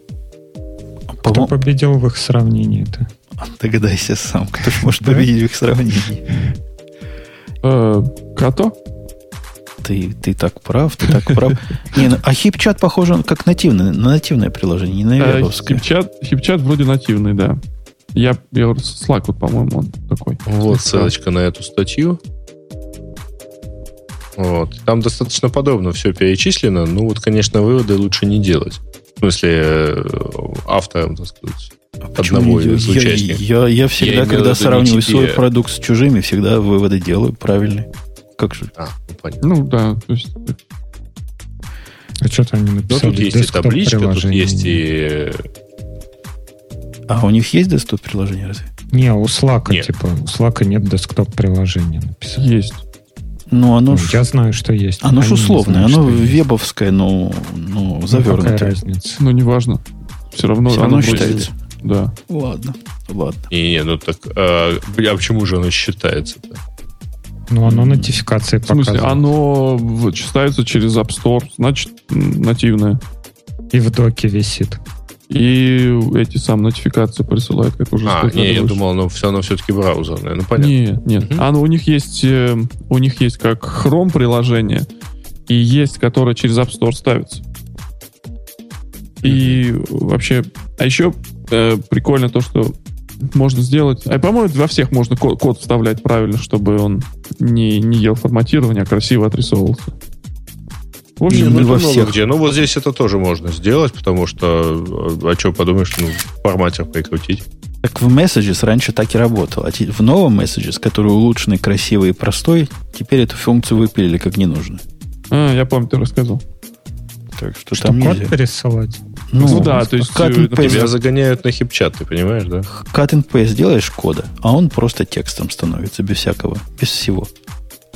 Кто По-моему, победил в их сравнении-то? догадайся сам, кто может победить в их сравнении. Э, Като? Ты, ты так прав, ты так прав. Не, ну, а хипчат похоже как нативное, на нативное приложение, не на вебовское. Хипчат, хипчат вроде нативный, да. Я, я говорю, Slack вот, по-моему, он такой. Вот ссылочка на эту статью. Вот. Там достаточно подробно все перечислено. Ну, вот, конечно, выводы лучше не делать. В смысле, э, автором, так сказать. Почему одного из делать? я, участников. я, я всегда, в когда сравниваю тебе. свой продукт с чужими, всегда выводы делаю правильные. Как же? А, ну, понятно. Ну, да, то есть... А что-то они Ну, написали. тут есть и десктоп табличка, тут есть и... А у них есть десктоп приложение разве? Не, у Slack, Нет. типа, у Slack нет десктоп приложения написано. Есть. Ну, оно Ну, ж, Я знаю, что есть. оно ж Они не условное, знают, оно что есть. вебовское, но, ну, Ну, какая завернутое. разница? Ну, неважно. Все равно, Все оно равно будет- считается. Да. Ладно, ладно. Не, не, ну так... А, а почему же оно считается-то? Ну, оно нотификации В смысле, показывает. оно читается через App Store, значит, нативное. И в доке висит. И эти сам нотификации присылает, как уже А, не, я думал, оно все равно все-таки браузерное. Ну, понятно. Нет, нет. Мгм. Оно, у них есть, э, у них есть как Chrome приложение, и есть, которое через App Store ставится. И вообще, а еще э, прикольно то, что можно сделать. А по-моему, во всех можно код, код вставлять правильно, чтобы он не, не ел форматирование, а красиво отрисовывался. В общем, Не Ну, во всех. где. Ну, вот здесь это тоже можно сделать, потому что, э, а что подумаешь, ну, форматер прикрутить. Так в Messages раньше так и работало. А в новом Messages, который улучшенный, красивый и простой, теперь эту функцию выпилили как не нужно. А, я помню, ты рассказывал. Так что, Что, там код нельзя. пересылать? Ну да, то есть, cut э, and Тебя paste, загоняют на хипчат, ты понимаешь, да? cut and paste делаешь кода, а он просто текстом становится, без всякого, без всего.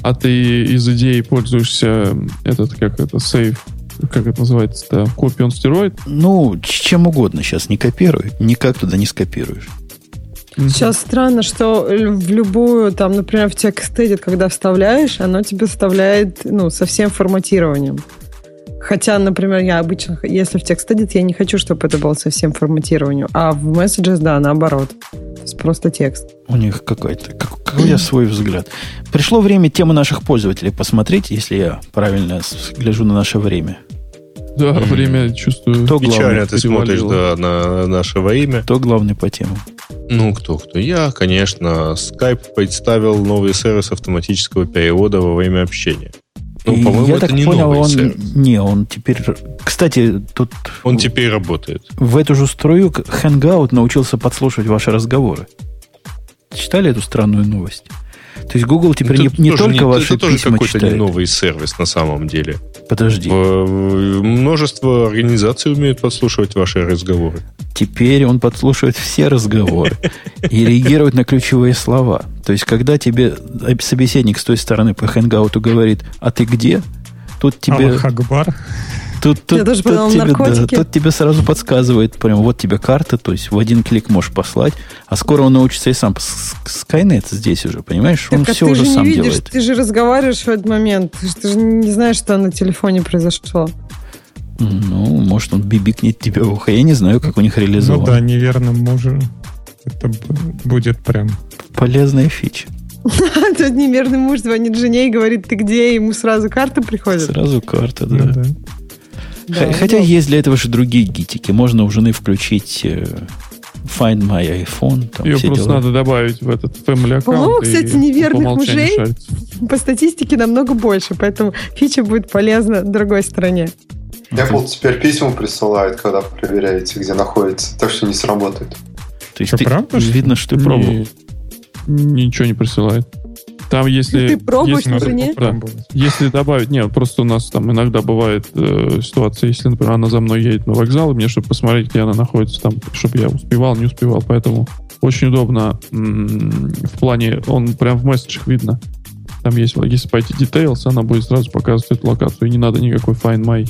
А ты из идеи пользуешься этот, как это, сейф, как это называется-то, копи он стероид? Ну, чем угодно сейчас не копируй, никак туда не скопируешь. Сейчас странно, что в любую, там, например, в TextEdit, когда вставляешь, оно тебе вставляет, ну, со всем форматированием. Хотя, например, я обычно, если в TextEdit, я не хочу, чтобы это было со всем форматированием. А в Messages, да, наоборот. То есть просто текст. У них какой-то, как, какой я свой взгляд. Пришло время темы наших пользователей посмотреть, если я правильно гляжу на наше время. Да, Мгм. время чувствую. Кто главный? Печально ты смотришь да, на нашего имя. Кто главный по темам? Ну, кто кто? Я, конечно. Skype представил новый сервис автоматического перевода во время общения. Ну, по-моему, я это так не понял, новый он... сервис. Не, он теперь... Кстати, тут Он теперь работает. в эту же струю Hangout научился подслушивать ваши разговоры. Читали эту странную новость? То есть Google теперь Ну, не, не тоже только не- ваши это тоже письма какой-то не читает. новый сервис на самом деле. Подожди. В- множество организаций умеют подслушивать ваши разговоры. Теперь он подслушивает все разговоры и реагирует на ключевые слова. То есть, когда тебе собеседник с той стороны по Hangout говорит, а ты где? Тут тебе, Аллах Акбар. Тут, тут, Я тоже тут подумала, тебе, да, тут тебе сразу подсказывает, прям вот тебе карта, то есть в один клик можешь послать, а скоро он научится и сам. С- Skynet здесь уже, понимаешь? Он Так, а все ты уже же сам не видишь, делает. ты же разговариваешь в этот момент. Ты же, ты же не знаешь, что на телефоне произошло. Ну, может, он бибикнет тебе в ухо. Я не знаю, как у них Ну реализовано. да, неверным мужем. Это будет прям... Полезная фича. Тут неверный муж звонит жене и говорит, ты где? Ему сразу карта приходит. Сразу карта, да. Да. Хотя есть для этого же другие гитики. Можно у жены включить э, Find My iPhone. Там Ее все просто дела. надо добавить в этот family аккаунт. По-моему, кстати, неверных мужей шарится. По статистике намного больше, поэтому фича будет полезна другой стороне. Apple теперь письма присылает, когда проверяете, где находится, так что не сработает. То есть Что, ты- правда, видно, что ты пробовал. Ничего не присылает. Там если... Ты пробуешь если- на Надо жене? попробовать. Если добавить, нет, просто у нас там иногда бывает э, ситуация, если, например, она за мной едет на вокзал, и мне, чтобы посмотреть, где она находится, там, чтобы я успевал, не успевал, поэтому очень удобно в плане, он прям в месседжах видно. Там есть, если пойти details, она будет сразу показывать эту локацию, и не надо никакой Find My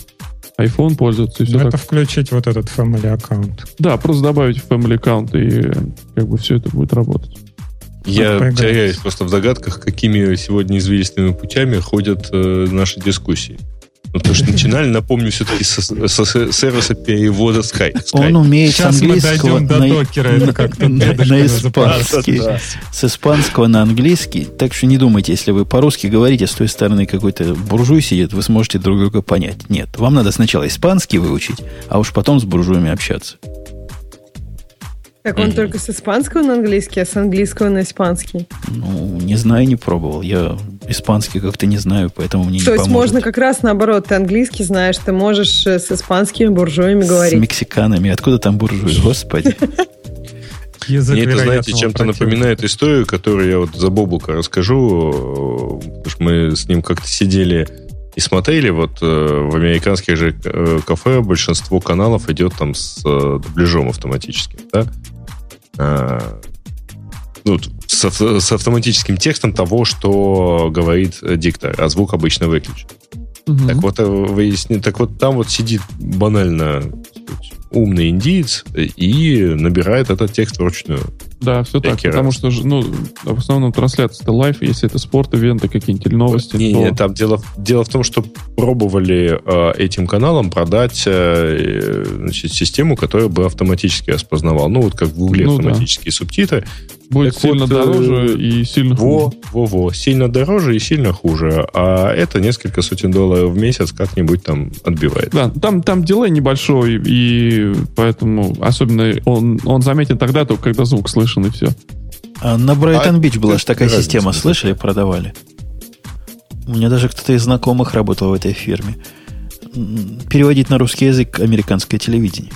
iPhone пользоваться, и все Ну, так. это включить вот этот family аккаунт. Да, просто добавить в Family Account, и э, как бы все это будет работать. Я теряюсь просто в догадках, какими сегодня извилистыми путями ходят э, наши дискуссии. Ну, потому что начинали, напомню, все-таки со, со сервиса перевода Skype. Он умеет Сейчас с мы английского дойдем до на, докера, это как-то на- на испанский. Да. С испанского на английский. Так что не думайте, если вы по-русски говорите, с той стороны какой-то буржуй сидит, вы сможете друг друга понять. Нет, вам надо сначала испанский выучить, а уж потом с буржуями общаться. Так он Мгм. только с испанского на английский, а с английского на испанский. Ну, не знаю, не пробовал. Я испанский как-то не знаю, поэтому мне То не есть поможет. можно как раз наоборот, ты английский знаешь, ты можешь э, с испанскими буржуями С говорить. мексиканами. Откуда там буржуи? Господи. Язык Мне это, знаете, чем-то напоминает историю, которую я вот за Бобука расскажу, э, потому что мы с ним как-то сидели и смотрели, вот э, в американских же э, кафе большинство каналов идет там с э, дубляжом автоматическим, да? А, ну, с, с автоматическим текстом того, что говорит э, диктор, а звук обычно выключен. Мгм. Так вот, э, выясни, так вот там вот сидит банально сказать, умный индиец и набирает этот текст вручную. Да, все так. Всякий Потому что, ну, в основном трансляция это лайф, если это спорт, ивенты какие-нибудь или новости. Не, то- не, там дело, дело в том, что пробовали э, этим каналам продать э, значит, систему, которая бы автоматически распознавала. Ну, вот как в Гугле Ну да. автоматические субтитры. Будет так сильно вот, э, дороже и сильно Во, хуже. во, во. Сильно дороже и сильно хуже. А это несколько сотен долларов в месяц как-нибудь там отбивает. Да, там, там дилей небольшой, и поэтому особенно он, он заметен тогда, только когда звук слышен, и все. А на Брайтон А Бич была же такая разница, система, да? слышали, продавали. У меня даже кто-то из знакомых работал в этой фирме. переводить на русский язык американское телевидение.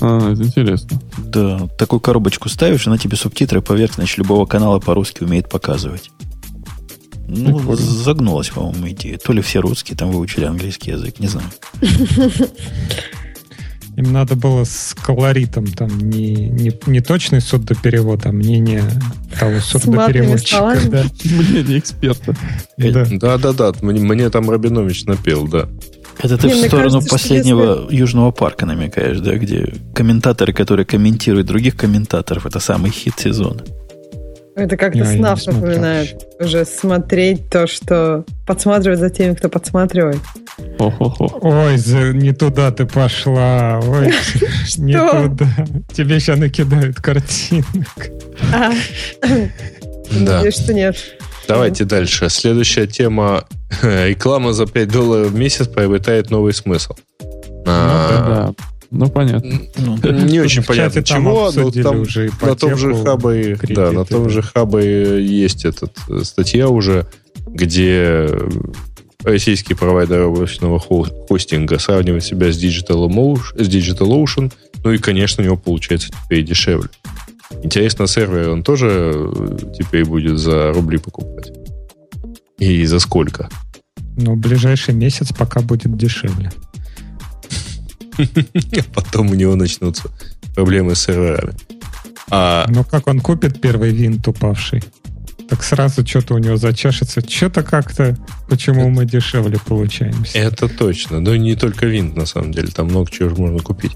А, это интересно. Да, такую коробочку ставишь, она тебе субтитры поверх, значит, любого канала по-русски умеет показывать. Ну, Прикольно. загнулась, по-моему, идея. То ли все русские там выучили английский язык, не знаю. Им надо было с колоритом, там, не, не, не точный судоперевод, а мнение того судопереводчика. словами. Да. Мнение эксперта. Да. Да-да-да, мне, мне там Рабинович напел, да. Это ты Не, в мне сторону кажется, последнего Южного парка намекаешь, да, где комментаторы, которые комментируют других комментаторов, это самый хит сезона. Это как-то снав напоминает. Уже смотреть то, что... Подсматривать за теми, кто подсматривает. Ой, не туда ты пошла. Ой, не туда. Тебе сейчас накидают картинок. А. Да. Надеюсь, что нет. Давайте дальше. Следующая тема. Реклама за 5 долларов в месяц приобретает новый смысл. А, Да. Ну, понятно. Ну, Не очень В чате понятно чего, но там уже на том же хабе, да, на том же хабе есть этот э, статья уже, где российский провайдер облачного хо- хостинга сравнивает себя с DigitalOcean, с DigitalOcean, ну и, конечно, у него получается теперь дешевле. Интересно, сервер он тоже э, теперь будет за рубли покупать? И за сколько? В ближайший месяц пока будет дешевле. А потом у него начнутся проблемы с серверами. А, Но как он купит первый винт упавший? Так сразу что-то у него зачешется. Что-то как-то, почему мы дешевле получаемся. Это точно. Но не только винт, на самом деле. Там много чего можно купить.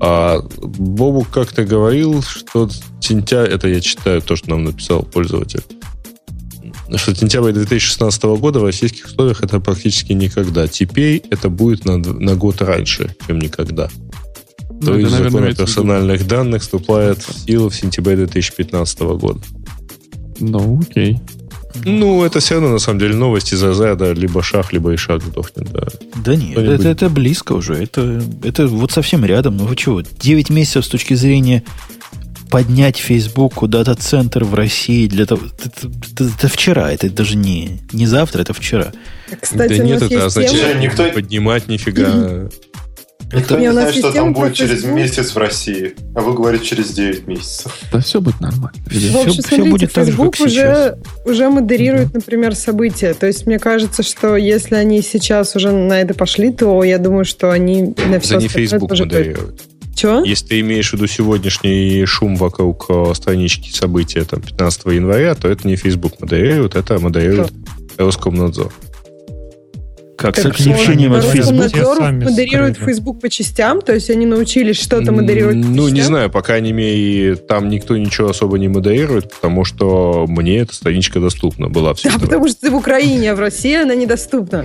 А Бобу как-то говорил, что сентябрь... Это я читаю то, что нам написал пользователь. Что сентябрь 2016 года в российских условиях это практически никогда. Теперь это будет на, на год раньше, чем никогда. То Ну, это, есть наверное, закон о персональных данных вступает в силу в сентябре 2015 года. Ну, окей. Ну, это все равно, на самом деле, новости за да, либо шаг, либо и шаг сдохнет, да. Да нет, Кто-нибудь? это, это близко уже. Это, это вот совсем рядом. Ну вы чего? 9 месяцев с точки зрения поднять Facebook дата-центр в России для того... Это, это- это вчера, это даже не, не завтра, это вчера. Кстати, да нет, это означает тема- тема- Никто- не поднимать нифига. Никто Не, знает, что там будет через Facebook. месяц в России. А вы говорите через 9 месяцев. Да все будет нормально. В Всё- общем, всё смотрите, будет так же, Facebook как уже, уже модерирует, например, события. То есть мне кажется, что если они сейчас уже на это пошли, то я думаю, что они на все Это не Facebook тоже модерирует. Чего? Если ты имеешь в виду сегодняшний шум вокруг э, странички события там, 15 января, то это не Facebook модерирует, это модерирует Роскомнадзор. Как с Так, отключением от Facebook. Модерирует скрыли. Facebook по частям, то есть они научились что-то модерировать по Ну, не частям? знаю, по крайней мере, там никто ничего особо не модерирует, потому что мне эта страничка доступна была все Да, потому что ты в Украине, а в России она недоступна.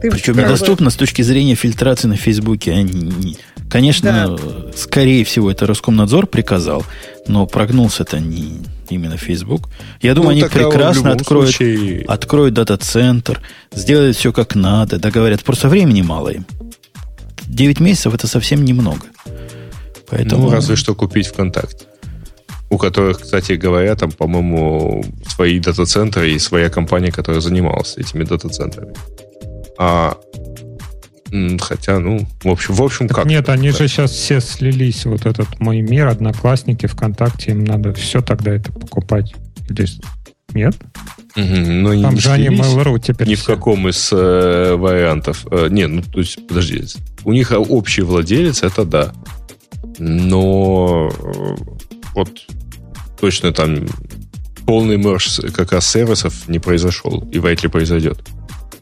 Ты Причем недоступно с точки зрения фильтрации на Фейсбуке. Они не- Конечно, скорее всего, это Роскомнадзор приказал, но прогнулся-то не именно Facebook. Я думаю, Ну, они прекрасно откроют, Случае... откроют дата-центр, сделают все как надо, договорят. Просто времени мало им. 9 месяцев это совсем немного. Поэтому Ну, разве что купить ВКонтакте. У которых, кстати говоря, там, по-моему, свои дата-центры и своя компания, которая занималась этими дата-центрами. А, хотя, ну, в общем, в общем, Так как? нет, они же сейчас все слились. Вот этот мой мир, одноклассники, ВКонтакте, им надо все тогда это покупать. Или с- Нет? Но Там не же они Mail.ru теперь ни в все. каком из э, вариантов. Э, не, ну, то есть, подожди. У них общий владелец, это да. Но э, вот точно там полный мерж с- как раз сервисов не произошел. И вряд ли произойдет.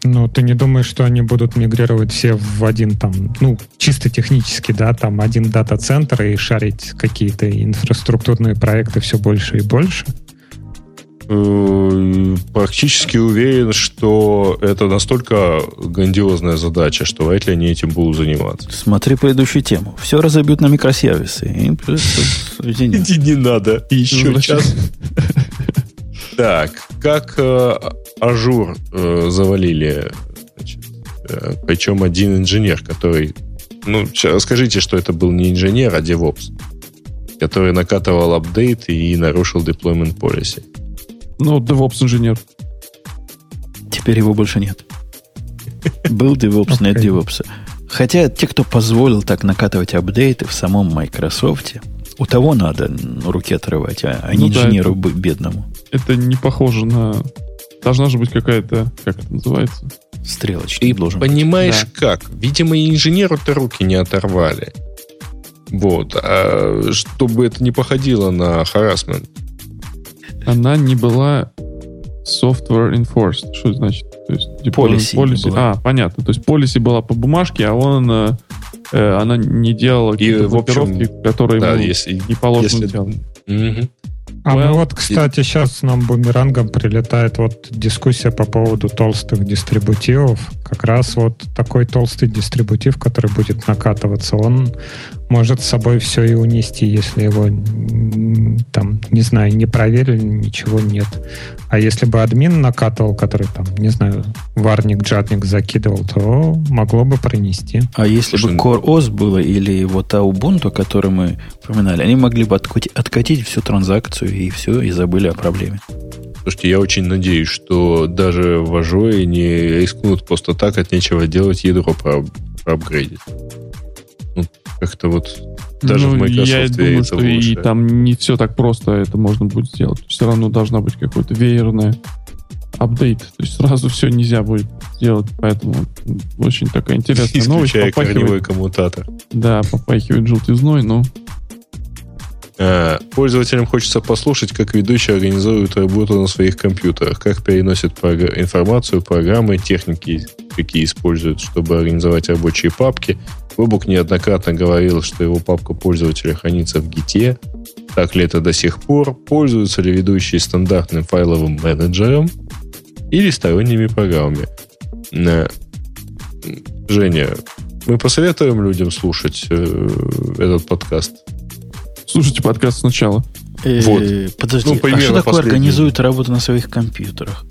Ну, ты не думаешь, что они будут мигрировать все в один там, ну, чисто технически, да, там один дата-центр и шарить какие-то инфраструктурные проекты все больше и больше? Э, Практически уверен, что это настолько грандиозная задача, что вряд ли они этим будут заниматься. смотри предыдущую тему. Все разобьют на микросервисы. Иди, не надо. Еще Ну, час. Так, как э, Azure э, завалили, значит, э, причем один инженер, который... Ну, скажите, что это был не инженер, а DevOps, который накатывал апдейт и нарушил deployment policy. Ну, DevOps инженер. Теперь его больше нет. Был DevOps, нет. DevOps. Хотя те, кто позволил так накатывать апдейты в самом Microsoft, у того надо руки отрывать, а, а не Ну да, инженеру это- бы- бедному. Это не похоже на... Должна же быть какая-то... Как это называется? Стрелочник И должен быть. понимаешь как? Видимо, и инженеру-то руки не оторвали. Вот. А чтобы это не походило на харасмент. Она не была software enforced. Что это значит? То есть, Policy была. А, понятно. То есть policy была по бумажке, а он, э, э, она не делала какие-то в общем, которые Да, ему если... не положено если- делать. Мгм. А Well, вот, кстати, сейчас нам бумерангом прилетает вот дискуссия по поводу толстых дистрибутивов. Как раз вот такой толстый дистрибутив, который будет накатываться, он может с собой все и унести, если его там, не знаю, не проверили, ничего нет. А если бы админ накатывал, который там, не знаю, варник, джатник закидывал, то могло бы пронести. А если Слушай, бы Core OS было или вот та Ubuntu, которую мы упоминали, они могли бы откати- откатить всю транзакцию и все, и забыли о проблеме. Слушайте, я очень надеюсь, что даже в Ажое не рискнут просто так от нечего делать ядро про, проапгрейдить. Ну, как-то вот даже Ну, в Microsoft я думаю, верится что в и там не все так просто это можно будет сделать. Все равно должна быть какой-то веерный апдейт. То есть сразу все нельзя будет сделать. Поэтому очень такая интересная новость. Попахивает, корневой коммутатор. да, попахивает желтизной, но А, Пользователям хочется послушать, как ведущие организуют работу на своих компьютерах, как переносят информацию, программы, техники, какие используют, чтобы организовать рабочие папки. Бобук неоднократно говорил, что его папка пользователя хранится в гите. Так ли это до сих пор? Пользуются ли ведущие стандартным файловым менеджером или сторонними программами? На- Женя, мы посоветуем людям слушать э, этот подкаст. слушайте подкаст сначала. Э, Вот. Подожди, Ну, а что такое последний. организует работу на своих компьютерах?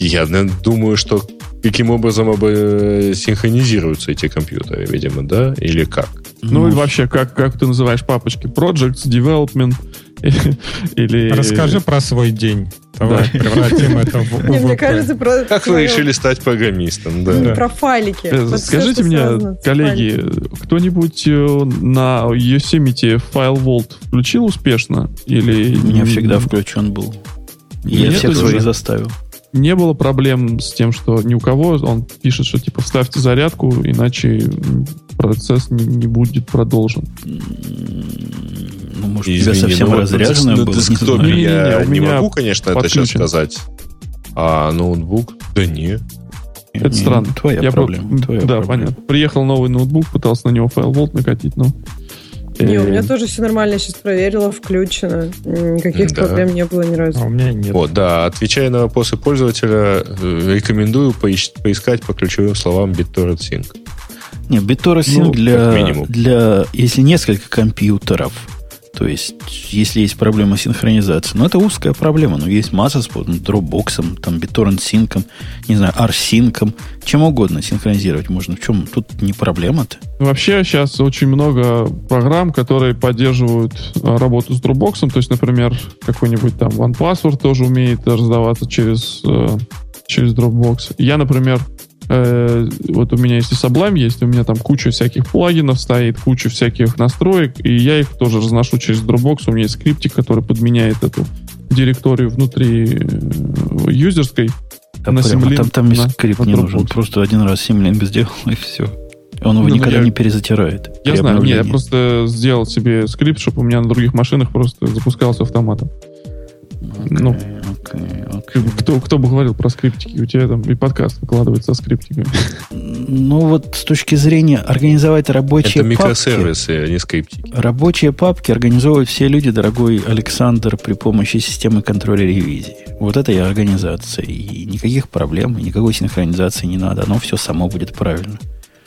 Я наверное, думаю, что каким образом обы- синхронизируются эти компьютеры, видимо, да? Или как? Ну, и вообще, как, как ты называешь папочки? Projects, Development или... Расскажи про свой день. Давай превратим это в Не, мне УВП. кажется, про... Как вы решили стать программистом, да? Да. Про файлики. Э, Вот Скажите мне, коллеги, кто-нибудь э, на Yosemite File Vault включил успешно? Или У меня всегда включен был. Я Нет, всех своих заставил. Не было проблем с тем, что ни у кого он пишет, что типа вставьте зарядку, иначе процесс не, не будет продолжен. Ну, может, у тебя Извини, совсем ну вот разряженное на было. не знаю. Не-не-не, я не могу, конечно, это сейчас сказать. А ноутбук? Да не. Это Не, странно. Твоя Я про- проблема. твоя да, проблема. понятно. Приехал новый ноутбук, пытался на него File Vault накатить, но... Не, у меня тоже все нормально, я сейчас проверила, включено. Никаких Да. проблем не было ни разу. А у меня нет. Вот, да, отвечая на вопросы пользователя, э, рекомендую поискать по ключевым словам BitTorrent Sync. Не, BitTorrent Sync Ну, для, для, если несколько компьютеров, то есть, если есть проблема с синхронизацией, но это узкая проблема, но есть масса способов, Dropbox, там, BitTorrent Sync, не знаю, RSync, чем угодно синхронизировать можно. В чем тут не проблема-то? Вообще сейчас очень много программ, которые поддерживают э, работу с Dropbox. То есть, например, какой-нибудь там OnePassword тоже умеет раздаваться через, э, через Dropbox. Я, например, э, вот у меня если Sublime есть, у меня там куча всяких плагинов стоит, куча всяких настроек, и я их тоже разношу через Dropbox. У меня есть скриптик, который подменяет эту директорию внутри э, юзерской. Там, на прямо- там, там и скрипт на не нужен. Просто один раз Symlink сделал, и все. Он его Ну, никогда я- не перезатирает. Я знаю, не, я просто сделал себе скрипт, чтобы у меня на других машинах просто запускался автоматом. ну, Кто, кто бы говорил про скриптики? У тебя там и подкаст выкладывается со скриптиками. Ну вот с точки зрения организовать рабочие Это папки, микросервисы, а не скриптики. рабочие папки организовывают все люди, дорогой Александр, при помощи системы контроля ревизии. Вот это и организация. И никаких проблем, и никакой синхронизации не надо. Оно все само будет правильно.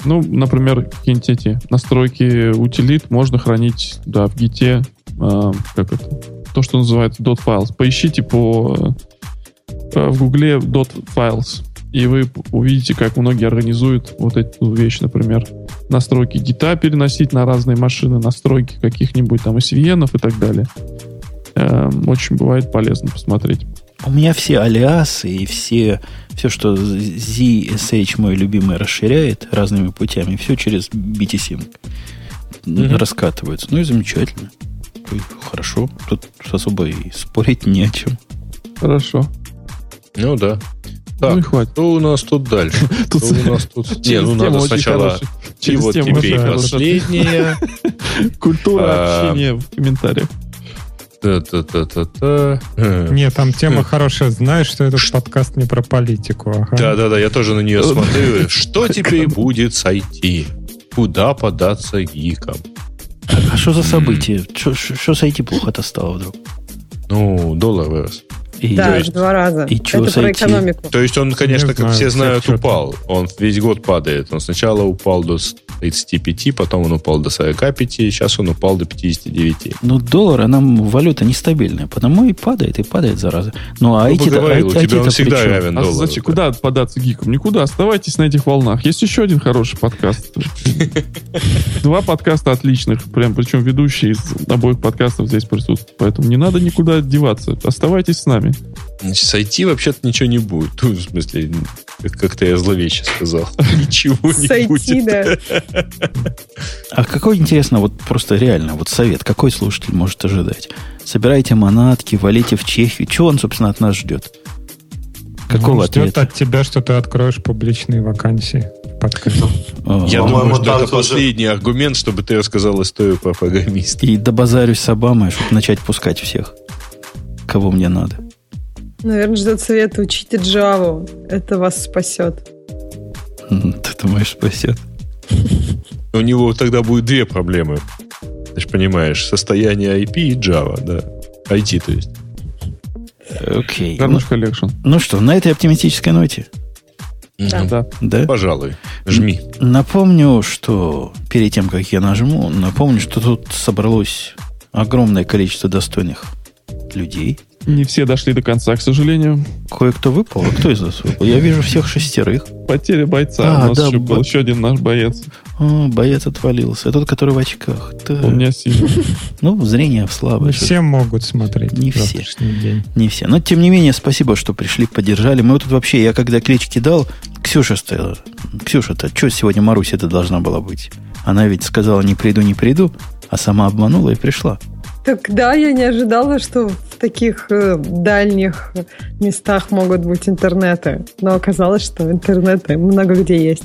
Ну, например, какие-нибудь эти настройки утилит можно хранить, да, в гите, а, как это, то, что называется .files. Поищите по э, в гугле .files, и вы увидите, как многие организуют вот эту вещь, например, настройки гита переносить на разные машины, настройки каких-нибудь там SVN и так далее. Эм, Очень бывает полезно посмотреть. У меня все алиасы и все, все, что ZSH мой любимый расширяет разными путями, все через BTSync Мгм. раскатывается. Ну и замечательно. Хорошо. Тут особо и спорить не о чем. Хорошо. Ну да. Ну и Так, хватит. что у нас тут дальше? Тут у нас тут? Не, ну надо сначала... И Через вот тему теперь последняя. Культура А, общения в комментариях. Та-та-та-та-та. Э. Нет, там тема хорошая. Знаешь, что этот подкаст не про политику. ага. Да-да-да, я тоже на нее смотрю. Что теперь будет с IT? Куда податься гикам? А что за событие? Что с IT плохо-то стало вдруг? Ну, доллар вырос. И, Да, есть- два раза. и чё Это про экономику. То есть он, конечно, Не как знаю, все знают, что-то. упал. Он весь год падает. Он сначала упал до 35, потом он упал до 45, сейчас он упал до 59. Ну, доллар, она валюта нестабильная, потому и падает, и падает, зараза. Ну, а Ну, IT-то поговорил, у IT тебя он всегда равен А доллару. зачем, куда податься гиком? Никуда. Оставайтесь на этих волнах. Есть еще один хороший подкаст. Два подкаста отличных. Прям, причем ведущие из обоих подкастов здесь присутствуют. Поэтому не надо никуда деваться. Оставайтесь с нами. Значит, с IT вообще-то ничего не будет. Ну, в смысле, как- как-то я зловеще сказал. Ничего не Сойти, будет. да. А какой, интересно, вот просто реально, вот совет, какой слушатель может ожидать? Собирайте манатки, валите в Чехию. Чего он, собственно, от нас ждет? Какого Он ждет ответа? от тебя, что ты откроешь публичные вакансии. А, Я думаю, что это последний аргумент, чтобы ты рассказал историю про программиста. И добазарюсь с Обамой, чтобы начать пускать всех, кого мне надо. Наверное, ждет совета учите Java. Это вас спасет. Ты думаешь, спасет? У него тогда будет две проблемы. Ты же понимаешь, состояние IP и Java, да. IT, то есть. Окей. Ну, Гармош коллекшн. ну что, на этой оптимистической ноте, Да. Да. да? Пожалуй. Жми. Напомню, что перед тем, как я нажму, напомню, что тут собралось огромное количество достойных людей. Не все дошли до конца, к сожалению. Кое-кто выпал. А кто из нас выпал? Я вижу всех шестерых. Потеря бойца. А, У нас да, еще бо- был еще один наш боец. О, боец отвалился. А тот, который в очках. Да. У меня сильно. Ну, зрение слабое. Не все могут смотреть Не все. день. Не все. Но, тем не менее, спасибо, что пришли, поддержали. Мы вот тут вообще, я когда клич кидал, Ксюша стояла. Ксюша-то, что сегодня Маруся-то должна была быть? Она ведь сказала, не приду, не приду, а сама обманула и пришла. Так да, я не ожидала, что в таких э, дальних местах могут быть интернеты. Но оказалось, что интернеты много где есть.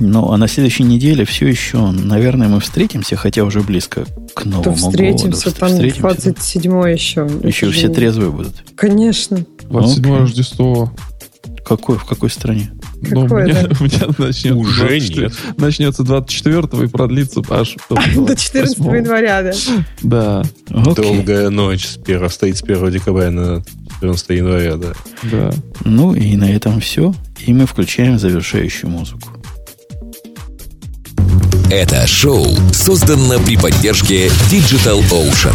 Ну, а на следующей неделе все еще, наверное, мы встретимся, хотя уже близко к Новому встретимся, году. там Встретимся. 27 еще. Еще Это все трезвые будут. Конечно. 27 Окей. Рождество. Какой, в какой стране? Ну, у меня, у меня начнется Уже 24 нет. начнется 24 и продлится аж до, До 14 28. января, да. Да, Окей. Долгая ночь с 1, стоит с 1 декабря на 14 января, да. да. Ну и на этом все. И мы включаем завершающую музыку. Это шоу создано при поддержке Digital Ocean.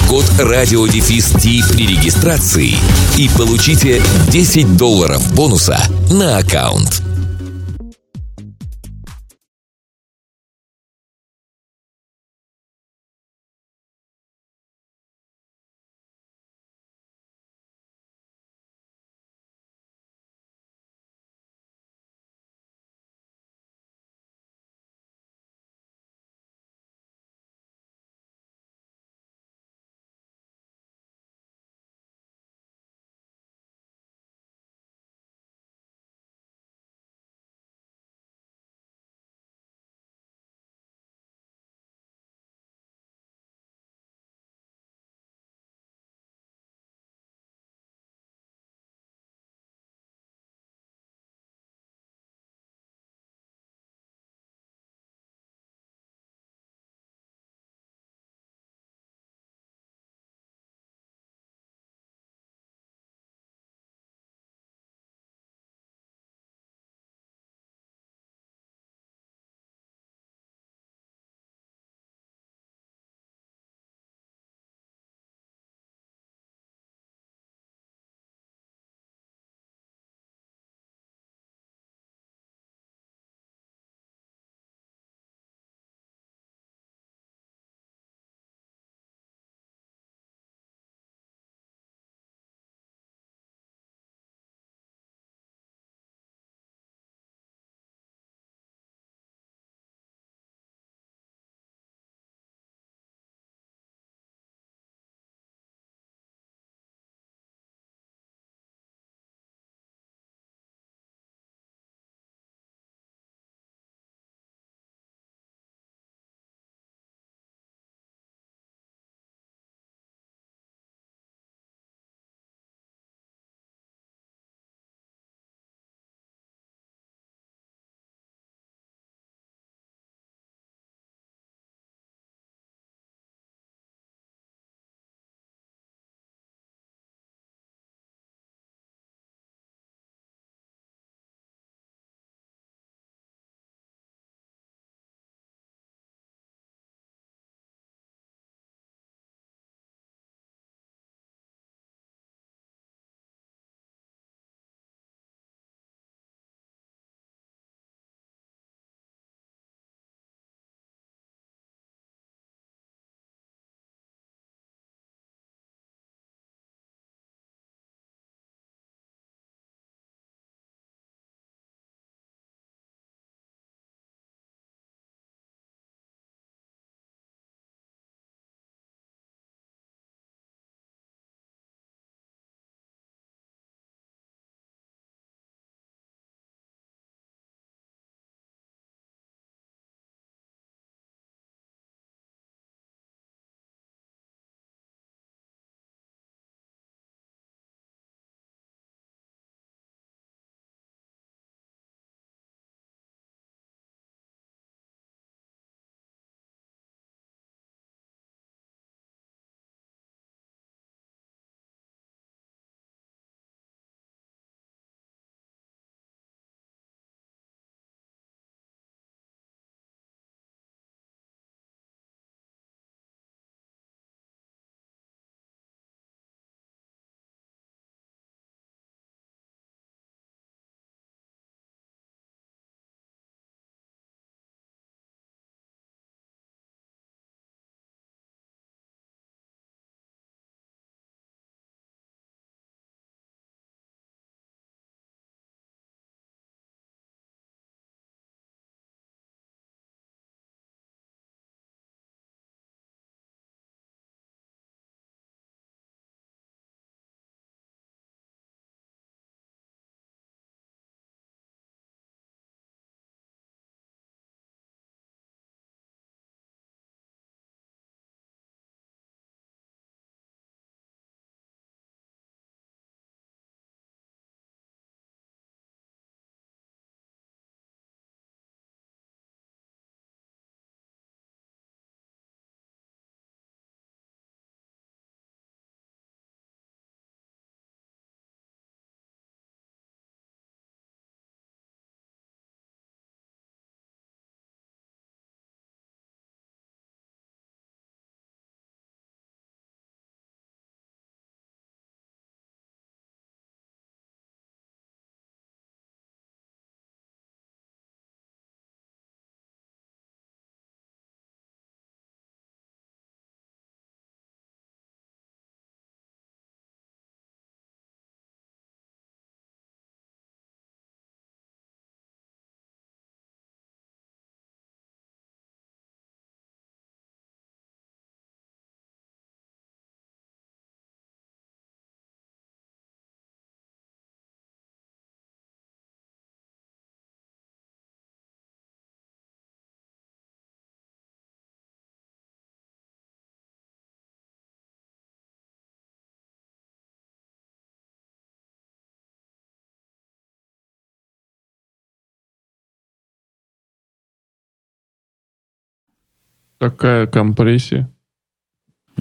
RadioDefist при регистрации и получите 10 долларов бонуса на аккаунт. Какая компрессия.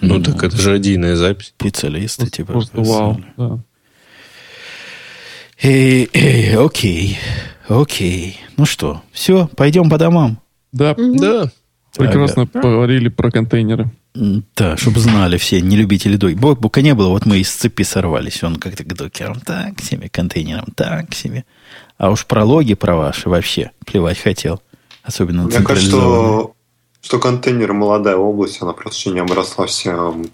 Ну, так это же отдельная запись. Специалисты, Просто, типа. просто вау. Да. Эй, эй, окей, окей. Ну что, все, пойдем по домам. Да, Да. прекрасно поговорили про контейнеры. Да, чтобы знали все нелюбители дой. Бобука не было, вот мы из цепи сорвались. Он как-то к докерам так себе, контейнерам так себе. А уж про логи про ваши вообще плевать хотел. Особенно Мне кажется, что, что контейнер молодая область, она просто еще не обросла всем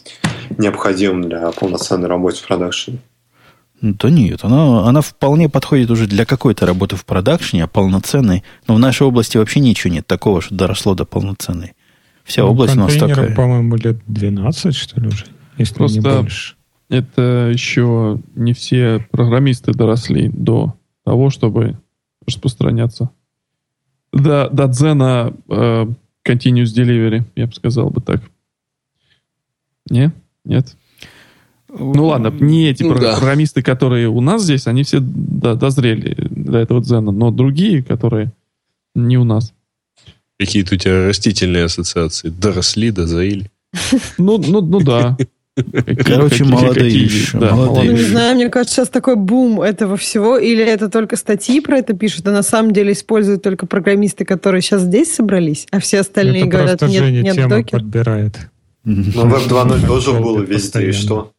необходимым для полноценной работы в продакшене. Ну, Да нет, она, она вполне подходит уже для какой-то работы в продакшене, а полноценной. Но в нашей области вообще ничего нет такого, что доросло до полноценной. Вся Ну, область у нас такая. по-моему, лет 12, что ли, уже, если не Просто- больше. Это еще не все программисты доросли до того, чтобы распространяться. До, до дзена э, Continuous Delivery, я бы сказал бы так. Не? Нет? Ну ладно, не эти Ну про- да. программисты, которые у нас здесь, они все до- дозрели до этого дзена, но другие, которые не у нас. Какие-то у тебя растительные ассоциации. Доросли, дозрели. Ну, ну, ну да. Какие- Короче, какие- молодые какие- еще, да, молодые. Ну, не знаю, мне кажется, сейчас такой бум этого всего, или это только статьи про это пишут, а на самом деле используют только программисты, которые сейчас здесь собрались, а все остальные Это говорят, нет, Женя нет тему докер. Ну, подбирает. Но Web 2.0 тоже было везде, и что?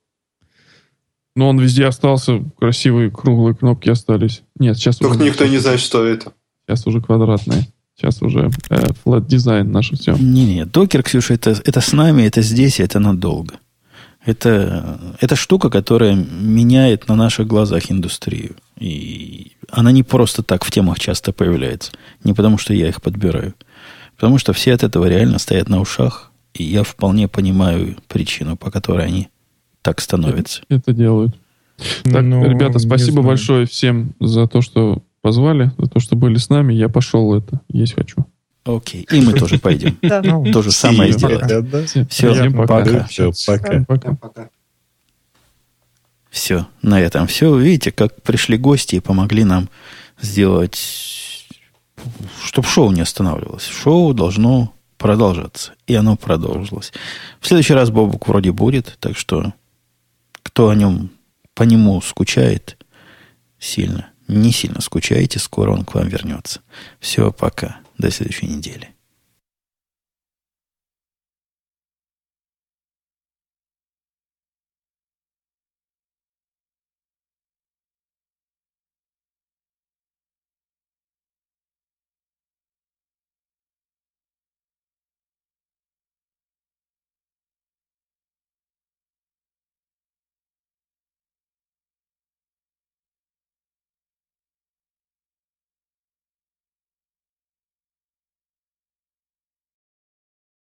Но он везде остался, красивые круглые кнопки остались. Нет, сейчас Только уже, никто не знает, что это. сейчас уже квадратные. Сейчас уже э, flat дизайн наше все. Не-не, докер, Ксюша, это, это с нами, это здесь, и это надолго. Это, это штука, которая меняет на наших глазах индустрию. И она не просто так в темах часто появляется. Не потому, что я их подбираю. Потому что все от этого реально стоят на ушах. И я вполне понимаю причину, по которой они так становятся. Это делают. Так, Ну, ребята, спасибо большое всем за то, что позвали, за то, что были с нами. Я пошел это есть хочу. Окей. И мы тоже пойдем. Да. Ну, То же самое Все Всё, всем пока. Все, пока. Все, на этом все. Видите, как пришли гости и помогли нам сделать, чтобы шоу не останавливалось. Шоу должно продолжаться. И оно продолжилось. В следующий раз Бобук вроде будет, так что кто о нем, по нему скучает сильно, не сильно скучайте, скоро он к вам вернется. Все, пока. До следующей недели.